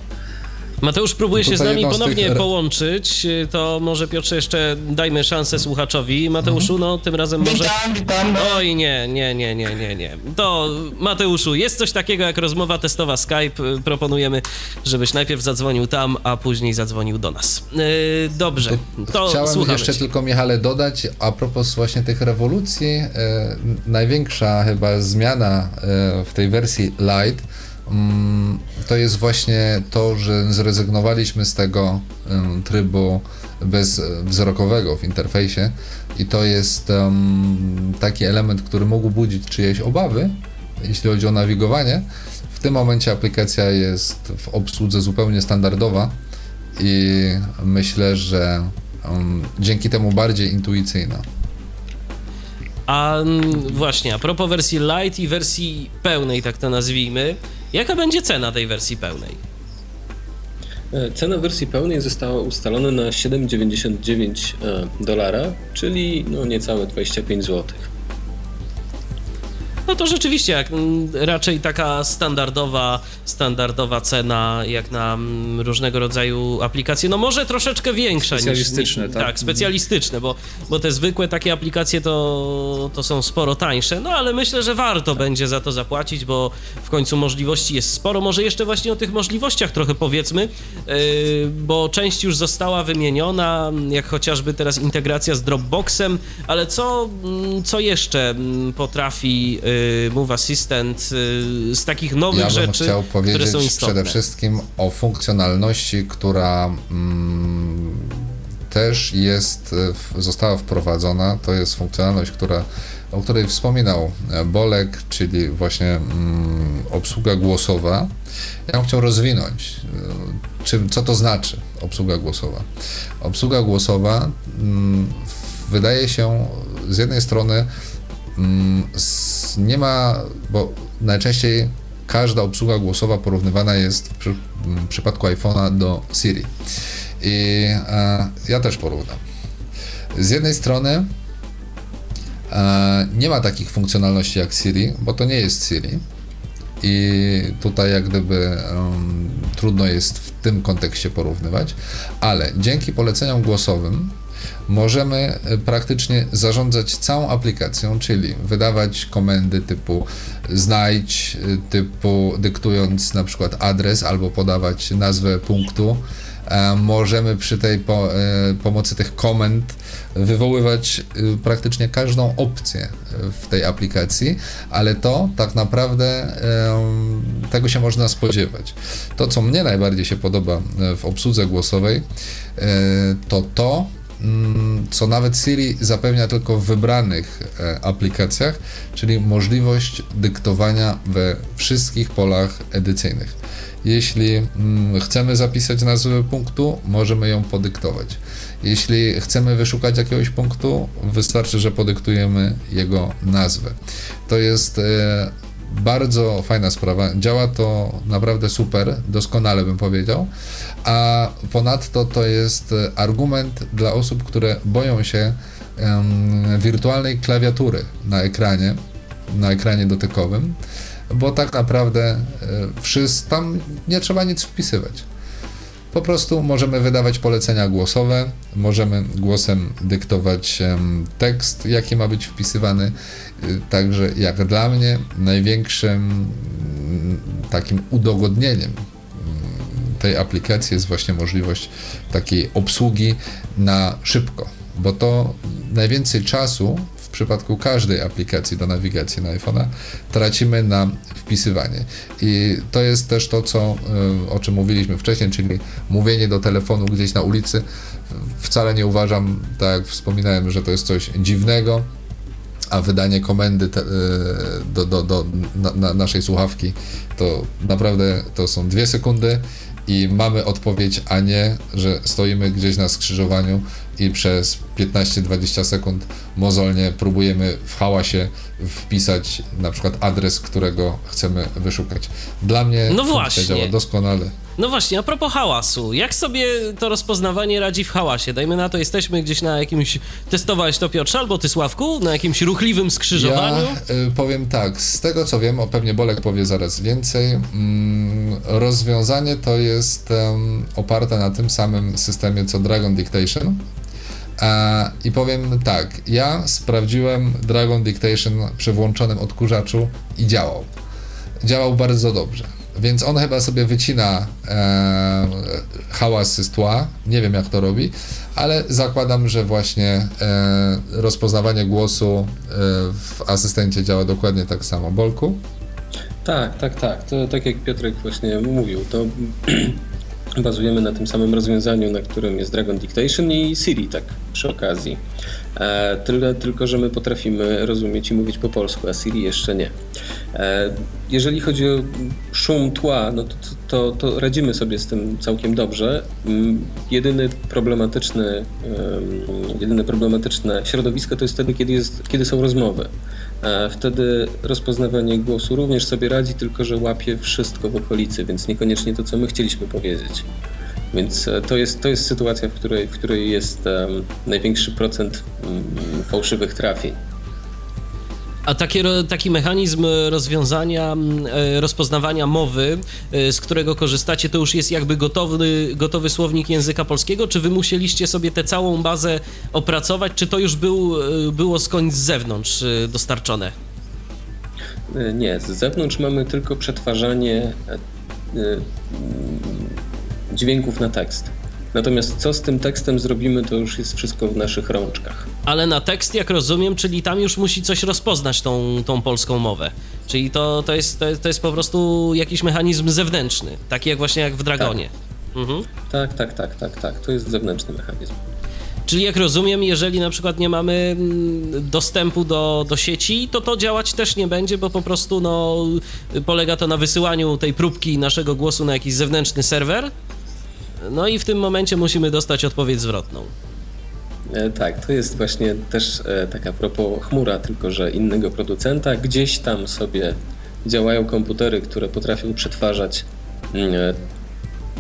Mateusz próbuje się z nami ponownie tych- połączyć, to może Piotrze jeszcze dajmy szansę słuchaczowi. Mateuszu, no tym razem może... Witam, witam. Oj, nie, nie, nie, nie, nie, nie. To Mateuszu, jest coś takiego jak rozmowa testowa Skype. Proponujemy, żebyś najpierw zadzwonił tam, a później zadzwonił do nas. Yy, dobrze, to Chciałem słuchamy jeszcze tylko, Michale, dodać a propos właśnie tych rewolucji. E, największa chyba zmiana e, w tej wersji Lite to jest właśnie to, że zrezygnowaliśmy z tego trybu bezwzrokowego w interfejsie i to jest taki element, który mógł budzić czyjeś obawy, jeśli chodzi o nawigowanie. W tym momencie aplikacja jest w obsłudze zupełnie standardowa i myślę, że dzięki temu bardziej intuicyjna. A mm, właśnie, a propos wersji light i wersji pełnej, tak to nazwijmy, jaka będzie cena tej wersji pełnej? E, Cena wersji pełnej została ustalona na 7,99 e, dolara, czyli no niecałe 25 złotych. No to rzeczywiście, jak raczej taka standardowa, standardowa cena, jak na różnego rodzaju aplikacje, no może troszeczkę większa niż... Specjalistyczne, niż tak? Tak, specjalistyczne, bo, bo te zwykłe takie aplikacje to, to są sporo tańsze, no ale myślę, że warto będzie za to zapłacić, bo w końcu możliwości jest sporo. Może jeszcze właśnie o tych możliwościach trochę powiedzmy, yy, bo część już została wymieniona, jak chociażby teraz integracja z Dropboxem, ale co, co jeszcze potrafi yy, Move Assistant yy, z takich nowych Ja bym rzeczy, chciał które powiedzieć są istotne? przede wszystkim o funkcjonalności, która mm, też jest, w- została wprowadzona. To jest funkcjonalność, która, o której wspominał e, Bolek, czyli właśnie mm, obsługa głosowa. Ja bym chciał rozwinąć, czym, co to znaczy obsługa głosowa. Obsługa głosowa mm, wydaje się z jednej strony nie ma, bo najczęściej każda obsługa głosowa porównywana jest w, w przypadku iPhone'a do Siri. I ja też porównam. Z jednej strony nie ma takich funkcjonalności jak Siri, bo to nie jest Siri. I tutaj jak gdyby em, trudno jest w tym kontekście porównywać, ale dzięki poleceniom głosowym możemy e, praktycznie zarządzać całą aplikacją, czyli wydawać komendy typu znajdź, e, typu dyktując na przykład adres albo podawać nazwę punktu. E, Możemy przy tej po, pomocy tych komend wywoływać praktycznie każdą opcję w tej aplikacji, ale to tak naprawdę tego się można spodziewać. To, co mnie najbardziej się podoba w obsłudze głosowej, to to, co nawet Siri zapewnia tylko w wybranych e, aplikacjach, czyli możliwość dyktowania we wszystkich polach edycyjnych. Jeśli mm, chcemy zapisać nazwę punktu, możemy ją podyktować. Jeśli chcemy wyszukać jakiegoś punktu, wystarczy, że podyktujemy jego nazwę. To jest e, bardzo fajna sprawa. Działa to naprawdę super, doskonale bym powiedział. A ponadto to jest argument dla osób, które boją się em, wirtualnej klawiatury na ekranie, na ekranie dotykowym, bo tak naprawdę e, wszyscy, tam nie trzeba nic wpisywać. Po prostu możemy wydawać polecenia głosowe, możemy głosem dyktować tekst, jaki ma być wpisywany. Y, Także jak dla mnie największym mm, takim udogodnieniem mm, tej aplikacji jest właśnie możliwość takiej obsługi na szybko, bo to najwięcej czasu przypadku każdej aplikacji do nawigacji na iPhone'a tracimy na wpisywanie. I to jest też to, co, y, o czym mówiliśmy wcześniej, czyli mówienie do telefonu gdzieś na ulicy. Wcale nie uważam, tak jak wspominałem, że to jest coś dziwnego, a wydanie komendy te, y, do, do, do na, na naszej słuchawki to naprawdę to są dwie sekundy i mamy odpowiedź, a nie, że stoimy gdzieś na skrzyżowaniu i przez 15-20 sekund mozolnie próbujemy w hałasie wpisać na przykład adres, którego chcemy wyszukać. Dla mnie No właśnie. działa doskonale. No właśnie, a propos hałasu, jak sobie to rozpoznawanie radzi w hałasie? Dajmy na to, jesteśmy gdzieś na jakimś, testowałeś to Piotrze albo ty Sławku, na jakimś ruchliwym skrzyżowaniu? Ja y, powiem tak, z tego co wiem, o pewnie Bolek powie zaraz więcej, mm, rozwiązanie to jest em, oparte na tym samym systemie co Dragon Dictation. I powiem tak, ja sprawdziłem Dragon Dictation przy włączonym odkurzaczu i działał. Działał bardzo dobrze. Więc on chyba sobie wycina e, hałasy z tła. Nie wiem jak to robi, ale zakładam, że właśnie e, rozpoznawanie głosu e, w asystencie działa dokładnie tak samo. Bolku? Tak, tak, tak. To tak jak Piotrek właśnie mówił, to [clears throat] bazujemy na tym samym rozwiązaniu, na którym jest Dragon Dictation i Siri, tak przy okazji. E, tyle, tylko, że my potrafimy rozumieć i mówić po polsku, a Siri jeszcze nie. E, jeżeli chodzi o szum tła, no to, to, to radzimy sobie z tym całkiem dobrze. Mm, Jedyny problematyczny, em, jedyne problematyczne środowisko to jest wtedy, kiedy, jest, kiedy są rozmowy. E, Wtedy rozpoznawanie głosu również sobie radzi, tylko że łapie wszystko w okolicy, więc niekoniecznie to, co my chcieliśmy powiedzieć. Więc e, to jest, to jest sytuacja, w której, w której jest em, największy procent mm, fałszywych trafień. A taki, ro- taki mechanizm rozwiązania, e, rozpoznawania mowy, e, z którego korzystacie, to już jest jakby gotowy, gotowy słownik języka polskiego? Czy wy musieliście sobie tę całą bazę opracować, czy to już był, e, było skądś z zewnątrz dostarczone? Nie, z zewnątrz mamy tylko przetwarzanie dźwięków na tekst. Natomiast co z tym tekstem zrobimy, to już jest wszystko w naszych rączkach. Ale na tekst, jak rozumiem, czyli tam już musi coś rozpoznać tą, tą polską mowę. Czyli to, to, jest, to, jest, to jest po prostu jakiś mechanizm zewnętrzny, taki jak właśnie jak w Dragonie. Mhm. Tak, tak, tak, tak, tak. To jest zewnętrzny mechanizm. Czyli jak rozumiem, jeżeli na przykład nie mamy mm, dostępu do, do sieci, to to działać też nie będzie, bo po prostu no, polega to na wysyłaniu tej próbki naszego głosu na jakiś zewnętrzny serwer. No i w tym momencie musimy dostać odpowiedź zwrotną. E, Tak, to jest właśnie też e, taka propos chmura, tylko że innego producenta. Gdzieś tam sobie działają komputery, które potrafią przetwarzać mm, e,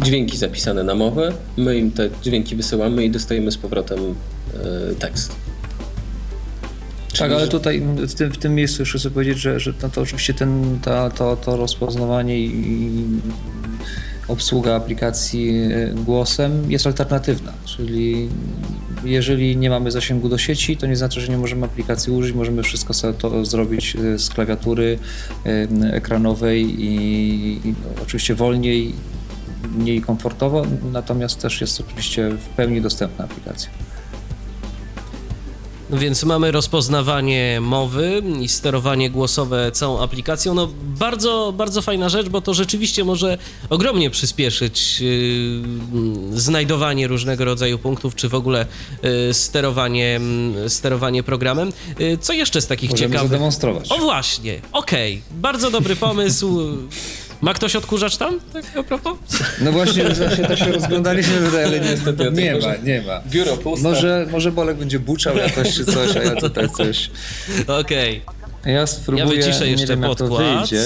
dźwięki zapisane na mowę. My im te dźwięki wysyłamy i dostajemy z powrotem tekst. Tak, Czyli, ale że- tutaj w tym, w tym miejscu jeszcze chcę powiedzieć, że, że no to oczywiście ten, ta, to, to rozpoznawanie i i obsługa aplikacji e, głosem jest alternatywna, czyli jeżeli nie mamy zasięgu do sieci, to nie znaczy, że nie możemy aplikacji użyć, możemy wszystko sobie to zrobić e, z klawiatury e, ekranowej i, i oczywiście wolniej, mniej komfortowo, natomiast też jest oczywiście w pełni dostępna aplikacja. Więc mamy rozpoznawanie mowy i sterowanie głosowe całą aplikacją. No bardzo, bardzo fajna rzecz, bo to rzeczywiście może ogromnie przyspieszyć yy, znajdowanie różnego rodzaju punktów, czy w ogóle yy, sterowanie, mm, sterowanie programem. Yy, co jeszcze z takich Możemy ciekawych? zademonstrować. O właśnie, okej, bardzo dobry pomysł. Ma ktoś odkurzacz tam? Tak a propos? No właśnie, właśnie tak się rozglądaliśmy, ale Niestety, nie, nie ma, nie ma. Biuro puste. Może, może Bolek będzie buczał jakoś czy coś, a ja tutaj coś. Okej. Ja spróbuję, Ja wyciszę nie jeszcze wiem jak to podkład. wyjdzie.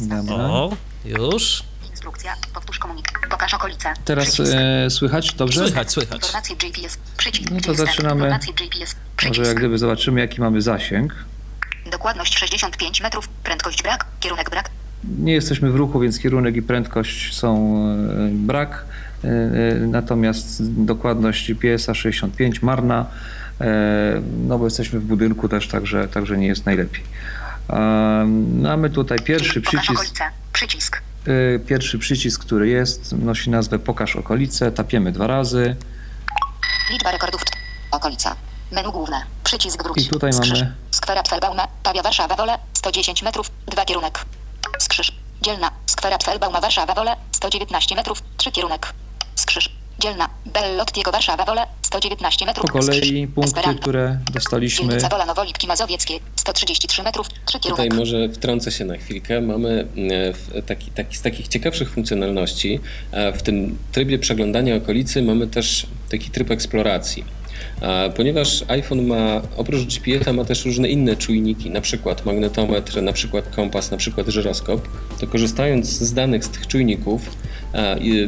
Dobra. O, już. Instrukcja. Powtórz komunikat. Pokaż okolice. Teraz e, słychać dobrze? Słychać, słychać. Informacje GPS. Przycisk. No to zaczynamy. GPS. Może jak gdyby zobaczymy jaki mamy zasięg. Dokładność 65 metrów. Prędkość brak. Kierunek brak. Nie jesteśmy w ruchu, więc kierunek i prędkość są e, brak. E, e, Natomiast dokładność GPS-a 65 marna. No bo jesteśmy w budynku też, także, także nie jest najlepiej. Mamy tutaj pierwszy przycisk. Przycisk. Pierwszy przycisk, który jest, nosi nazwę Pokaż okolice. Tapiemy dwa razy. Liczba rekordów. Okolica. Menu główne. Przycisk wróć. I tutaj mamy- Skwera Twelbauma, Pawia Warszawa Wole, 110 metrów, dwa kierunek. Skrzyż. Dzielna. Skwera Twelbauma Warszawa Wole, 119 metrów, trzy kierunek. Skrzyż. Dzielna. Bellottiego Warszawa Wole, 119 metrów. Po kolei Skrzyż. punkty, Esperanto. które dostaliśmy. Dzielnica Wola Nowolipki Mazowieckie, 133 metrów, trzy Tutaj kierunek. może wtrącę się na chwilkę. Mamy e, w- taki, taki, z takich ciekawszych funkcjonalności, e, w tym trybie przeglądania okolicy mamy też taki tryb eksploracji. Ponieważ iPhone ma, oprócz GPS-a ma też różne inne czujniki, na przykład magnetometr, na przykład kompas, na przykład żyroskop, to korzystając z danych z tych czujników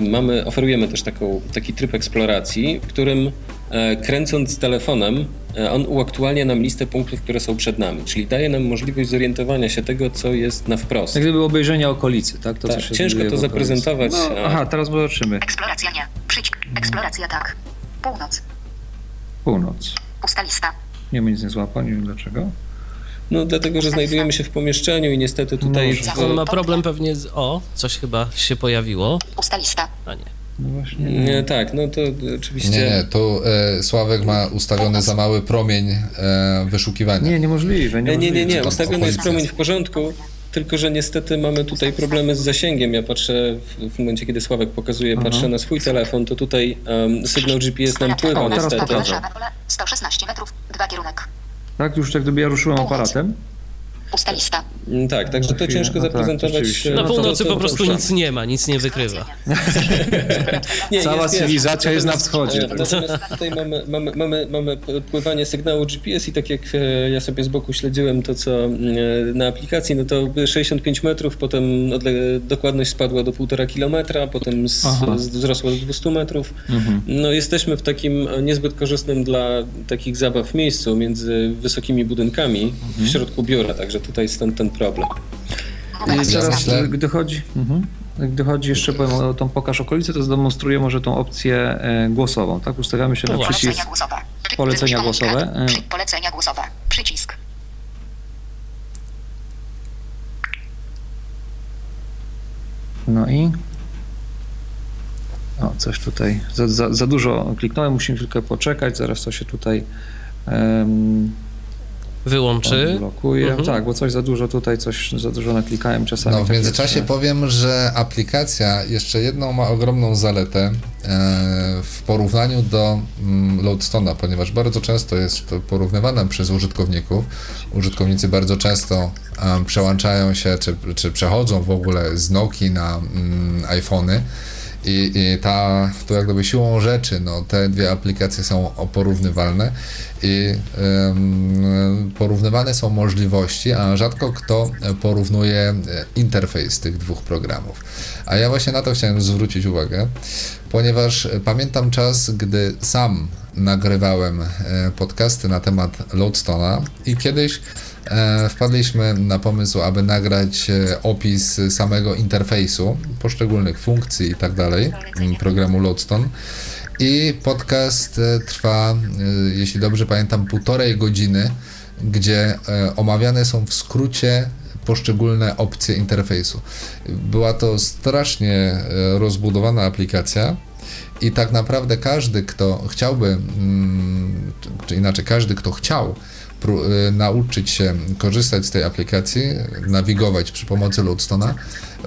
mamy, oferujemy też taką, taki tryb eksploracji, w którym e, kręcąc telefonem e, on uaktualnia nam listę punktów, które są przed nami, czyli daje nam możliwość zorientowania się tego, co jest na wprost. Jak gdyby obejrzenie okolicy, tak? To, Tak, ciężko to zaprezentować, No, aha, teraz zobaczymy. Eksploracja nie. Przycisk. Eksploracja tak. Północ. Północ. Pusta lista. Nie ma nic nie złapał, nie wiem dlaczego. No dlatego, że znajdujemy się w pomieszczeniu i niestety tutaj... W, On ma problem pewnie z... O, coś chyba się pojawiło. Pusta lista. A nie. No właśnie. nie, tak, no to oczywiście... Nie, nie, tu e, Sławek ma ustawiony za mały promień e, wyszukiwania. Nie, niemożliwe. Nie, nie, nie, nie, Tam ustawiony jest promień w porządku, tylko że niestety mamy tutaj problemy z zasięgiem. Ja patrzę, w, w momencie kiedy Sławek pokazuje, patrzę na swój telefon, to tutaj um, sygnał GPS nam pływa O, teraz niestety. pokazał. Warszawa Wole, 116 metrów, dwa kierunek. Tak, już jak gdyby ja ruszyłem aparatem. Pusta lista. Mm, Tak, także to ciężko no tak, zaprezentować. e, Na No to- północy po prostu nic nie ma, nic nie wykrywa. [laughs] Nie, Cała cywilizacja jest na wschodzie. E, Natomiast tutaj mamy, mamy, mamy, mamy pływanie sygnału GPS i tak jak e, ja sobie z boku śledziłem to, co e, na aplikacji, no to 65 metrów, potem dokładność spadła do 1,5 kilometra, potem z, wzrosła do 200 metrów. Mhm. No jesteśmy w takim niezbyt korzystnym dla takich zabaw miejscu między wysokimi budynkami w środku biura, także tutaj stąd ten problem. I Ja teraz, gdy chodzi, mhm. gdy chodzi jeszcze powiem o tą pokaż okolicy, to zdemonstruję może tą opcję e, głosową. Tak, ustawiamy się na przycisk. Polecenia głosowe. Polecenia. E. Polecenia głosowe. Przycisk. No i. O, coś tutaj. Za, za, za dużo kliknąłem, musimy chwilkę poczekać, zaraz to się tutaj. Um, Wyłączy. blokuje. Mhm. Tak, bo coś za dużo tutaj, coś za dużo naklikałem czasami. No, w tak międzyczasie jest, powiem, że aplikacja jeszcze jedną ma ogromną zaletę e, w porównaniu do mm, Loadstone'a, ponieważ bardzo często jest to porównywane przez użytkowników. Użytkownicy bardzo często em, przełączają się, czy, czy przechodzą w ogóle z Nokii na mm, iPhony. I, I ta, to jak gdyby siłą rzeczy, no, te dwie aplikacje są porównywalne i em, porównywane są możliwości, a rzadko kto porównuje e, interfejs tych dwóch programów. A ja właśnie na to chciałem zwrócić uwagę, ponieważ pamiętam czas, gdy sam nagrywałem e, podcasty na temat Loadstone'a i kiedyś wpadliśmy na pomysł, aby nagrać e, opis samego interfejsu, poszczególnych funkcji i tak dalej m, programu Loadstone. I podcast e, trwa, e, jeśli dobrze pamiętam, półtorej godziny, gdzie e, omawiane są w skrócie poszczególne opcje interfejsu. Była to strasznie e, rozbudowana aplikacja. I tak naprawdę każdy, kto chciałby, mm, czy- inaczej, każdy, kto chciał nauczyć się korzystać z tej aplikacji, nawigować przy pomocy Loadstone'a,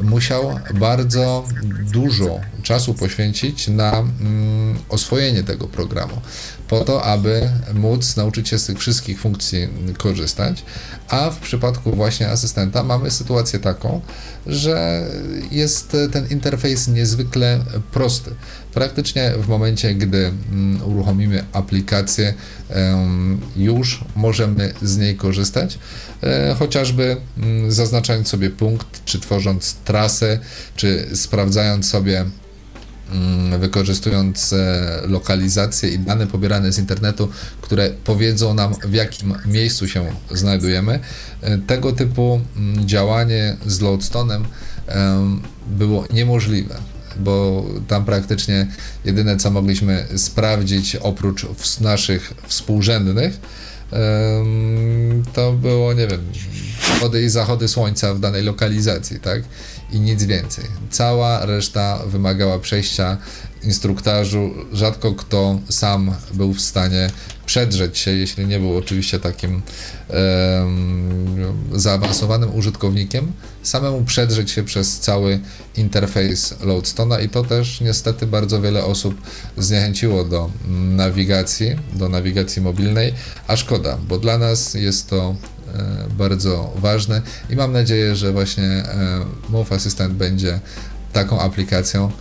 musiał bardzo dużo czasu poświęcić na mm, oswojenie tego programu, po to, aby móc nauczyć się z tych wszystkich funkcji korzystać, a w przypadku właśnie asystenta mamy sytuację taką, że jest ten interfejs niezwykle prosty. Praktycznie w momencie, gdy mm, uruchomimy aplikację, już możemy z niej korzystać, e, chociażby mm, zaznaczając sobie punkt, czy tworząc trasę, czy sprawdzając sobie mm, wykorzystując e, lokalizację i dane pobierane z internetu, które powiedzą nam w jakim miejscu się znajdujemy. E, Tego typu mm, działanie z Loadstone'em em, było niemożliwe, bo tam praktycznie jedyne co mogliśmy sprawdzić oprócz naszych współrzędnych to było, nie wiem, wschody i zachody słońca w danej lokalizacji, tak? I nic więcej. Cała reszta wymagała przejścia instruktażu rzadko kto sam był w stanie przedrzeć się, jeśli nie był oczywiście takim em, zaawansowanym użytkownikiem, samemu przedrzeć się przez cały interfejs Loadstone'a i to też niestety bardzo wiele osób zniechęciło do nawigacji, do nawigacji mobilnej, a szkoda, bo dla nas jest to bardzo ważne i mam nadzieję, że właśnie e, Move Assistant będzie taką aplikacją,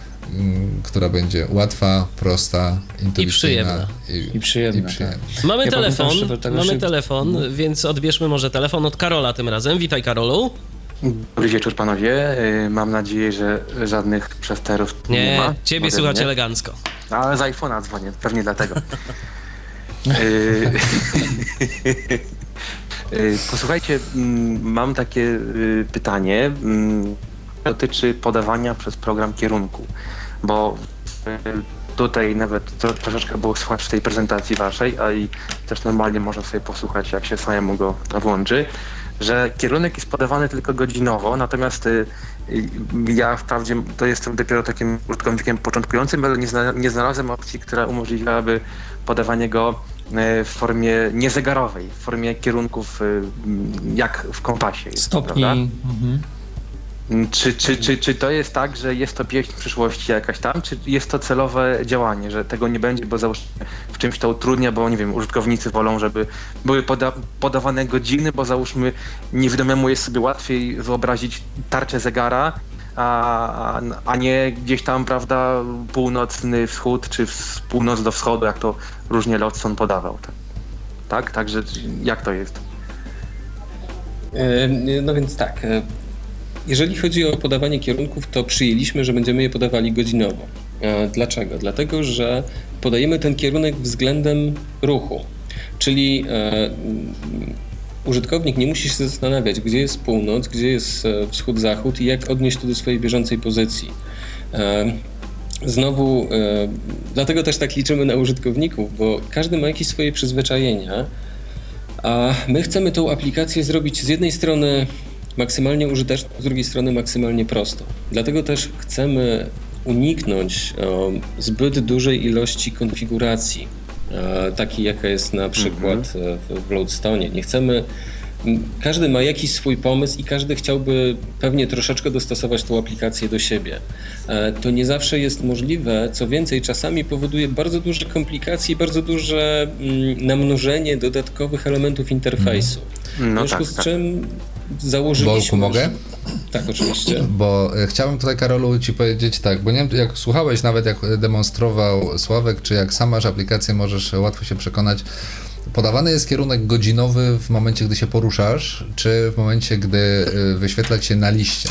która będzie łatwa, prosta, intuicyjna przyjemna. I przyjemna, i przyjemna. Mamy Ja telefon, pamiętam, tak mamy telefon, więc odbierzmy może telefon od Karola tym razem. Witaj Karolu. Dobry wieczór panowie. Y, Mam nadzieję, że żadnych przesterów nie, Nie, ma. ciebie ode słychać mnie. elegancko. Ale z iPhone'a dzwonię, pewnie dlatego. [laughs] [laughs] Y, Posłuchajcie, mm, mam takie y, pytanie. mm, Dotyczy podawania przez program kierunku, bo y, tutaj nawet tro, troszeczkę było słychać w tej prezentacji waszej, a i też normalnie można sobie posłuchać, jak się samemu go włączy, że kierunek jest podawany tylko godzinowo, natomiast y, y, ja wprawdzie to jestem dopiero takim użytkownikiem początkującym, ale nie, zna, nie znalazłem opcji, która umożliwiałaby podawanie go w formie niezegarowej, w formie kierunków y, jak w kompasie. Jest, Stopni. Mhm. Czy, czy, czy, czy to jest tak, że jest to pieśń przyszłości jakaś tam, czy jest to celowe działanie, że tego nie będzie, bo załóżmy w czymś to utrudnia, bo nie wiem, użytkownicy wolą, żeby były poda podawane godziny, bo załóżmy niewidomemu jest sobie łatwiej wyobrazić tarczę zegara, a, a nie gdzieś tam, prawda, północny wschód, czy z północ do wschodu, jak to różnie Lodson podawał. Tak? tak? Także jak to jest? E, No więc tak. e, Jeżeli chodzi o podawanie kierunków, to przyjęliśmy, że będziemy je podawali godzinowo. E, Dlaczego? Dlatego, że podajemy ten kierunek względem ruchu. Czyli użytkownik nie musi się zastanawiać, gdzie jest północ, gdzie jest e, wschód-zachód i jak odnieść to do swojej bieżącej pozycji. E, Znowu, e, dlatego też tak liczymy na użytkowników, bo każdy ma jakieś swoje przyzwyczajenia, a my chcemy tą aplikację zrobić z jednej strony maksymalnie użyteczną, z drugiej strony maksymalnie prostą. Dlatego też chcemy uniknąć zbyt dużej ilości konfiguracji, e, takiej jaka jest na przykład e, w- Loadstone. Nie chcemy. Każdy ma jakiś swój pomysł i każdy chciałby pewnie troszeczkę dostosować tą aplikację do siebie. E, To nie zawsze jest możliwe. Co więcej, czasami powoduje bardzo duże komplikacje i bardzo duże mm, namnożenie dodatkowych elementów interfejsu. No w związku tak, z tak. czym założyliśmy... Bolku, mogę? Tak, oczywiście. Bo e, chciałbym tutaj, Karolu, ci powiedzieć tak, bo nie wiem, jak słuchałeś nawet, jak demonstrował Sławek, czy jak sam masz aplikację, możesz łatwo się przekonać. Podawany jest kierunek godzinowy w momencie, gdy się poruszasz, czy w momencie, gdy y, wyświetla ci się na liście.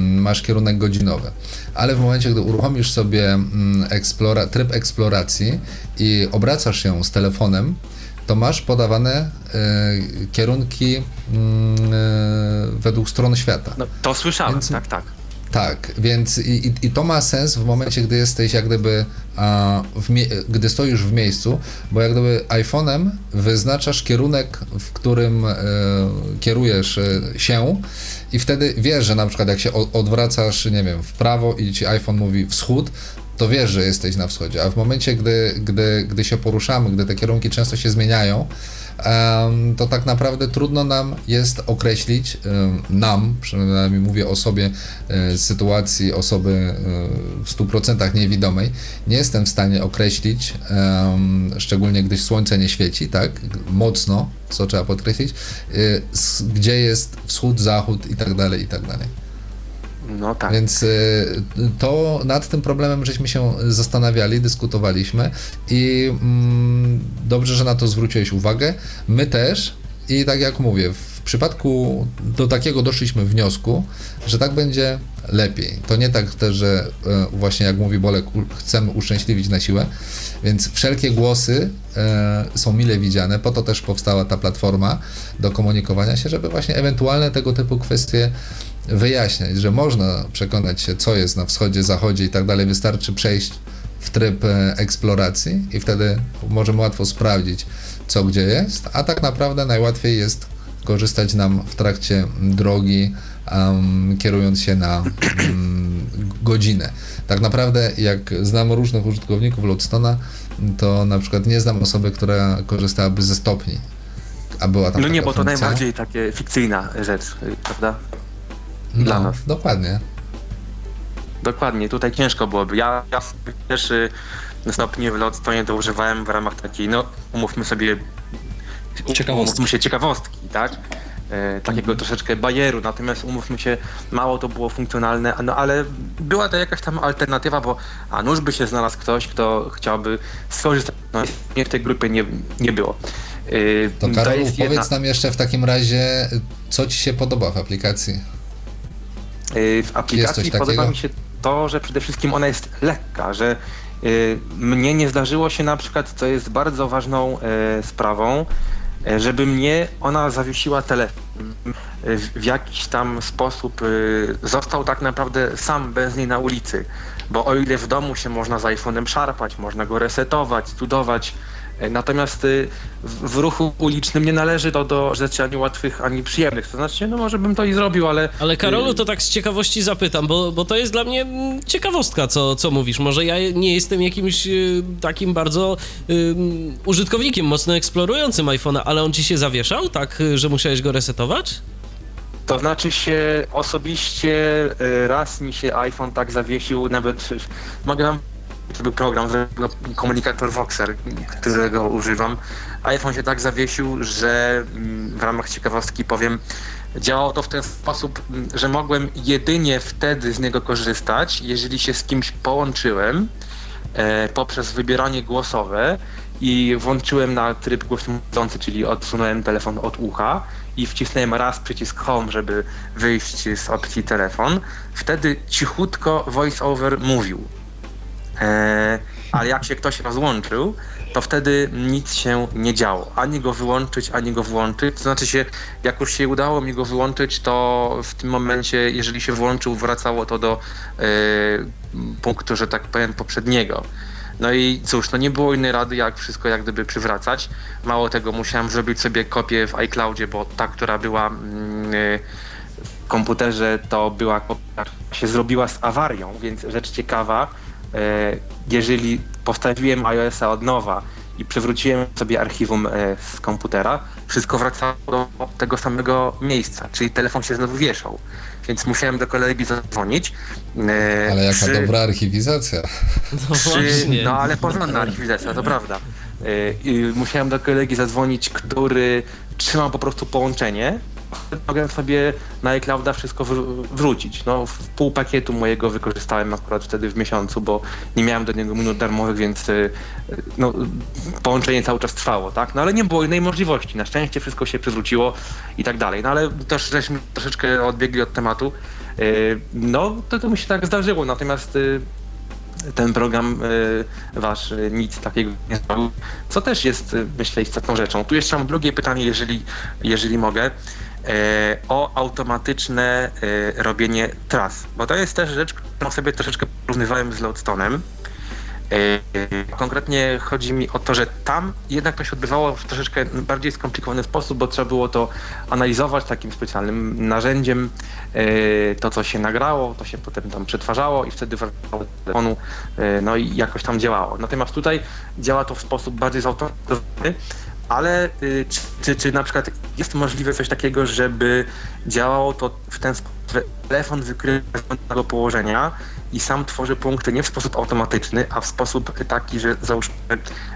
Masz kierunek godzinowy, ale w momencie, gdy uruchomisz sobie mm, explora, tryb eksploracji i obracasz się z telefonem, to masz podawane e, kierunki mm, e, według stron świata. No, to słyszałem, Więc- tak, tak. Tak, więc i, i, i to ma sens w momencie, gdy jesteś jak gdyby, a, gdy stoisz w miejscu, bo jak gdyby iPhone'em wyznaczasz kierunek, w którym e, kierujesz się i wtedy wiesz, że na przykład jak się odwracasz, nie wiem, w prawo i ci iPhone mówi wschód, to wiesz, że jesteś na wschodzie, a w momencie, gdy, gdy, gdy się poruszamy, gdy te kierunki często się zmieniają, to tak naprawdę trudno nam jest określić, nam, przynajmniej mówię o sobie, e, z sytuacji osoby e, w 100% niewidomej, nie jestem w stanie określić, szczególnie gdy słońce nie świeci, tak, mocno, co trzeba podkreślić, e, s- gdzie jest wschód, zachód i tak dalej, i tak dalej. No tak. Więc y, to nad tym problemem żeśmy się zastanawiali, dyskutowaliśmy i mm, dobrze, że na to zwróciłeś uwagę. My też i tak jak mówię, w przypadku do takiego doszliśmy wniosku, że tak będzie lepiej. To nie tak też, że e, właśnie jak mówi Bolek, chcemy uszczęśliwić na siłę, więc wszelkie głosy e, są mile widziane, po to też powstała ta platforma do komunikowania się, żeby właśnie ewentualne tego typu kwestie wyjaśniać, że można przekonać się, co jest na wschodzie, zachodzie i tak dalej. Wystarczy przejść w tryb e, eksploracji i wtedy możemy łatwo sprawdzić, co gdzie jest, a tak naprawdę najłatwiej jest korzystać nam w trakcie drogi, um, kierując się na um, godzinę. Tak naprawdę, jak znam różnych użytkowników Loadstona, to na przykład nie znam osoby, która korzystałaby ze stopni. A była tam No nie, bo to funkcja. najbardziej takie fikcyjna rzecz, y, prawda? No, dla nas. Dokładnie. Dokładnie, tutaj ciężko byłoby. Ja, ja też y, stopnie w Lodstonie to używałem w ramach takiej, no umówmy sobie, Ciekawostki. umówmy się ciekawostki, tak? E, takiego troszeczkę bajeru, natomiast umówmy się, mało to było funkcjonalne, no ale była to jakaś tam alternatywa, bo a nuż by się znalazł ktoś, kto chciałby skorzystać. No, mnie w tej grupie nie, nie było. E, To Karol, jest powiedz jedna- nam jeszcze w takim razie, co Ci się podoba w aplikacji? Y, W aplikacji podoba mi się to, że przede wszystkim ona jest lekka, że y, mnie nie zdarzyło się na przykład, co jest bardzo ważną y, sprawą, żeby mnie ona zawiesiła telefon. W jakiś tam sposób został tak naprawdę sam bez niej na ulicy. Bo o ile w domu się można z iPhone'em szarpać, można go resetować, studować, y, natomiast y, w, ruchu ulicznym nie należy to do rzeczy ani łatwych, ani przyjemnych. To znaczy, no może bym to i zrobił, ale Ale Karolu, y, to tak z ciekawości zapytam, bo, bo to jest dla mnie mm, ciekawostka, co, co mówisz. Może ja nie jestem jakimś y, takim bardzo y, użytkownikiem mocno eksplorującym iPhone'a, ale on ci się zawieszał, tak, że musiałeś go resetować? To znaczy się osobiście raz mi się iPhone tak zawiesił, nawet mogę wam to był program, komunikator Voxer, którego używam. iPhone się tak zawiesił, że mm, w ramach ciekawostki powiem, działało to w ten sposób, mm, że mogłem jedynie wtedy z niego korzystać, jeżeli się z kimś połączyłem e, poprzez wybieranie głosowe i włączyłem na tryb głośno-mówiący, czyli odsunąłem telefon od ucha i wcisnąłem raz przycisk home, żeby wyjść z opcji telefon. Wtedy cichutko voiceover mówił. E, ale jak się ktoś rozłączył, to wtedy nic się nie działo. Ani go wyłączyć, ani go włączyć. To znaczy się, jak już się udało mi go wyłączyć, to w tym momencie, jeżeli się włączył, wracało to do e, punktu, że tak powiem, poprzedniego. No i cóż, no nie było innej rady, jak wszystko jak gdyby przywracać. Mało tego, musiałem zrobić sobie kopię w iCloudzie, bo ta, która była mm, w komputerze, to była kopia, się zrobiła z awarią, więc rzecz ciekawa, jeżeli postawiłem iOS-a od nowa i przywróciłem sobie archiwum e, z komputera, wszystko wracało do tego samego miejsca, czyli telefon się znowu wieszał. Więc musiałem do kolegi zadzwonić. e, Ale jaka przy- dobra archiwizacja. No przy, no ale porządna archiwizacja, to prawda. I musiałem do kolegi zadzwonić, który trzymał po prostu połączenie. Mogłem sobie na iClouda wszystko wr- wrzucić. No, pół pakietu mojego wykorzystałem akurat wtedy w miesiącu, bo nie miałem do niego minut darmowych, więc y, no, połączenie cały czas trwało, tak? No ale nie było innej możliwości. Na szczęście wszystko się przywróciło i tak dalej. No ale też żeśmy troszeczkę odbiegli od tematu. Y, No, to, to mi się tak zdarzyło, natomiast y, ten program wasz nic takiego nie zrobił, co też jest, myślę, istotną rzeczą. Tu jeszcze mam drugie pytanie, jeżeli, jeżeli mogę, o automatyczne e, robienie tras, bo to jest też rzecz, którą sobie troszeczkę porównywałem z Loadstone'em. E, Konkretnie chodzi mi o to, że tam jednak to się odbywało w troszeczkę bardziej skomplikowany sposób, bo trzeba było to analizować takim specjalnym narzędziem. E, To, co się nagrało, to się potem tam przetwarzało i wtedy wracało do telefonu, e, no i jakoś tam działało. Natomiast tutaj działa to w sposób bardziej zautomatyzowany, ale y, czy, czy, czy na przykład jest możliwe coś takiego, żeby działało to w ten sposób, że telefon wykrywa danego położenia i sam tworzy punkty nie w sposób automatyczny, a w sposób taki, że załóżmy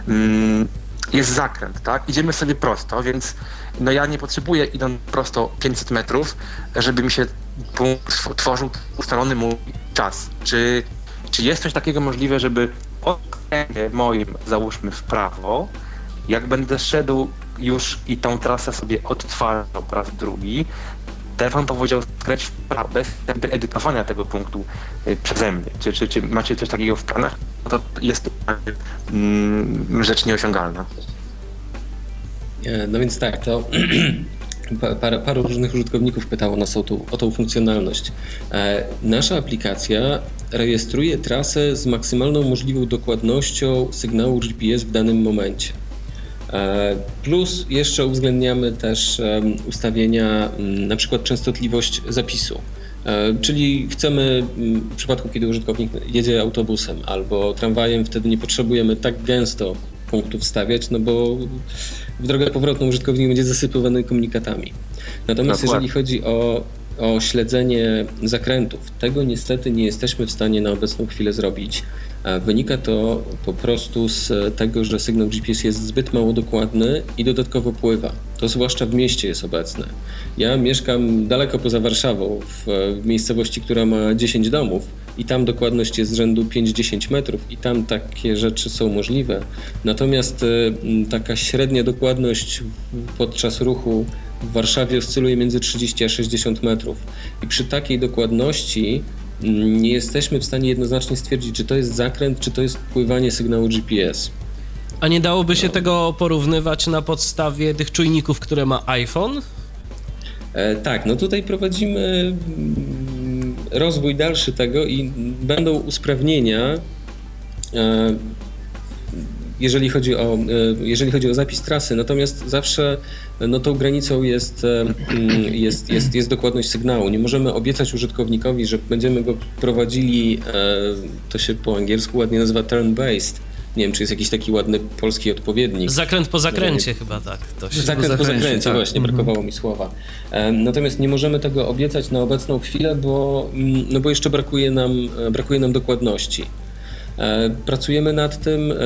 mm, jest zakręt, tak? Idziemy sobie prosto, więc no ja nie potrzebuję idąc prosto 500 metrów, żeby mi się punkt tworzył ustalony mój czas. Czy, czy jest coś takiego możliwe, żeby od skręcie moim załóżmy w prawo, jak będę szedł już i tą trasę sobie odtwarzał po raz drugi, telefon powiedział skręć w prawo, bez jakby edytowania tego punktu y, przeze mnie. Czy, czy, czy macie coś takiego w planach? To jest mm, rzecz nieosiągalna. E, No więc tak, to [clears throat] pa- parę, różnych użytkowników pytało nas o tą, o tą funkcjonalność. E, Nasza aplikacja rejestruje trasę z maksymalną możliwą dokładnością sygnału GPS w danym momencie. E, plus jeszcze uwzględniamy też ustawienia, na przykład częstotliwość zapisu. E, czyli chcemy w przypadku, kiedy użytkownik jedzie autobusem albo tramwajem, wtedy nie potrzebujemy tak gęsto punktów stawiać, no bo w drogę powrotną użytkownik będzie zasypywany komunikatami. Natomiast Dokładnie. jeżeli chodzi o o śledzenie zakrętów. Tego niestety nie jesteśmy w stanie na obecną chwilę zrobić. Wynika to po prostu z tego, że sygnał GPS jest zbyt mało dokładny i dodatkowo pływa. To zwłaszcza w mieście jest obecne. Ja mieszkam daleko poza Warszawą, w miejscowości, która ma 10 domów i tam dokładność jest z rzędu 5-10 metrów i tam takie rzeczy są możliwe. Natomiast y, taka średnia dokładność podczas ruchu w Warszawie oscyluje między 30 a 60 metrów. I przy takiej dokładności nie jesteśmy w stanie jednoznacznie stwierdzić, czy to jest zakręt, czy to jest pływanie sygnału GPS. A nie dałoby się no. tego porównywać na podstawie tych czujników, które ma iPhone? E, tak, no tutaj prowadzimy mm, rozwój dalszy tego i będą usprawnienia e, jeżeli chodzi o, e, jeżeli chodzi o zapis trasy. Natomiast zawsze no, tą granicą jest, e, mm, jest, jest, jest dokładność sygnału. Nie możemy obiecać użytkownikowi, że będziemy go prowadzili, e, to się po angielsku ładnie nazywa turn-based. Nie wiem, czy jest jakiś taki ładny polski odpowiednik. Zakręt po zakręcie nie, chyba tak. To się... Zakręt po zakręcie, tak. właśnie, mhm. brakowało mi słowa. Natomiast nie możemy tego obiecać na obecną chwilę, bo, mm, no bo jeszcze brakuje nam, brakuje nam dokładności. E, pracujemy nad tym, e,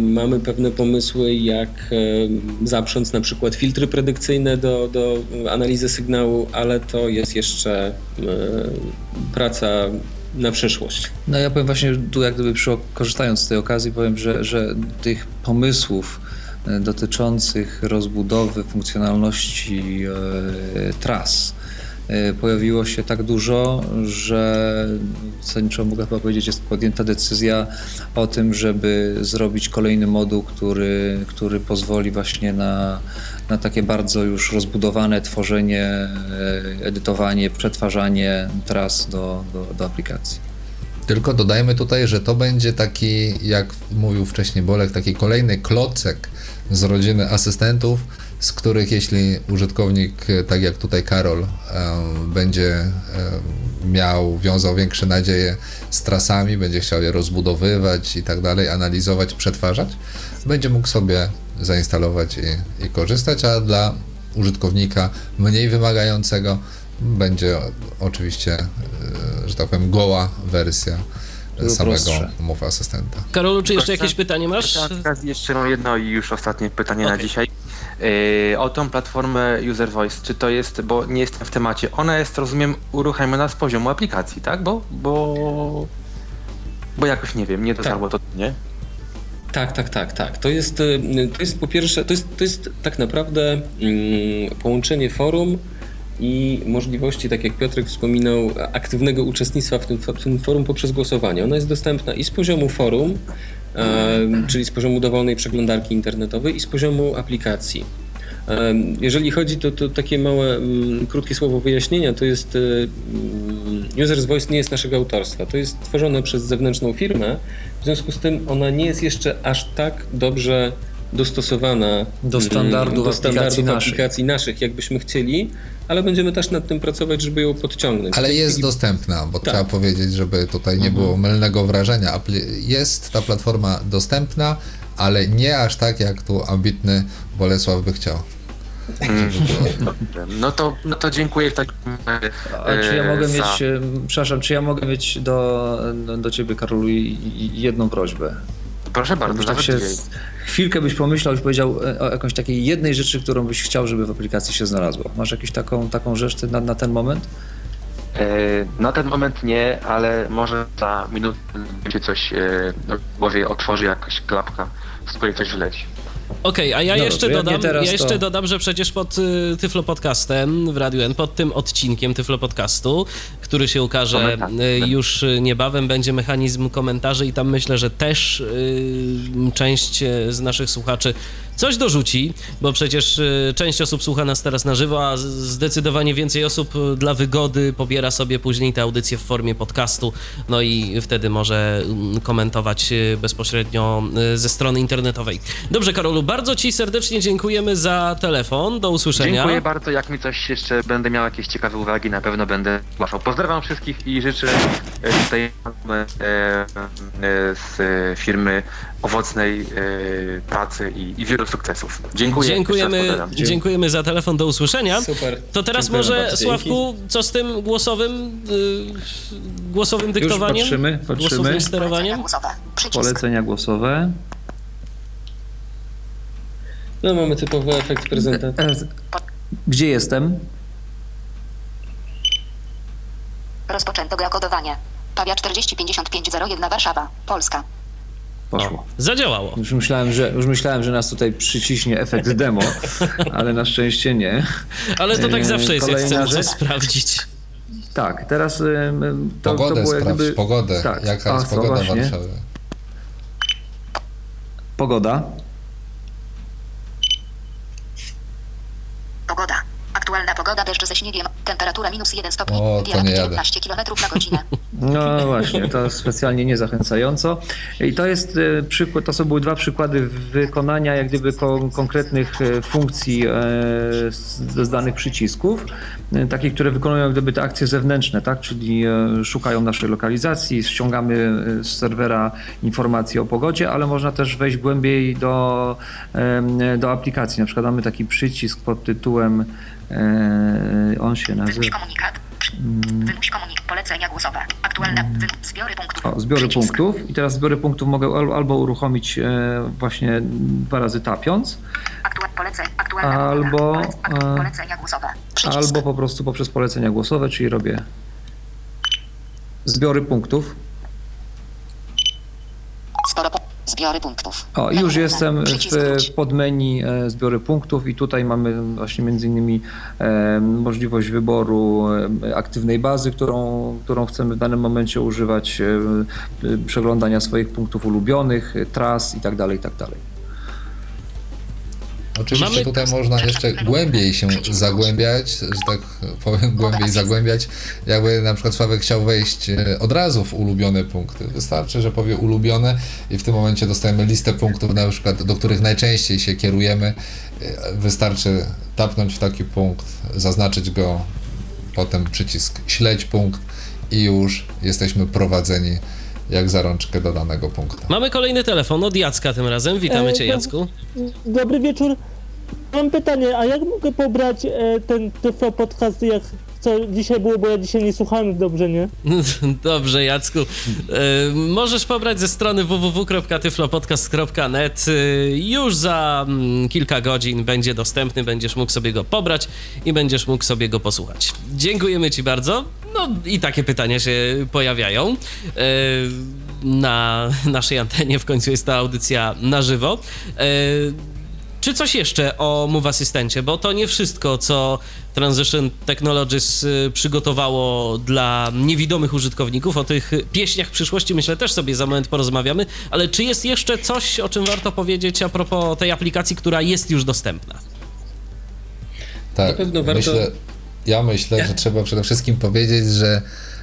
mamy pewne pomysły, jak e, zaprząc na przykład filtry predykcyjne do, do analizy sygnału, ale to jest jeszcze praca na przyszłość. No ja powiem właśnie tu jak gdyby przy, korzystając z tej okazji powiem, że, że tych pomysłów dotyczących rozbudowy funkcjonalności tras E, pojawiło się tak dużo, że zasadniczo mogę powiedzieć, jest podjęta decyzja o tym, żeby zrobić kolejny moduł, który, który pozwoli właśnie na, na takie bardzo już rozbudowane tworzenie, e, edytowanie, przetwarzanie tras do, do, do aplikacji. Tylko dodajmy tutaj, że to będzie taki, jak mówił wcześniej Bolek, taki kolejny klocek z rodziny asystentów, z których jeśli użytkownik, tak jak tutaj Karol, będzie miał, wiązał większe nadzieje z trasami, będzie chciał je rozbudowywać i tak dalej, analizować, przetwarzać, będzie mógł sobie zainstalować i, i korzystać, a dla użytkownika mniej wymagającego będzie oczywiście, e, że tak powiem, goła wersja samego mów asystenta. Karolu, czy jeszcze jakieś pytanie masz? Jeszcze mam jedno i już ostatnie pytanie okay. na dzisiaj. Yy, o tą platformę User Voice, czy to jest, bo nie jestem w temacie, ona jest, rozumiem, uruchamiona z poziomu aplikacji, tak? Bo, bo, bo jakoś nie wiem, nie dotarło tak. to, nie? Tak, tak, tak, tak. To jest, y, to jest po pierwsze, to jest, to jest tak naprawdę mm, połączenie forum i możliwości, tak jak Piotrek wspominał, aktywnego uczestnictwa w tym, w tym forum poprzez głosowanie. Ona jest dostępna i z poziomu forum, czyli z poziomu dowolnej przeglądarki internetowej i z poziomu aplikacji. Jeżeli chodzi, to, to takie małe, mm, krótkie słowo wyjaśnienia, to jest y, mm, User's Voice nie jest naszego autorstwa. To jest tworzone przez zewnętrzną firmę, w związku z tym ona nie jest jeszcze aż tak dobrze dostosowana do standardów, do standardów aplikacji, aplikacji naszych. naszych, jakbyśmy chcieli, ale będziemy też nad tym pracować, żeby ją podciągnąć. Ale jest dostępna, bo tak. trzeba powiedzieć, żeby tutaj nie było mhm. mylnego wrażenia. Jest ta platforma dostępna, ale nie aż tak, jak tu ambitny Bolesław by chciał. Mm. No to, no to dziękuję tak. A czy ja mogę za... mieć, e, przepraszam, czy ja mogę mieć do, do, do ciebie, Karolu, jedną prośbę? Proszę bardzo, tak się chwilkę byś pomyślał i powiedział e, o jakąś takiej jednej rzeczy, którą byś chciał, żeby w aplikacji się znalazło. Masz jakąś taką, taką rzecz na, na ten moment? E, na ten moment nie, ale może za minutę będzie coś e, w głowie otworzy jakaś klapka, z której coś wleci. Okej, okay, a ja no jeszcze, dodam, ja jeszcze to... dodam, że przecież pod y, Tyflo Podcastem w Radiu N, pod tym odcinkiem Tyflo Podcastu, który się ukaże y, już niebawem, będzie mechanizm komentarzy i tam myślę, że też y, część z naszych słuchaczy coś dorzuci, bo przecież y, część osób słucha nas teraz na żywo, a zdecydowanie więcej osób dla wygody pobiera sobie później te audycje w formie podcastu, no i wtedy może mm, komentować y, bezpośrednio y, ze strony internetowej. Dobrze, Karolu, bardzo Ci serdecznie dziękujemy za telefon. Do usłyszenia. Dziękuję bardzo. Jak mi coś jeszcze będę miał jakieś ciekawe uwagi, na pewno będę zgłaszał. Pozdrawiam wszystkich i życzę tutaj z firmy owocnej pracy i, i wielu sukcesów. Dziękuję. Dziękujemy, dziękujemy za telefon. Do usłyszenia. Super. To teraz Dziękuję może, bardzo. Sławku, co z tym głosowym, y, głosowym dyktowaniem? patrzymy, patrzymy. Głosowym sterowaniem? Głosowe. Przycisk. Polecenia głosowe. No mamy typowy efekt prezentacji. E, Gdzie jestem? Rozpoczęto geokodowanie. Pawia 405501 Warszawa, Polska. Poszło. Zadziałało. Już myślałem, że, już myślałem, że nas tutaj przyciśnie efekt demo, [laughs] ale na szczęście nie. Ale to tak E, zawsze jest, jak kolejna chcemy coś rzecz. sprawdzić. Tak, teraz to, Pogodę to było jak sprawdź, gdyby... pogodę. Tak. Jaka A, jest pogoda właśnie? Warszawie? Pogoda. Pogoda. Aktualna pogoda deszcz ze śniegiem. Temperatura minus 1 stopień. O, to nie jadę. 19 km na godzinę. [laughs] No właśnie, to specjalnie niezachęcająco. I to jest e, przykład, to są były dwa przykłady wykonania jak gdyby kon, konkretnych e, funkcji e, z, z danych przycisków, e, takich, które wykonują jak gdyby te akcje zewnętrzne, tak? czyli e, szukają naszej lokalizacji, ściągamy e, z serwera informacje o pogodzie, ale można też wejść głębiej do, em, do aplikacji. Na przykład mamy taki przycisk pod tytułem, e, on się Wymuś nazywa... komunikat. Wymuś komunikat. Polecenia głosowe. Aktualne wy- zbiory punktów. O, zbiory Przycisk. punktów. I teraz zbiory punktów mogę al- albo uruchomić e, właśnie dwa razy tapiąc, Albo, pogoda. Polec, aktu- e, polecenia głosowe. Przycisk. albo po prostu poprzez polecenia głosowe, czyli robię zbiory punktów. Sporo Zbiory punktów. O, już Menu jestem w podmenu e, zbiory punktów i tutaj mamy właśnie między innymi e, możliwość wyboru e, aktywnej bazy, którą, którą chcemy w danym momencie używać, przeglądania swoich punktów ulubionych, tras i tak Oczywiście Mamy- tutaj można jeszcze głębiej się zagłębiać, że tak powiem, głębiej zagłębiać. Jakby na przykład Sławek chciał wejść e, od razu w ulubione punkty. Wystarczy, że powie ulubione i w tym momencie dostajemy listę punktów, na przykład, do których najczęściej się kierujemy. E, Wystarczy tapnąć w taki punkt, zaznaczyć go, potem przycisk śledź punkt i już jesteśmy prowadzeni jak za rączkę do danego punktu. Mamy kolejny telefon od Jacka tym razem. Witamy E, Cię, Jacku. Dobry wieczór. Mam pytanie, a jak mogę pobrać e, ten Tyflo podcast, jak co dzisiaj było, bo ja dzisiaj nie słuchałem dobrze, nie? [laughs] Dobrze, Jacku. E, możesz pobrać ze strony www.tyflopodcast.net. Już za mm, kilka godzin będzie dostępny, będziesz mógł sobie go pobrać i będziesz mógł sobie go posłuchać. Dziękujemy Ci bardzo. No i takie pytania się pojawiają. E, na naszej antenie w końcu jest ta audycja na żywo. E, czy coś jeszcze o Move Asystencie? Bo to nie wszystko, co Transition Technologies y, przygotowało dla niewidomych użytkowników. O tych pieśniach przyszłości myślę też sobie za moment porozmawiamy, ale czy jest jeszcze coś, o czym warto powiedzieć a propos tej aplikacji, która jest już dostępna? Tak, Na pewno warto- myślę, ja myślę, że trzeba przede wszystkim powiedzieć, że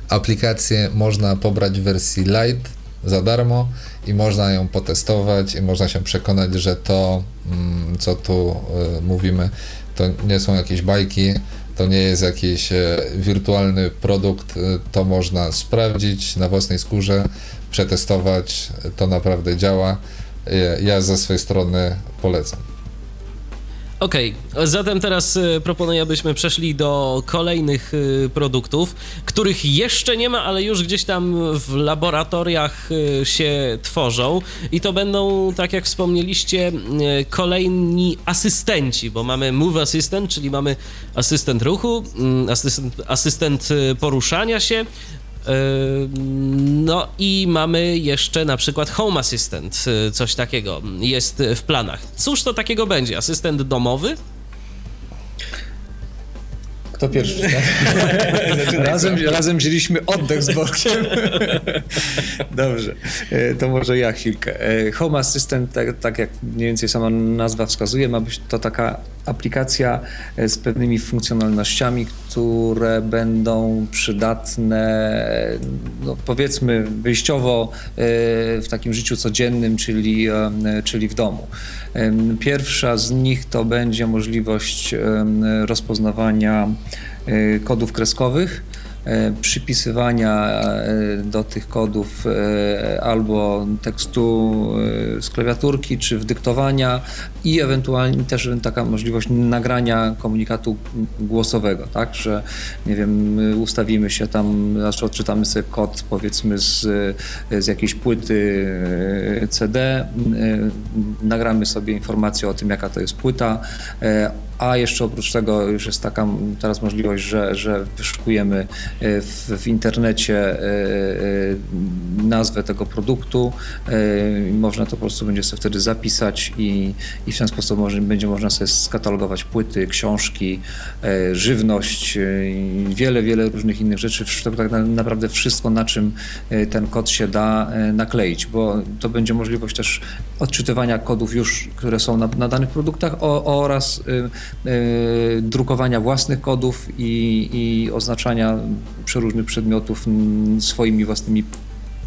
aplikację można pobrać w wersji light za darmo i można ją potestować i można się przekonać, że to, mm, co tu y, mówimy, to nie są jakieś bajki, to nie jest jakiś e, wirtualny produkt, y, to można sprawdzić na własnej skórze, przetestować, to naprawdę działa. Ja ze swojej strony polecam. Okej, zatem teraz y, proponuję, abyśmy przeszli do kolejnych y, produktów, których jeszcze nie ma, ale już gdzieś tam w laboratoriach y, się tworzą. I to będą, tak jak wspomnieliście, kolejni asystenci, bo mamy Move Assistant, czyli mamy asystent ruchu, mm, asystent, asystent poruszania się. No i mamy jeszcze na przykład Home Assistant, yy, coś takiego jest w planach. Cóż to takiego będzie? Asystent domowy? Kto pierwszy? [laughs] razem, razem wzięliśmy oddech z Borkiem. [laughs] Dobrze, E, to może ja chwilkę. E, Home Assistant, tak, tak jak mniej więcej sama nazwa wskazuje, ma być to taka aplikacja e, z pewnymi funkcjonalnościami, które będą przydatne, no powiedzmy, wyjściowo e, w takim życiu codziennym, czyli, e, czyli w domu. Pierwsza z nich to będzie możliwość rozpoznawania kodów kreskowych przypisywania e, do tych kodów e, albo tekstu e, z klawiaturki, czy wdyktowania i ewentualnie też taka możliwość nagrania komunikatu głosowego, tak, że nie wiem, ustawimy się tam, znaczy odczytamy sobie kod powiedzmy z, z jakiejś płyty e, CD, e, nagramy sobie informację o tym, jaka to jest płyta, e, a jeszcze oprócz tego już jest taka teraz możliwość, że, że wyszukujemy e, w, w internecie e, e, nazwę tego produktu można to po prostu będzie sobie wtedy zapisać i, i w ten sposób może, będzie można sobie skatalogować płyty, książki, żywność wiele, wiele różnych innych rzeczy. Tak na- naprawdę wszystko, na czym ten kod się da nakleić, bo to będzie możliwość też odczytywania kodów już, które są na, na danych produktach o, oraz drukowania własnych kodów i, i oznaczania przeróżnych przedmiotów swoimi własnymi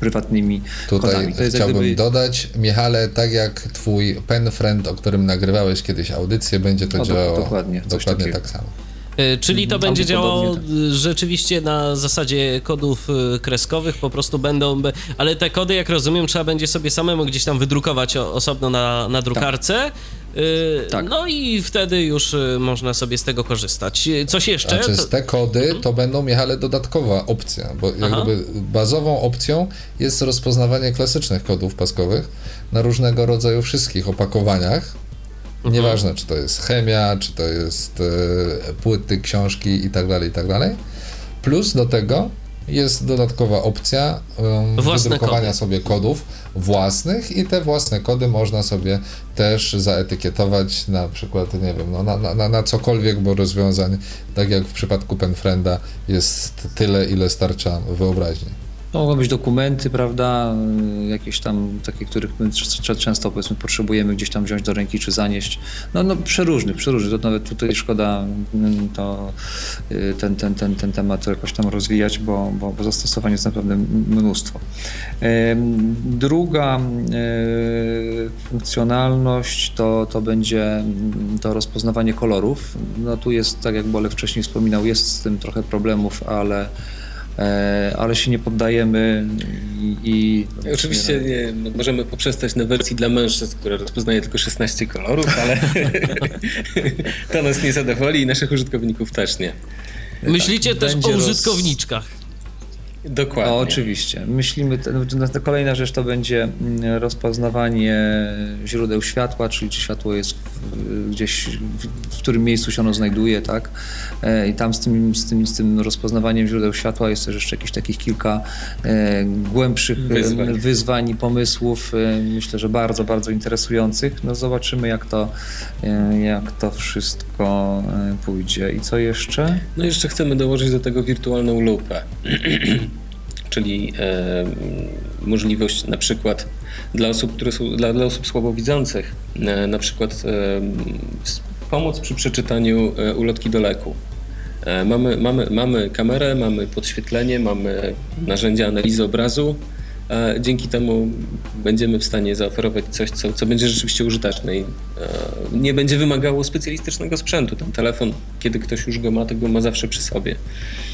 prywatnymi Tutaj kodami. To chciałbym gdyby- dodać, Michale, tak jak twój pen friend, o którym nagrywałeś kiedyś audycję, będzie to O, działało dokładnie, dokładnie tak samo. E, Czyli to Mhm, będzie działało e, rzeczywiście na zasadzie kodów e, kreskowych, po prostu będą, be- ale te kody, jak rozumiem, trzeba będzie sobie samemu gdzieś tam wydrukować osobno na, na drukarce. E, Tak. No i wtedy już e, można sobie z tego korzystać. Coś jeszcze? Znaczy To- z te kody to będą, Michale, dodatkowa opcja, bo jak Aha. gdyby bazową opcją jest rozpoznawanie klasycznych kodów paskowych na różnego rodzaju wszystkich opakowaniach. Mhm. Nieważne, czy to jest chemia, czy to jest e, płyty, książki i tak dalej, i tak dalej. Plus do tego jest dodatkowa opcja um, wydrukowania kody. sobie kodów własnych i te własne kody można sobie też zaetykietować na przykład, nie wiem, no, na, na, na- cokolwiek, bo rozwiązań, tak jak w przypadku Penfrienda, jest tyle, ile starcza wyobraźni. To mogą być dokumenty, prawda, y, jakieś tam takie, których my często powiedzmy potrzebujemy gdzieś tam wziąć do ręki czy zanieść. No, no przeróżnych, przeróżnych. To nawet tutaj szkoda mm, to y, ten, ten, ten, ten temat jakoś tam rozwijać, bo, bo, bo zastosowań jest naprawdę mnóstwo. Druga y, funkcjonalność to, to będzie mm, to rozpoznawanie kolorów. No tu jest, tak jak Bolek wcześniej wspominał, jest z tym trochę problemów, ale ale się nie poddajemy i... i Oczywiście nie, no, możemy poprzestać na wersji dla mężczyzn, która rozpoznaje tylko 16 kolorów, ale [laughs] to nas nie zadowoli i naszych użytkowników też nie. Myślicie też będzie o użytkowniczkach. Dokładnie. No, oczywiście. Myślimy, no, to kolejna rzecz to będzie mm, rozpoznawanie źródeł światła, czyli czy światło jest w, gdzieś, w, którym miejscu się ono znajduje, tak? E, I tam z tym, z, tym, z tym rozpoznawaniem źródeł światła jest też jeszcze jakieś takich kilka e, głębszych e, Wyzwań. wyzwań i pomysłów, myślę, że bardzo, bardzo interesujących. No zobaczymy, jak to, jak to wszystko pójdzie. I co jeszcze? No jeszcze chcemy dołożyć do tego wirtualną lupę, [clears throat] czyli e, możliwość na przykład dla osób, które są, dla, dla osób słabowidzących, e, na przykład e, pomóc przy przeczytaniu ulotki do leku. Mamy, mamy, mamy kamerę, mamy podświetlenie, mamy narzędzia analizy obrazu. Dzięki temu będziemy w stanie zaoferować coś, co, co będzie rzeczywiście użyteczne i e, nie będzie wymagało specjalistycznego sprzętu. Ten telefon, kiedy ktoś już go ma, to go ma zawsze przy sobie.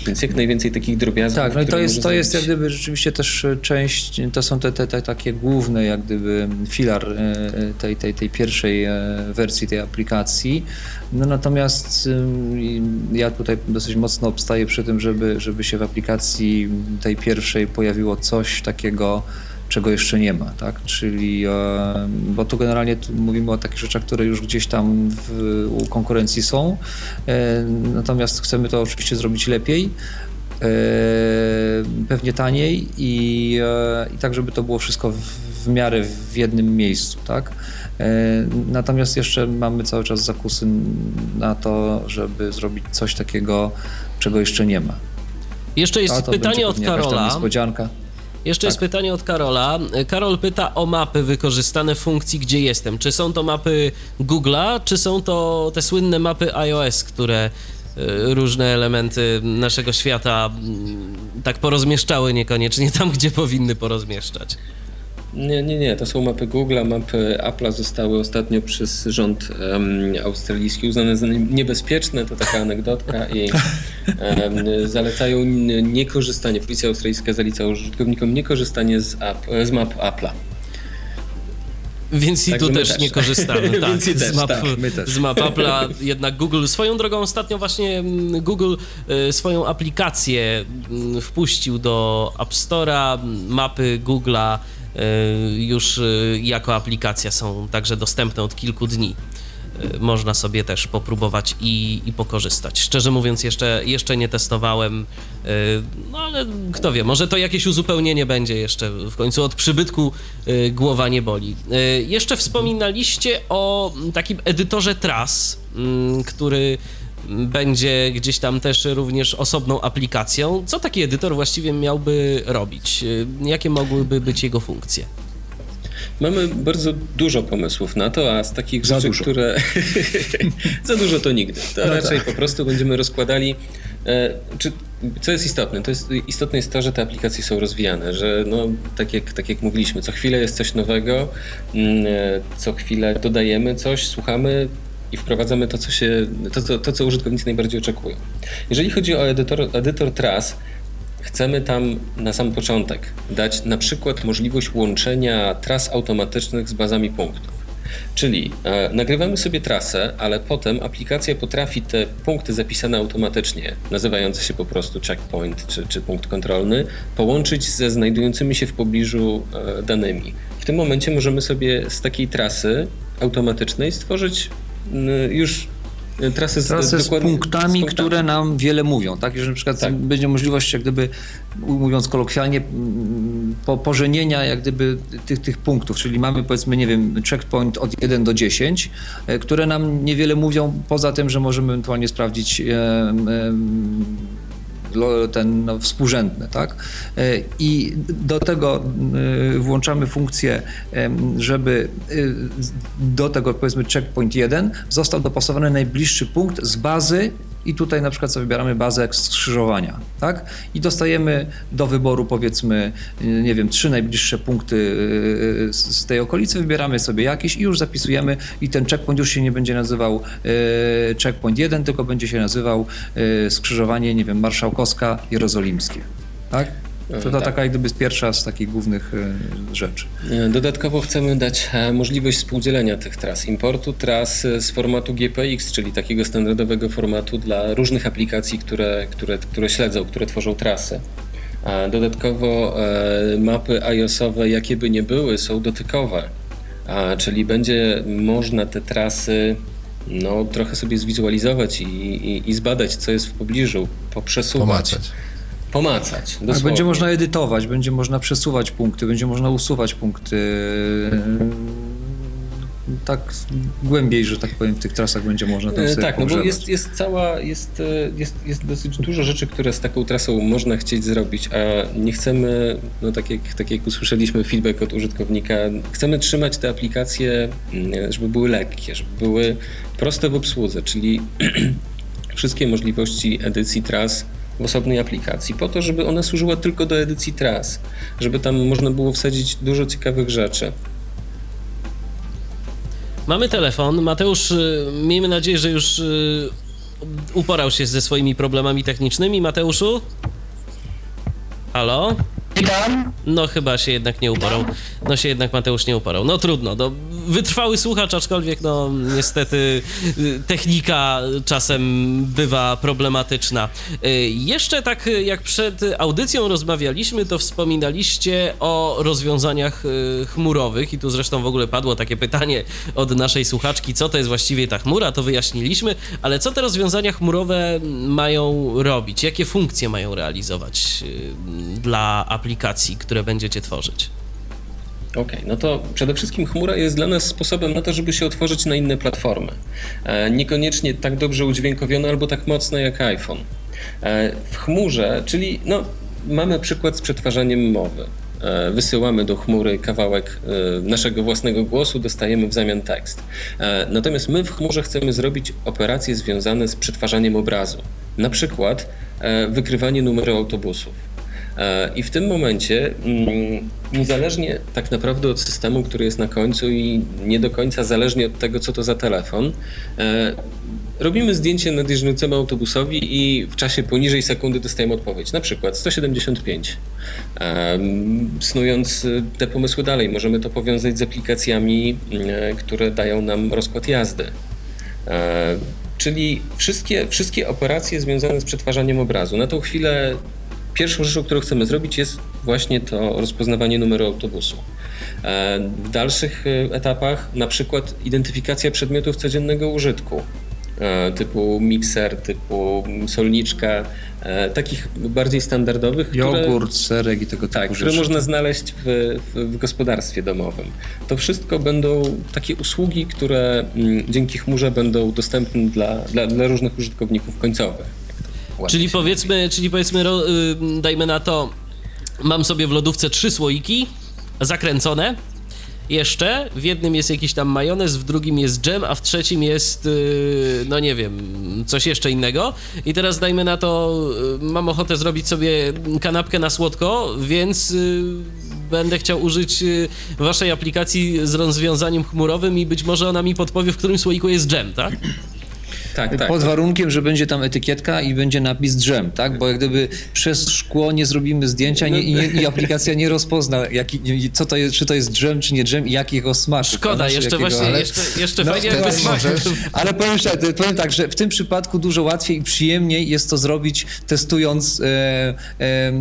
Więc jak najwięcej takich drobiazgów. Tak, no i to jest, to jest jak gdyby rzeczywiście też e, część, to są te, te, te takie główne jak gdyby filar e, tej, tej, tej pierwszej wersji tej aplikacji. No natomiast ym, ja tutaj dosyć mocno obstaję przy tym, żeby, żeby się w aplikacji tej pierwszej pojawiło coś takiego, czego jeszcze nie ma, tak? Czyli, e, bo tu generalnie mówimy o takich rzeczach, które już gdzieś tam w, u konkurencji są, e, natomiast chcemy to oczywiście zrobić lepiej, e, pewnie taniej i, i tak, żeby to było wszystko w, w miarę w jednym miejscu, tak? E, Natomiast jeszcze mamy cały czas zakusy na to, żeby zrobić coś takiego, czego jeszcze nie ma. Jeszcze jest pytanie od Karola. Niespodzianka. Jeszcze jest pytanie od Karola. Karol pyta o mapy wykorzystane w funkcji Gdzie jestem. Czy są to mapy Google'a, czy są to te słynne mapy iOS, które y, różne elementy naszego świata mm, tak porozmieszczały niekoniecznie tam, gdzie powinny porozmieszczać? Nie, nie, nie. To są mapy Google'a. Mapy Apple'a zostały ostatnio przez rząd um, australijski uznane za niebezpieczne. To taka anegdotka i um, zalecają niekorzystanie. Policja australijska zaleca użytkownikom niekorzystanie z, app, z map Apple'a. Więc i Także tu też, też. nie korzystamy. [laughs] Tak, Więc i też, z map, tak, z map Apple'a, jednak Google. Swoją drogą ostatnio właśnie mm, Google y, swoją aplikację mm, wpuścił do App Store'a. Mapy Google'a już y, jako aplikacja są także dostępne od kilku dni. Y, Można sobie też popróbować i, i pokorzystać. Szczerze mówiąc, jeszcze, jeszcze nie testowałem, y, no ale kto wie, może to jakieś uzupełnienie będzie jeszcze w końcu. Od przybytku y, głowa nie boli. Y, Jeszcze wspominaliście o takim edytorze tras, mm, który będzie gdzieś tam też również osobną aplikacją. Co taki edytor właściwie miałby robić? Y, Jakie mogłyby być jego funkcje? Mamy bardzo dużo pomysłów na to, a z takich Za rzeczy, dużo. które. [laughs] Za dużo to nigdy. To No raczej tak. po prostu będziemy rozkładali. E, czy, co jest istotne? To jest, istotne jest to, że te aplikacje są rozwijane, że no, tak, jak, tak jak mówiliśmy, co chwilę jest coś nowego, mm, e, co chwilę dodajemy coś, słuchamy i wprowadzamy to, co, się, to, co, to, co użytkownicy najbardziej oczekują. Jeżeli chodzi o edytor, edytor tras, Chcemy tam na sam początek dać na przykład możliwość łączenia tras automatycznych z bazami punktów. Czyli e, nagrywamy sobie trasę, ale potem aplikacja potrafi te punkty zapisane automatycznie, nazywające się po prostu checkpoint czy, czy punkt kontrolny, połączyć ze znajdującymi się w pobliżu e, danymi. W tym momencie możemy sobie z takiej trasy automatycznej stworzyć już e, trasy z, Trasy z punktami, z punktami. które nam wiele mówią, tak? Że na przykład Tak. będzie możliwość, jak gdyby, mówiąc kolokwialnie, po, pożenienia jak gdyby tych, tych punktów, czyli mamy powiedzmy, nie wiem, checkpoint od 1 do 10, e, które nam niewiele mówią, poza tym, że możemy ewentualnie sprawdzić em, lo- ten no, współrzędny, tak? E, I do tego e, włączamy funkcję, żeby e, do tego powiedzmy checkpoint 1 został dopasowany najbliższy punkt z bazy i tutaj na przykład sobie wybieramy bazę skrzyżowania, tak? I dostajemy do wyboru powiedzmy, nie wiem, trzy najbliższe punkty e, z z tej okolicy, wybieramy sobie jakiś i już zapisujemy i ten checkpoint już się nie będzie nazywał e, checkpoint 1, tylko będzie się nazywał skrzyżowanie, nie wiem, Marszałkowska, Jerozolimskie, tak? To, to tak. taka jak gdyby jest pierwsza z takich głównych e, rzeczy. E, Dodatkowo chcemy dać e, możliwość współdzielenia tych tras, importu tras e, z formatu GPX, czyli takiego standardowego formatu dla różnych aplikacji, które, które, które śledzą, które tworzą trasy. Dodatkowo mapy iOS-owe, jakie by nie były, są dotykowe, czyli będzie można te trasy no, trochę sobie zwizualizować i, i, i zbadać, co jest w pobliżu, poprzesuwać. Pomacać. Pomacać. Będzie można edytować, będzie można przesuwać punkty, będzie można usuwać punkty. Tak głębiej, że tak powiem, w tych trasach będzie można tam E, sobie Tak, no bo jest, jest cała, jest, e, jest, jest dosyć dużo rzeczy, które z taką trasą można chcieć zrobić, a nie chcemy, no tak jak, tak jak usłyszeliśmy feedback od użytkownika, chcemy trzymać te aplikacje, mm, żeby były lekkie, żeby były proste w obsłudze, czyli [clears throat] wszystkie możliwości edycji tras w osobnej aplikacji, po to, żeby ona służyła tylko do edycji tras, żeby tam można było wsadzić dużo ciekawych rzeczy. Mamy telefon. Mateusz, y, miejmy nadzieję, że już y, uporał się ze swoimi problemami technicznymi. Mateuszu? Halo? Witam. No chyba się jednak nie uporał. No się jednak Mateusz nie uporał. No trudno, no, wytrwały słuchacz, aczkolwiek no niestety y, technika czasem bywa problematyczna. Y, Jeszcze tak y, jak przed audycją rozmawialiśmy, to wspominaliście o rozwiązaniach chmurowych i tu zresztą w ogóle padło takie pytanie od naszej słuchaczki, co to jest właściwie ta chmura, to wyjaśniliśmy, ale co te rozwiązania chmurowe mają robić? Jakie funkcje mają realizować dla aplikacji, które będziecie tworzyć? Okej, no to przede wszystkim chmura jest dla nas sposobem na to, żeby się otworzyć na inne platformy. E, niekoniecznie tak dobrze udźwiękowione albo tak mocno jak iPhone. E, w chmurze, czyli no, mamy przykład z przetwarzaniem mowy. e, wysyłamy do chmury kawałek naszego własnego głosu, dostajemy w zamian tekst. Natomiast my w chmurze chcemy zrobić operacje związane z przetwarzaniem obrazu. Na przykład wykrywanie numeru autobusów. E, I w tym momencie, mm, niezależnie tak naprawdę od systemu, który jest na końcu i nie do końca zależnie od tego, co to za telefon, e, robimy zdjęcie nadjeżdżającemu autobusowi i w czasie poniżej sekundy dostajemy odpowiedź, na przykład 175. Em, Snując e, te pomysły dalej, możemy to powiązać z aplikacjami, e, które dają nam rozkład jazdy. E, Czyli wszystkie, wszystkie operacje związane z przetwarzaniem obrazu. Na tą chwilę pierwszą rzeczą, którą chcemy zrobić, jest właśnie to rozpoznawanie numeru autobusu. E, W dalszych e, etapach, na przykład identyfikacja przedmiotów codziennego użytku, e, typu mikser, typu solniczka, takich bardziej standardowych. które- Jogurt, serek i tego typu tak, które rzeczy. można znaleźć w, w, w gospodarstwie domowym. To wszystko będą takie usługi, które mm, dzięki chmurze będą dostępne dla, dla, dla różnych użytkowników końcowych. Czyli powiedzmy, czyli powiedzmy, dajmy na to, mam sobie w lodówce trzy słoiki zakręcone. Jeszcze w jednym jest jakiś tam majonez, w drugim jest dżem, a w trzecim jest, y, no nie wiem, coś jeszcze innego. I teraz dajmy na to, y, mam ochotę zrobić sobie kanapkę na słodko, więc y, będę chciał użyć waszej aplikacji z rozwiązaniem chmurowym i być może ona mi podpowie, w którym słoiku jest dżem, tak? Tak, tak. Pod warunkiem, że będzie tam etykietka i będzie napis drzem, tak? Bo jak gdyby przez szkło nie zrobimy zdjęcia nie, i, nie, i aplikacja nie rozpozna, jaki, co to jest, czy to jest drzem, czy nie drzem i jakiego smaku. Szkoda, jeszcze jakiego- właśnie, ale- jeszcze, jeszcze No, fajnie jakby smak. Ale powiem, tak, powiem tak, że w tym przypadku dużo łatwiej i przyjemniej jest to zrobić testując, e, e,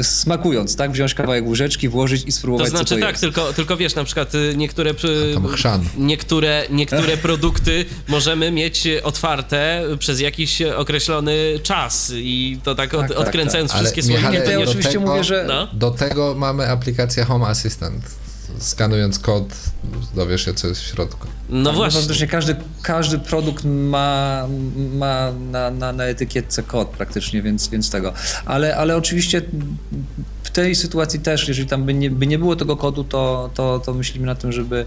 e, smakując, tak? Wziąć kawałek łyżeczki, włożyć i spróbować, To znaczy co to tak, jest. tylko, tylko wiesz, na przykład y, niektóre, niektóre, niektóre produkty możemy mieć otwarte przez jakiś określony czas i to tak, od, Tak, tak, odkręcając Ale wszystkie Michale, to ja oczywiście tego- mówię, że- No. Do tego mamy aplikację Home Assistant. Skanując kod, dowiesz się, co jest w środku. No Tak, właśnie. Faktycznie każdy, każdy produkt ma, ma na, na, na etykietce kod praktycznie, więc, więc tego. Ale, ale oczywiście tej sytuacji też, jeżeli tam by nie, by nie było tego kodu, to, to, to myślimy na tym, żeby,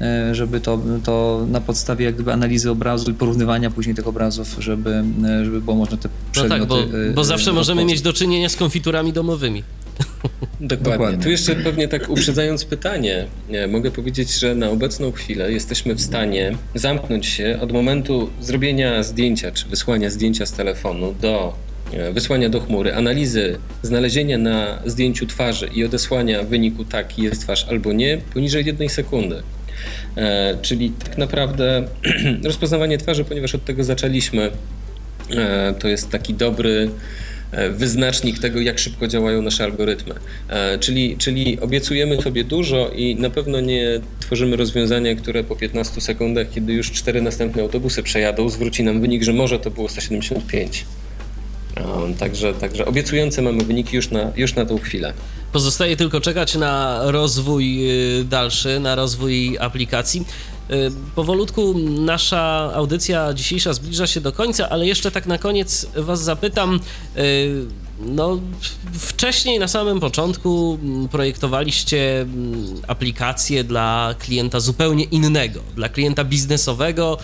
e, żeby to, to na podstawie jak gdyby analizy obrazu i porównywania później tych obrazów, żeby, e, żeby było można te No przedmioty... tak, bo, e, bo zawsze możemy mieć do czynienia z konfiturami domowymi. Dokładnie. Dokładnie. Tu jeszcze pewnie tak uprzedzając pytanie, mogę powiedzieć, że na obecną chwilę jesteśmy w stanie zamknąć się od momentu zrobienia zdjęcia czy wysłania zdjęcia z telefonu do wysłania do chmury, analizy, znalezienia na zdjęciu twarzy i odesłania wyniku tak, jest twarz albo nie, poniżej jednej sekundy. E, czyli tak naprawdę [clears throat] rozpoznawanie twarzy, ponieważ od tego zaczęliśmy, e, to jest taki dobry e, wyznacznik tego, jak szybko działają nasze algorytmy. E, Czyli, czyli obiecujemy sobie dużo i na pewno nie tworzymy rozwiązania, które po 15 sekundach, kiedy już cztery następne autobusy przejadą, zwróci nam wynik, że może to było 175. Um, Także, także obiecujące mamy wyniki już na, już na tą chwilę. Pozostaje tylko czekać na rozwój y, dalszy, na rozwój aplikacji. Y, Powolutku nasza audycja dzisiejsza zbliża się do końca, ale jeszcze tak na koniec Was zapytam. y, No, wcześniej na samym początku mm, projektowaliście mm, aplikację dla klienta zupełnie innego, dla klienta biznesowego,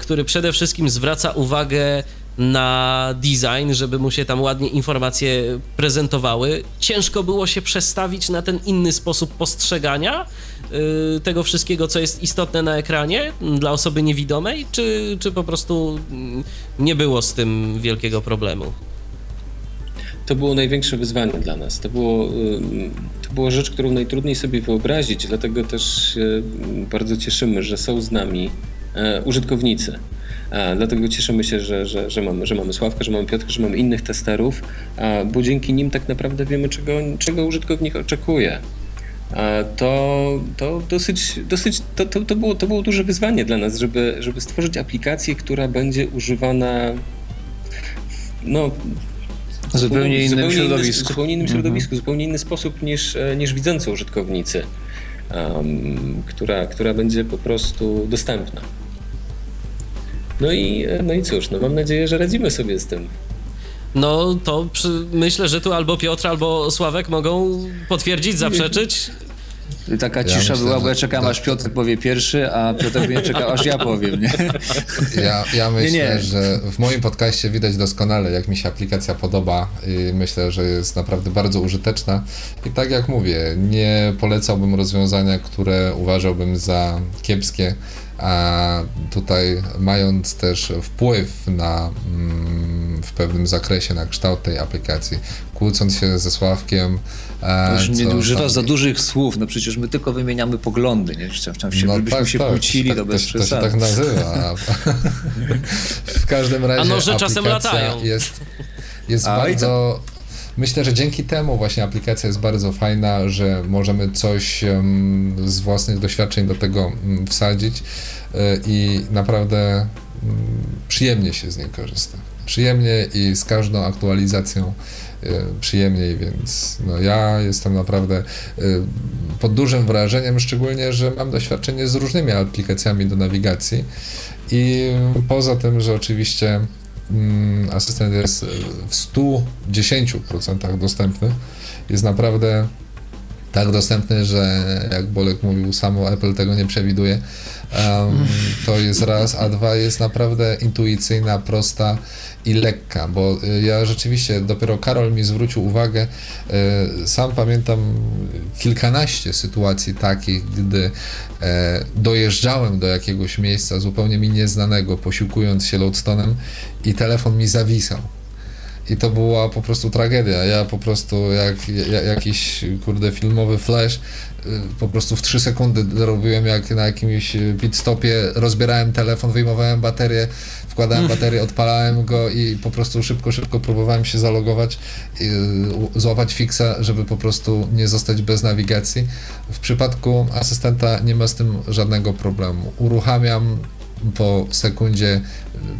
który przede wszystkim zwraca uwagę na design, żeby mu się tam ładnie informacje prezentowały. Ciężko było się przestawić na ten inny sposób postrzegania y, tego wszystkiego, co jest istotne na ekranie dla osoby niewidomej, czy, czy po prostu nie było z tym wielkiego problemu? To było największe wyzwanie dla nas. To było, ym, to była rzecz, którą najtrudniej sobie wyobrazić, dlatego też bardzo cieszymy, że są z nami e, użytkownicy. Dlatego cieszymy się, że, że, że, mamy, że mamy Sławka, że mamy Piotrka, że mamy innych testerów, bo dzięki nim tak naprawdę wiemy, czego, czego użytkownik oczekuje. To, to dosyć, dosyć to, to, to, było, to było duże wyzwanie dla nas, żeby, żeby stworzyć aplikację, która będzie używana w- no, zupełnie innym zupełnie środowisku. Inny, zupełnie innym Mhm. środowisku, zupełnie inny sposób niż, niż widzący użytkownicy, em, która, która będzie po prostu dostępna. No i, no i cóż, no mam nadzieję, że radzimy sobie z tym. No to przy, myślę, że tu albo Piotr, albo Sławek mogą potwierdzić, zaprzeczyć. Taka Ja cisza myślę, była, bo że ja czekam tak. aż Piotr powie pierwszy, a Piotr będzie czekał aż ja powiem, nie? Ja, ja myślę, nie. że w moim podcaście widać doskonale, jak mi się aplikacja podoba i myślę, że jest naprawdę bardzo użyteczna. I tak jak mówię, nie polecałbym rozwiązania, które uważałbym za kiepskie, a tutaj mając też wpływ na mm, w pewnym zakresie na kształt tej aplikacji, kłócąc się ze Sławkiem. e, Już nie używasz sam- za dużych słów, no przecież my tylko wymieniamy poglądy, nie? Chciałem, się, No żebyśmy tak, się tak, kłócili, tak, to bez to, się- to się tak nazywa. A- [laughs] w każdym razie A noże czasem aplikacja latają. jest, jest A, i bardzo... Myślę, że dzięki temu właśnie aplikacja jest bardzo fajna, że możemy coś z własnych doświadczeń do tego mm, wsadzić y, i naprawdę mm, przyjemnie się z niej korzysta. Przyjemnie i z każdą aktualizacją y, przyjemniej, więc no, ja jestem naprawdę y, pod dużym wrażeniem, szczególnie, że mam doświadczenie z różnymi aplikacjami do nawigacji i poza tym, że oczywiście asystent jest y, w 110% dostępny, jest naprawdę tak dostępny, że jak Bolek mówił, samo Apple tego nie przewiduje. Em, to jest raz, a dwa jest naprawdę intuicyjna, prosta i lekka, bo y, ja rzeczywiście, dopiero Karol mi zwrócił uwagę, y, sam pamiętam kilkanaście sytuacji takich, gdy e, dojeżdżałem do jakiegoś miejsca zupełnie mi nieznanego, posiłkując się loadstonem i telefon mi zawisał. I to była po prostu tragedia. Ja po prostu jak, jak jakiś kurde filmowy flash y, po prostu w 3 sekundy robiłem jak na jakimś pit stopie, rozbierałem telefon, wyjmowałem baterię, wkładałem baterię, odpalałem go i po prostu szybko, szybko próbowałem się zalogować, y, złapać fixa, żeby po prostu nie zostać bez nawigacji. W przypadku asystenta nie ma z tym żadnego problemu. Uruchamiam po sekundzie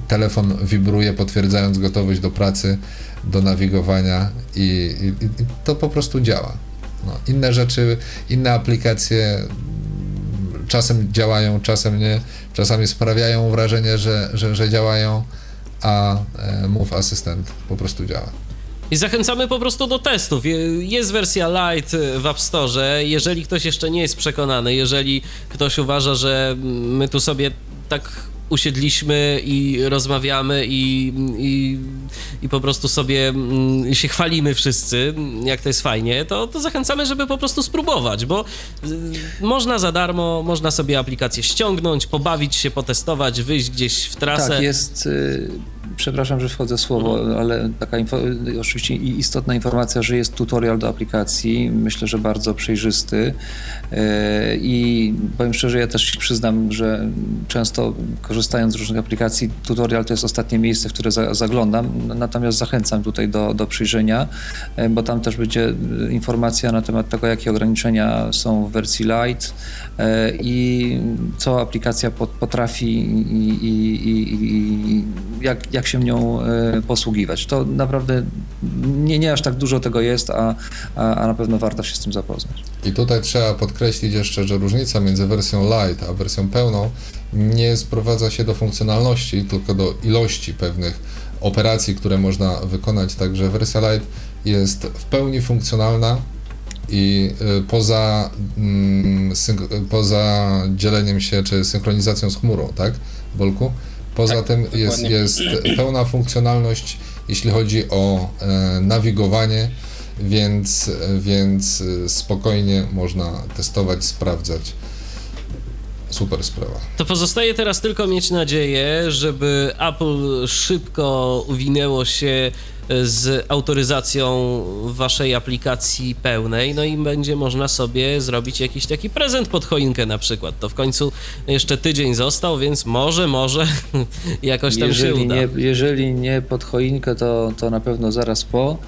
telefon wibruje, potwierdzając gotowość do pracy, do nawigowania i, i, i to po prostu działa. No, inne rzeczy, inne aplikacje mm, czasem działają, czasem nie, czasami sprawiają wrażenie, że, że, że działają, a e, Move Assistant po prostu działa. I zachęcamy po prostu do testów. Je- Jest wersja Lite w App Store. Jeżeli ktoś jeszcze nie jest przekonany, jeżeli ktoś uważa, że my tu sobie tak usiedliśmy i rozmawiamy i, i, i po prostu sobie mm, się chwalimy wszyscy, jak to jest fajnie, to, to zachęcamy, żeby po prostu spróbować, bo y, można za darmo, można sobie aplikację ściągnąć, pobawić się, potestować, wyjść gdzieś w trasę. Tak, jest, y, przepraszam, że wchodzę w słowo, ale taka oczywiście istotna informacja, że jest tutorial do aplikacji, myślę, że bardzo przejrzysty. Y, i powiem szczerze, ja też się przyznam, że często korzystając z różnych aplikacji, tutorial to jest ostatnie miejsce, w które za, zaglądam, natomiast zachęcam tutaj do, do przyjrzenia, y, bo tam też będzie informacja na temat tego, jakie ograniczenia są w wersji Lite y, i co aplikacja pot- potrafi i, i, i, i jak, jak się nią e, posługiwać. To naprawdę nie, nie aż tak dużo tego jest, a, a, a na pewno warto się z tym zapoznać. I tutaj trzeba podkreślić jeszcze, że różnica między wersją light a wersją pełną nie sprowadza się do funkcjonalności, tylko do ilości pewnych operacji, które można wykonać. Także wersja light jest w pełni funkcjonalna i y, poza, mm, poza dzieleniem się czy synchronizacją z chmurą, tak, Bolku? Poza Tak, tym jest, jest pełna funkcjonalność, jeśli chodzi o e, nawigowanie, więc, więc y, spokojnie można testować, sprawdzać. Super sprawa. To pozostaje teraz tylko mieć nadzieję, żeby Apple szybko uwinęło się z autoryzacją waszej aplikacji pełnej, no i będzie można sobie zrobić jakiś taki prezent pod choinkę na przykład. To w końcu jeszcze tydzień został, więc może, może [laughs] jakoś tam się Jeżeli uda. nie, jeżeli nie pod choinkę, to, to na pewno zaraz po.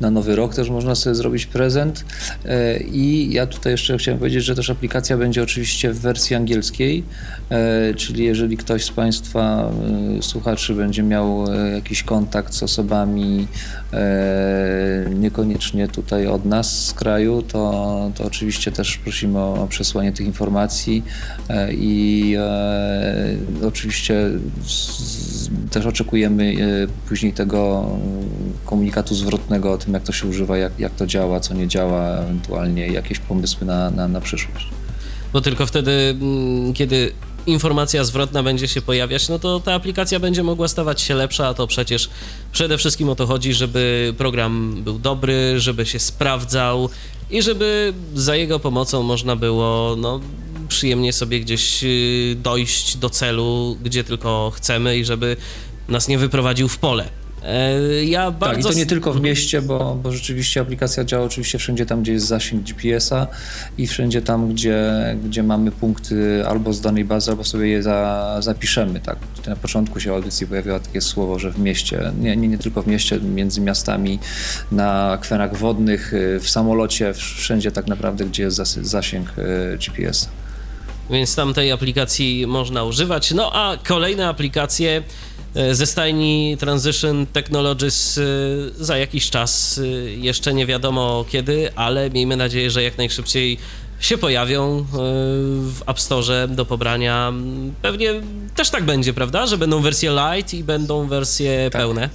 Na Nowy Rok też można sobie zrobić prezent. E, I ja tutaj jeszcze chciałem powiedzieć, że też aplikacja będzie oczywiście w wersji angielskiej, e, czyli jeżeli ktoś z Państwa e, słuchaczy będzie miał jakiś kontakt z osobami niekoniecznie tutaj od nas z kraju, to, to oczywiście też prosimy o przesłanie tych informacji i oczywiście też oczekujemy później tego komunikatu zwrotnego o tym, jak to się używa, jak, jak to działa, co nie działa, ewentualnie jakieś pomysły na, na, na przyszłość. Bo tylko wtedy, mm, kiedy informacja zwrotna będzie się pojawiać, no to ta aplikacja będzie mogła stawać się lepsza, a to przecież przede wszystkim o to chodzi, żeby program był dobry, żeby się sprawdzał i żeby za jego pomocą można było no, przyjemnie sobie gdzieś y, dojść do celu, gdzie tylko chcemy i żeby nas nie wyprowadził w pole. E, ja bardzo... Tak, i to nie tylko w mieście, bo, bo rzeczywiście aplikacja działa oczywiście wszędzie tam, gdzie jest zasięg GPS-a i wszędzie tam, gdzie, gdzie mamy punkty albo z danej bazy, albo sobie je za, zapiszemy. Tak. Tutaj na początku się audycji pojawiło takie słowo, że w mieście, nie, nie, nie tylko w mieście, między miastami, na akwenach wodnych, w samolocie, wszędzie tak naprawdę, gdzie jest zasięg e, GPS-a więc tam tej aplikacji można używać. No a kolejne aplikacje ze stajni Transition Technologies e, za jakiś czas, e, jeszcze nie wiadomo kiedy, ale miejmy nadzieję, że jak najszybciej się pojawią w App Store do pobrania. Pewnie też tak będzie, prawda? Że będą wersje light i będą wersje tak. pełne.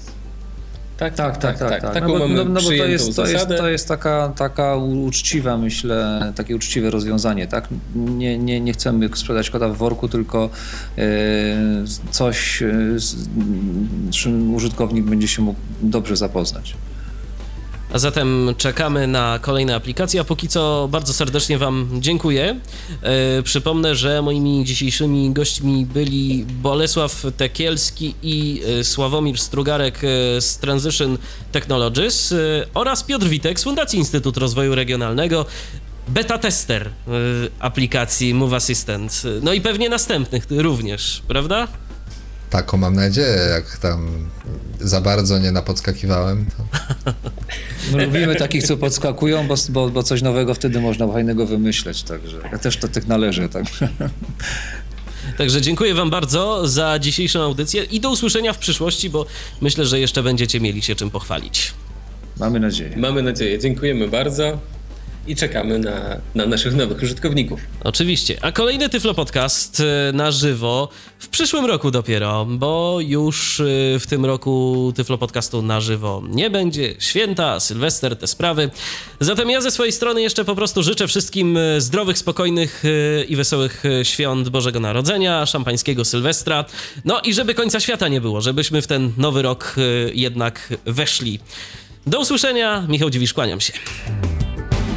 Tak, tak, tak, tak. tak, tak. Taką no, bo, no, no bo to jest, to jest, to jest taka, taka uczciwa, myślę, takie uczciwe rozwiązanie, tak? Nie, nie, nie chcemy sprzedać kota w worku, tylko e, coś, e, z czym użytkownik będzie się mógł dobrze zapoznać. A zatem czekamy na kolejne aplikacje, a póki co bardzo serdecznie Wam dziękuję. E, przypomnę, że moimi dzisiejszymi gośćmi byli Bolesław Tekielski i e, Sławomir Strugarek e, z Transition Technologies e, oraz Piotr Witek z Fundacji Instytut Rozwoju Regionalnego beta tester aplikacji Move Assistant. No i pewnie następnych również, prawda? Taką mam nadzieję, jak tam za bardzo nie napodskakiwałem. To... My lubimy takich, co podskakują, bo, bo, bo coś nowego wtedy można fajnego wymyśleć, także ja też to tych należy. Także. Także dziękuję Wam bardzo za dzisiejszą audycję i do usłyszenia w przyszłości, bo myślę, że jeszcze będziecie mieli się czym pochwalić. Mamy nadzieję. Mamy nadzieję. Dziękujemy bardzo i czekamy na, na naszych nowych użytkowników. Oczywiście. A kolejny Tyflo Podcast e, na żywo w przyszłym roku dopiero, bo już e, w tym roku Tyflo Podcastu na żywo nie będzie. Święta, Sylwester, te sprawy. Zatem ja ze swojej strony jeszcze po prostu życzę wszystkim e, zdrowych, spokojnych i wesołych świąt Bożego Narodzenia, szampańskiego Sylwestra. No i żeby końca świata nie było, żebyśmy w ten nowy rok jednak weszli. Do usłyszenia. Michał Dziwisz, kłaniam się.